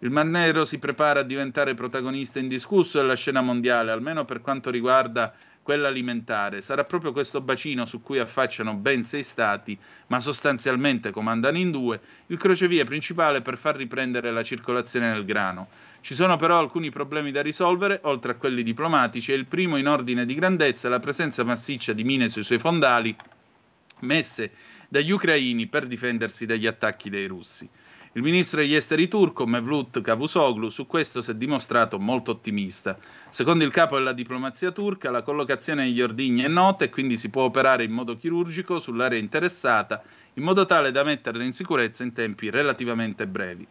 Il Mar Nero si prepara a diventare protagonista indiscusso della scena mondiale, almeno per quanto riguarda quella alimentare. Sarà proprio questo bacino su cui affacciano ben sei stati, ma sostanzialmente comandano in due, il crocevia principale per far riprendere la circolazione del grano. Ci sono però alcuni problemi da risolvere, oltre a quelli diplomatici, e il primo in ordine di grandezza è la presenza massiccia di mine sui suoi fondali messe dagli ucraini per difendersi dagli attacchi dei russi. Il ministro degli esteri turco, Mevlut Cavusoglu, su questo si è dimostrato molto ottimista. Secondo il capo della diplomazia turca, la collocazione degli ordigni è nota e quindi si può operare in modo chirurgico sull'area interessata, in modo tale da metterla in sicurezza in tempi relativamente brevi.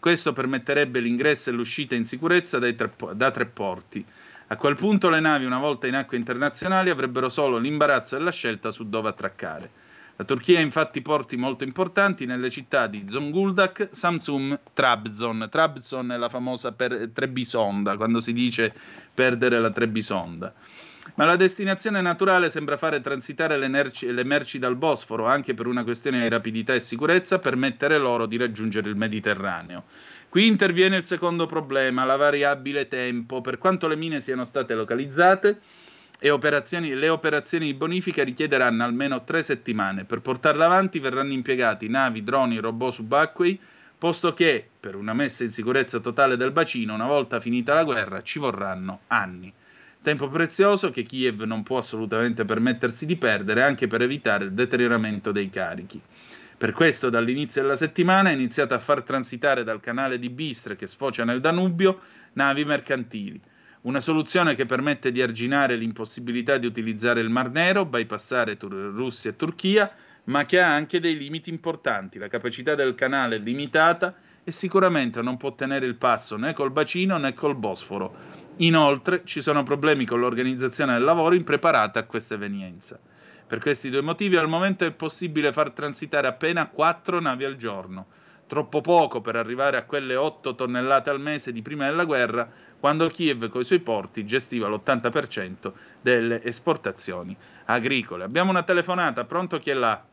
Questo permetterebbe l'ingresso e l'uscita in sicurezza tre, da tre porti. A quel punto le navi, una volta in acque internazionali, avrebbero solo l'imbarazzo della scelta su dove attraccare. La Turchia ha infatti porti molto importanti nelle città di Zonguldak, Samsum, Trabzon. Trabzon è la famosa per Trebisonda, quando si dice perdere la Trebisonda. Ma la destinazione naturale sembra fare transitare le merci, le merci dal Bosforo, anche per una questione di rapidità e sicurezza, permettere loro di raggiungere il Mediterraneo. Qui interviene il secondo problema, la variabile tempo. Per quanto le mine siano state localizzate, e operazioni, le operazioni di bonifica richiederanno almeno tre settimane. Per portarle avanti verranno impiegati navi, droni, robot subacquei, posto che per una messa in sicurezza totale del bacino, una volta finita la guerra, ci vorranno anni. Tempo prezioso che Kiev non può assolutamente permettersi di perdere anche per evitare il deterioramento dei carichi. Per questo dall'inizio della settimana è iniziato a far transitare dal canale di Bistre che sfocia nel Danubio navi mercantili. Una soluzione che permette di arginare l'impossibilità di utilizzare il Mar Nero, bypassare Tur- Russia e Turchia, ma che ha anche dei limiti importanti. La capacità del canale è limitata e sicuramente non può tenere il passo né col bacino né col Bosforo. Inoltre ci sono problemi con l'organizzazione del lavoro impreparata a questa evenienza. Per questi due motivi al momento è possibile far transitare appena 4 navi al giorno, troppo poco per arrivare a quelle 8 tonnellate al mese di prima della guerra, quando Kiev con i suoi porti gestiva l'80% delle esportazioni agricole. Abbiamo una telefonata, pronto chi è là?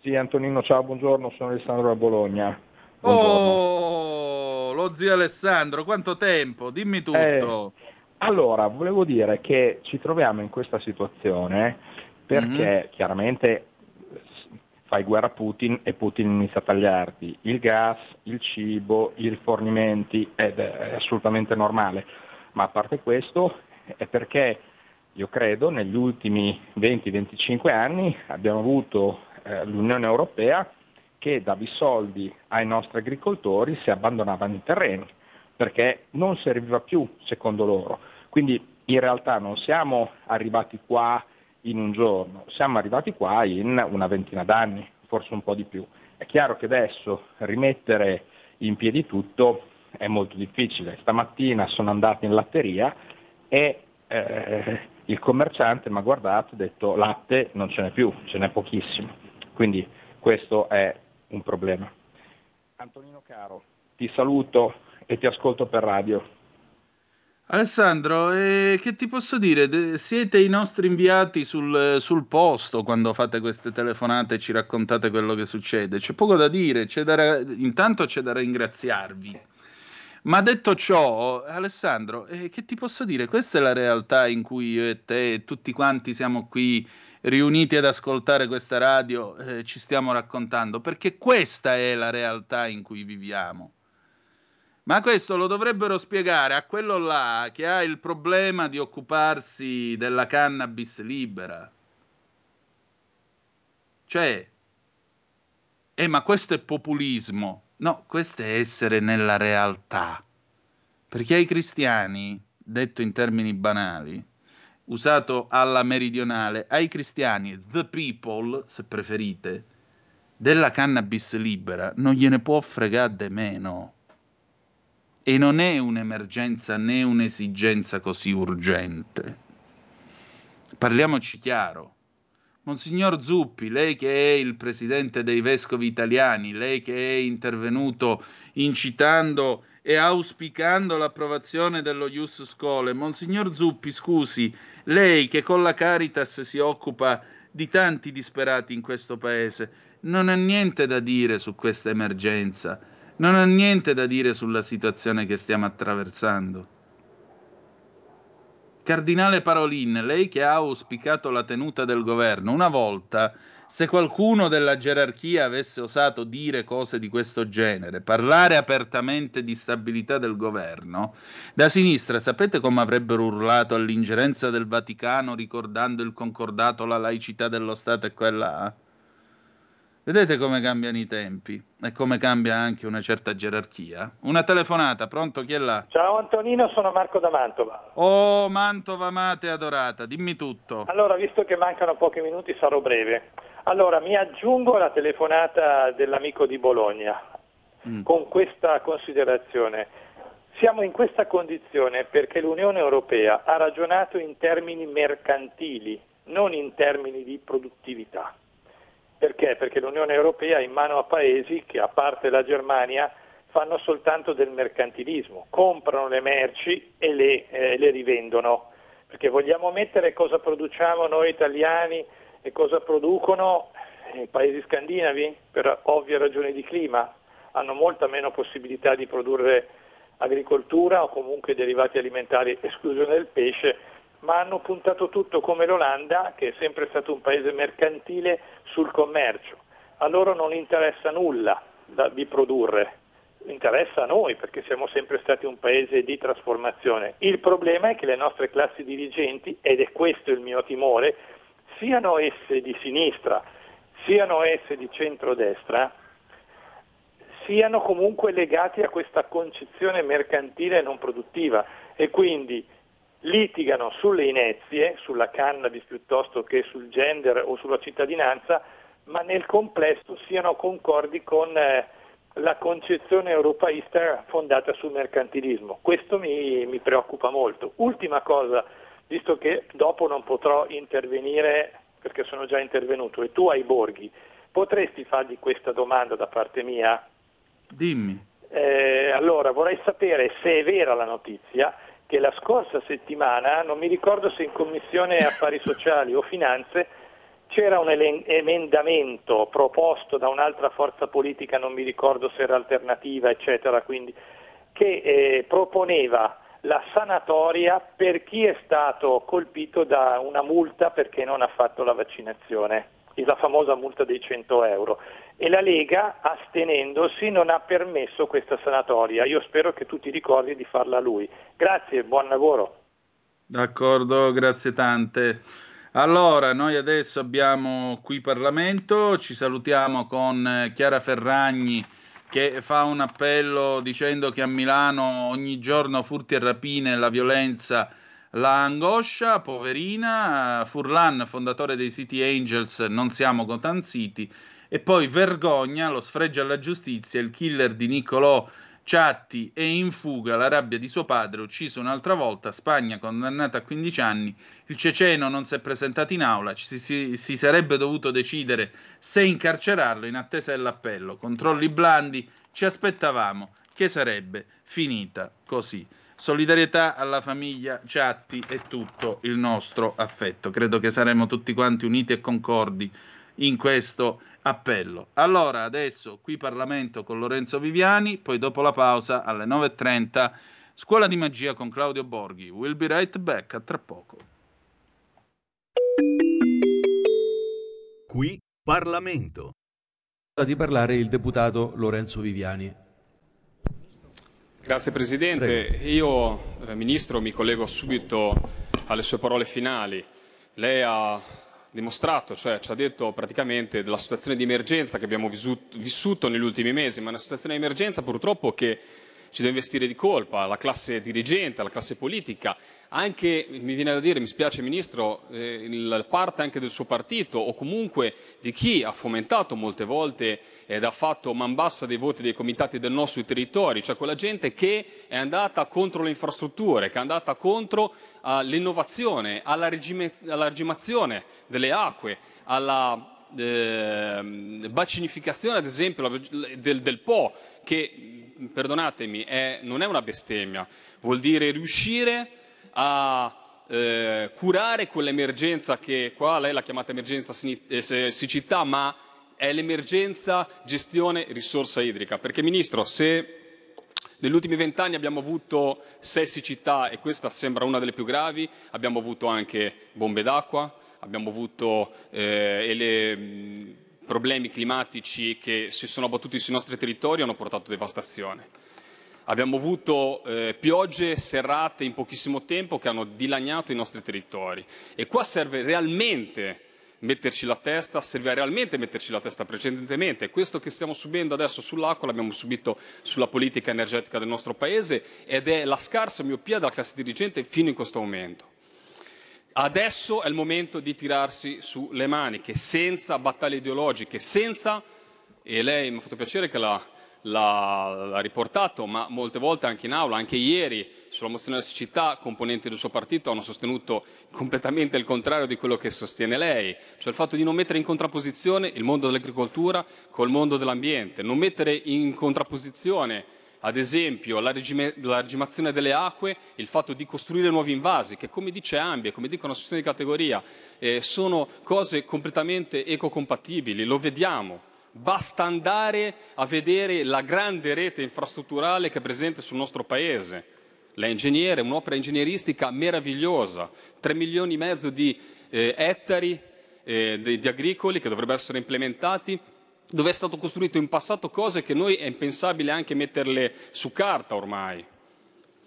Sì, Antonino, ciao, buongiorno, sono Alessandro da Bologna. Buongiorno. Oh, lo zio Alessandro, quanto tempo? Dimmi tutto. Eh, allora, volevo dire che ci troviamo in questa situazione perché mm-hmm. chiaramente fai guerra a Putin e Putin inizia a tagliarti il gas, il cibo, i rifornimenti ed è assolutamente normale. Ma a parte questo è perché io credo negli ultimi 20-25 anni abbiamo avuto eh, l'Unione Europea che dava i soldi ai nostri agricoltori se abbandonavano i terreni, perché non serviva più secondo loro. Quindi in realtà non siamo arrivati qua in un giorno, siamo arrivati qua in una ventina d'anni, forse un po' di più. È chiaro che adesso rimettere in piedi tutto è molto difficile. Stamattina sono andato in latteria e eh, il commerciante mi ha guardato e ha detto latte non ce n'è più, ce n'è pochissimo. Quindi questo è un problema. Antonino caro, ti saluto e ti ascolto per radio. Alessandro, eh, che ti posso dire? De- siete i nostri inviati sul, sul, posto quando fate queste telefonate e ci raccontate quello che succede. C'è poco da dire, c'è da ra- intanto c'è da ringraziarvi. Ma detto ciò, Alessandro, eh, che ti posso dire? Questa è la realtà in cui io e te e tutti quanti siamo qui riuniti ad ascoltare questa radio, eh, ci stiamo raccontando, perché questa è la realtà in cui viviamo. Ma questo lo dovrebbero spiegare a quello là che ha il problema di occuparsi della cannabis libera. Cioè, eh, ma questo è populismo. No, questo è essere nella realtà. Perché ai cristiani, detto in termini banali, usato alla meridionale, ai cristiani, the people, se preferite, della cannabis libera non gliene può fregare de meno. E non è un'emergenza né un'esigenza così urgente. Parliamoci chiaro. Monsignor Zuppi, lei che è il presidente dei vescovi italiani, lei che è intervenuto incitando e auspicando l'approvazione dello Ius Scole, Monsignor Zuppi, scusi, lei che con la Caritas si occupa di tanti disperati in questo paese, non ha niente da dire su questa emergenza, non ha niente da dire sulla situazione che stiamo attraversando. Cardinale Parolin, lei che ha auspicato la tenuta del governo, una volta, se qualcuno della gerarchia avesse osato dire cose di questo genere, parlare apertamente di stabilità del governo, da sinistra sapete come avrebbero urlato all'ingerenza del Vaticano ricordando il concordato, la laicità dello Stato e quella... Vedete come cambiano i tempi e come cambia anche una certa gerarchia? Una telefonata, pronto? Chi è là? Ciao Antonino, sono Marco da Mantova. Oh, Mantova amata e adorata, dimmi tutto. Allora, visto che mancano pochi minuti, sarò breve. Allora, mi aggiungo alla telefonata dell'amico di Bologna mm. con questa considerazione. Siamo in questa condizione perché l'Unione Europea ha ragionato in termini mercantili, non in termini di produttività. Perché? Perché l'Unione Europea è in mano a paesi che, a parte la Germania, fanno soltanto del mercantilismo, comprano le merci e le, eh, le rivendono. Perché vogliamo mettere cosa produciamo noi italiani e cosa producono i paesi scandinavi per ovvie ragioni di clima. Hanno molta meno possibilità di produrre agricoltura o comunque derivati alimentari, esclusione del pesce, ma hanno puntato tutto come l'Olanda, che è sempre stato un paese mercantile, sul commercio. A loro non interessa nulla da, di produrre, interessa a noi perché siamo sempre stati un paese di trasformazione. Il problema è che le nostre classi dirigenti, ed è questo il mio timore, siano esse di sinistra, siano esse di centrodestra, siano comunque legati a questa concezione mercantile e non produttiva e quindi litigano sulle inezie, sulla cannabis piuttosto che sul gender o sulla cittadinanza, ma nel complesso siano concordi con eh, la concezione europeista fondata sul mercantilismo. Questo mi, mi preoccupa molto. Ultima cosa, visto che dopo non potrò intervenire perché sono già intervenuto, e tu ai borghi, potresti fargli questa domanda da parte mia? Dimmi. Eh, allora, vorrei sapere se è vera la notizia che la scorsa settimana, non mi ricordo se in Commissione Affari Sociali o Finanze, c'era un emendamento proposto da un'altra forza politica, non mi ricordo se era alternativa, eccetera, quindi, che eh, proponeva la sanatoria per chi è stato colpito da una multa perché non ha fatto la vaccinazione, la famosa multa dei 100 euro e la Lega, astenendosi, non ha permesso questa sanatoria. Io spero che tu ti ricordi di farla lui. Grazie, buon lavoro. D'accordo, grazie tante. Allora, noi adesso abbiamo qui Parlamento, ci salutiamo con Chiara Ferragni che fa un appello dicendo che a Milano ogni giorno furti e rapine, la violenza La angoscia, poverina, Furlan, fondatore dei City Angels, non siamo Gotham City, e poi vergogna, lo sfregio alla giustizia, il killer di Niccolò Ciatti è in fuga, la rabbia di suo padre, ucciso un'altra volta, Spagna condannata a 15 anni, il ceceno non si è presentato in aula, ci si, si sarebbe dovuto decidere se incarcerarlo in attesa dell'appello, controlli blandi, ci aspettavamo che sarebbe finita così. Solidarietà alla famiglia Ciatti e tutto il nostro affetto. Credo che saremo tutti quanti uniti e concordi in questo appello. Allora, adesso qui Parlamento con Lorenzo Viviani, poi dopo la pausa alle 9.30 Scuola di Magia con Claudio Borghi. We'll be right back a tra poco. Qui Parlamento. Di parlare il deputato Lorenzo Viviani. Grazie Presidente. Prego. Io, eh, Ministro, mi collego subito alle sue parole finali. Lei ha dimostrato, cioè ci ha detto praticamente della situazione di emergenza che abbiamo vissuto, negli ultimi mesi, ma una situazione di emergenza purtroppo che ci deve investire di colpa la classe dirigente, la classe politica, anche, mi viene da dire, mi spiace Ministro, eh, parte anche del suo partito o comunque di chi ha fomentato molte volte ed ha fatto man bassa dei voti dei comitati del no sui territori, cioè quella gente che è andata contro le infrastrutture, che è andata contro uh, l'innovazione, alla, alla regimazione delle acque, alla eh, bacinificazione ad esempio del, del Po, che perdonatemi è, non è una bestemmia, vuol dire riuscire a eh, curare quell'emergenza che qua lei l'ha chiamata emergenza eh, siccità, ma è l'emergenza gestione risorsa idrica. Perché Ministro, se negli ultimi vent'anni abbiamo avuto sei siccità e questa sembra una delle più gravi, abbiamo avuto anche bombe d'acqua, abbiamo avuto eh, le, mh, problemi climatici che si sono abbattuti sui nostri territori e hanno portato devastazione. Abbiamo avuto eh, piogge serrate in pochissimo tempo che hanno dilaniato i nostri territori e qua serve realmente metterci la testa, serve realmente metterci la testa precedentemente. Questo che stiamo subendo adesso sull'acqua l'abbiamo subito sulla politica energetica del nostro Paese ed è la scarsa miopia della classe dirigente fino in questo momento. Adesso è il momento di tirarsi su le maniche, senza battaglie ideologiche, senza, e lei mi ha fatto piacere che l'ha l'ha, riportato, ma molte volte anche in aula, anche ieri sulla mozione della siccità, componenti del suo partito hanno sostenuto completamente il contrario di quello che sostiene lei, cioè il fatto di non mettere in contrapposizione il mondo dell'agricoltura col mondo dell'ambiente, non mettere in contrapposizione ad esempio la, regime, la, regimazione delle acque, il fatto di costruire nuovi invasi, che come dice Ambie, come dicono associazioni di categoria, eh, sono cose completamente ecocompatibili, lo vediamo. Basta andare a vedere la grande rete infrastrutturale che è presente sul nostro Paese. La ingegnere, un'opera ingegneristica meravigliosa, 3 milioni e mezzo di eh, ettari eh, di, di agricoli che dovrebbero essere implementati, dove è stato costruito in passato cose che noi è impensabile anche metterle su carta ormai.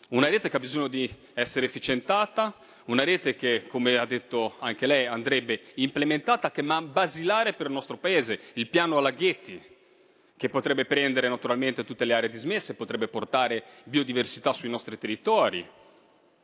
Una rete che ha bisogno di essere efficientata, una rete che, come ha detto anche lei, andrebbe implementata, che è basilare per il nostro Paese, il piano Laghetti, che potrebbe prendere naturalmente tutte le aree dismesse, potrebbe portare biodiversità sui nostri territori,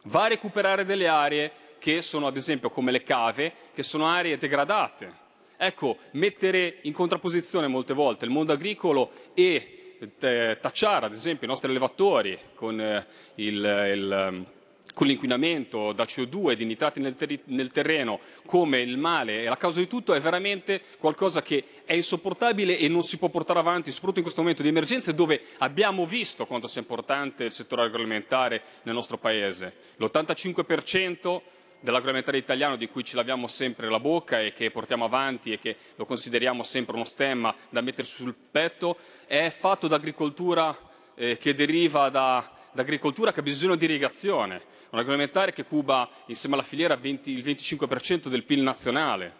va a recuperare delle aree che sono ad esempio come le cave, che sono aree degradate. Ecco, mettere in contrapposizione molte volte il mondo agricolo e eh, tacciare ad esempio i nostri allevatori con eh, il, il con l'inquinamento da CO2 e di nitrati nel, ter- nel, terreno come il male e la causa di tutto è veramente qualcosa che è insopportabile e non si può portare avanti, soprattutto in questo momento di emergenze dove abbiamo visto quanto sia importante il settore agroalimentare nel nostro Paese. L'85% dell'agroalimentare italiano di cui ci laviamo sempre la bocca e che portiamo avanti e che lo consideriamo sempre uno stemma da mettersi sul petto è fatto da agricoltura eh, che deriva da, da agricoltura che ha bisogno di irrigazione agroalimentare che cuba insieme alla filiera 20, il 25% del PIL nazionale.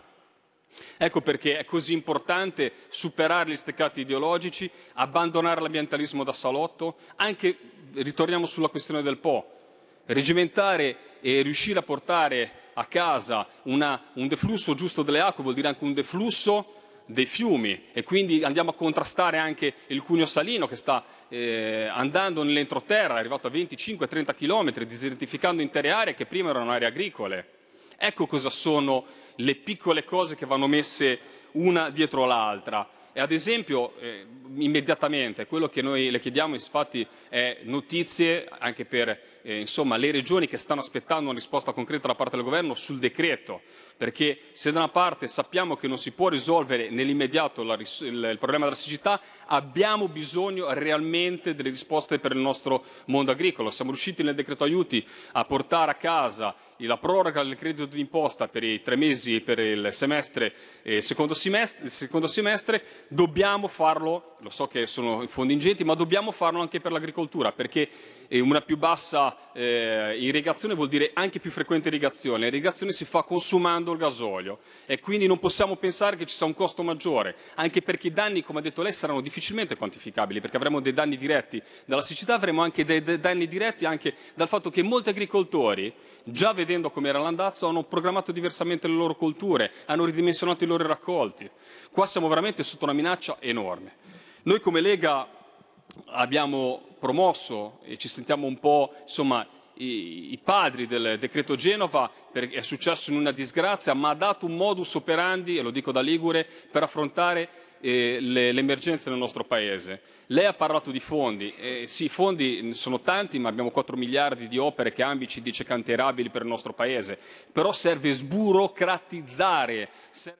Ecco perché è così importante superare gli steccati ideologici, abbandonare l'ambientalismo da salotto, anche, ritorniamo sulla questione del Po, regimentare e riuscire a portare a casa una, un deflusso giusto delle acque vuol dire anche un deflusso dei fiumi e quindi andiamo a contrastare anche il cuneo salino che sta eh, andando nell'entroterra, è arrivato a 25-30 km, desertificando intere aree che prima erano aree agricole. Ecco cosa sono le piccole cose che vanno messe una dietro l'altra. E ad esempio, eh, immediatamente, quello che noi le chiediamo infatti è notizie anche per eh, insomma, le regioni che stanno aspettando una risposta concreta da parte del governo sul decreto, perché se da una parte sappiamo che non si può risolvere nell'immediato la, il, il problema della siccità, abbiamo bisogno realmente delle risposte per il nostro mondo agricolo. Siamo riusciti nel decreto aiuti a portare a casa la proroga del credito d'imposta per i tre mesi per il semestre e secondo semestre, secondo semestre, dobbiamo farlo, lo so che sono fondi ingenti, ma dobbiamo farlo anche per l'agricoltura, perché una più bassa eh, irrigazione vuol dire anche più frequente irrigazione. L'irrigazione si fa consumando il gasolio e quindi non possiamo pensare che ci sia un costo maggiore, anche perché i danni, come ha detto lei, saranno difficilmente quantificabili, perché avremo dei danni diretti dalla siccità, avremo anche dei, danni diretti anche dal fatto che molti agricoltori già vedendo come era l'andazzo, hanno programmato diversamente le loro colture, hanno ridimensionato i loro raccolti. Qua siamo veramente sotto una minaccia enorme. Noi come Lega abbiamo promosso e ci sentiamo un po' insomma, i, padri del decreto Genova, perché è successo in una disgrazia, ma ha dato un modus operandi, e lo dico da Ligure, per affrontare eh, le, le, emergenze nel nostro Paese. Lei ha parlato di fondi, eh, sì, i fondi sono tanti, ma abbiamo 4 miliardi di opere che Ambi ci dice cantierabili per il nostro Paese, però serve sburocratizzare. Serve...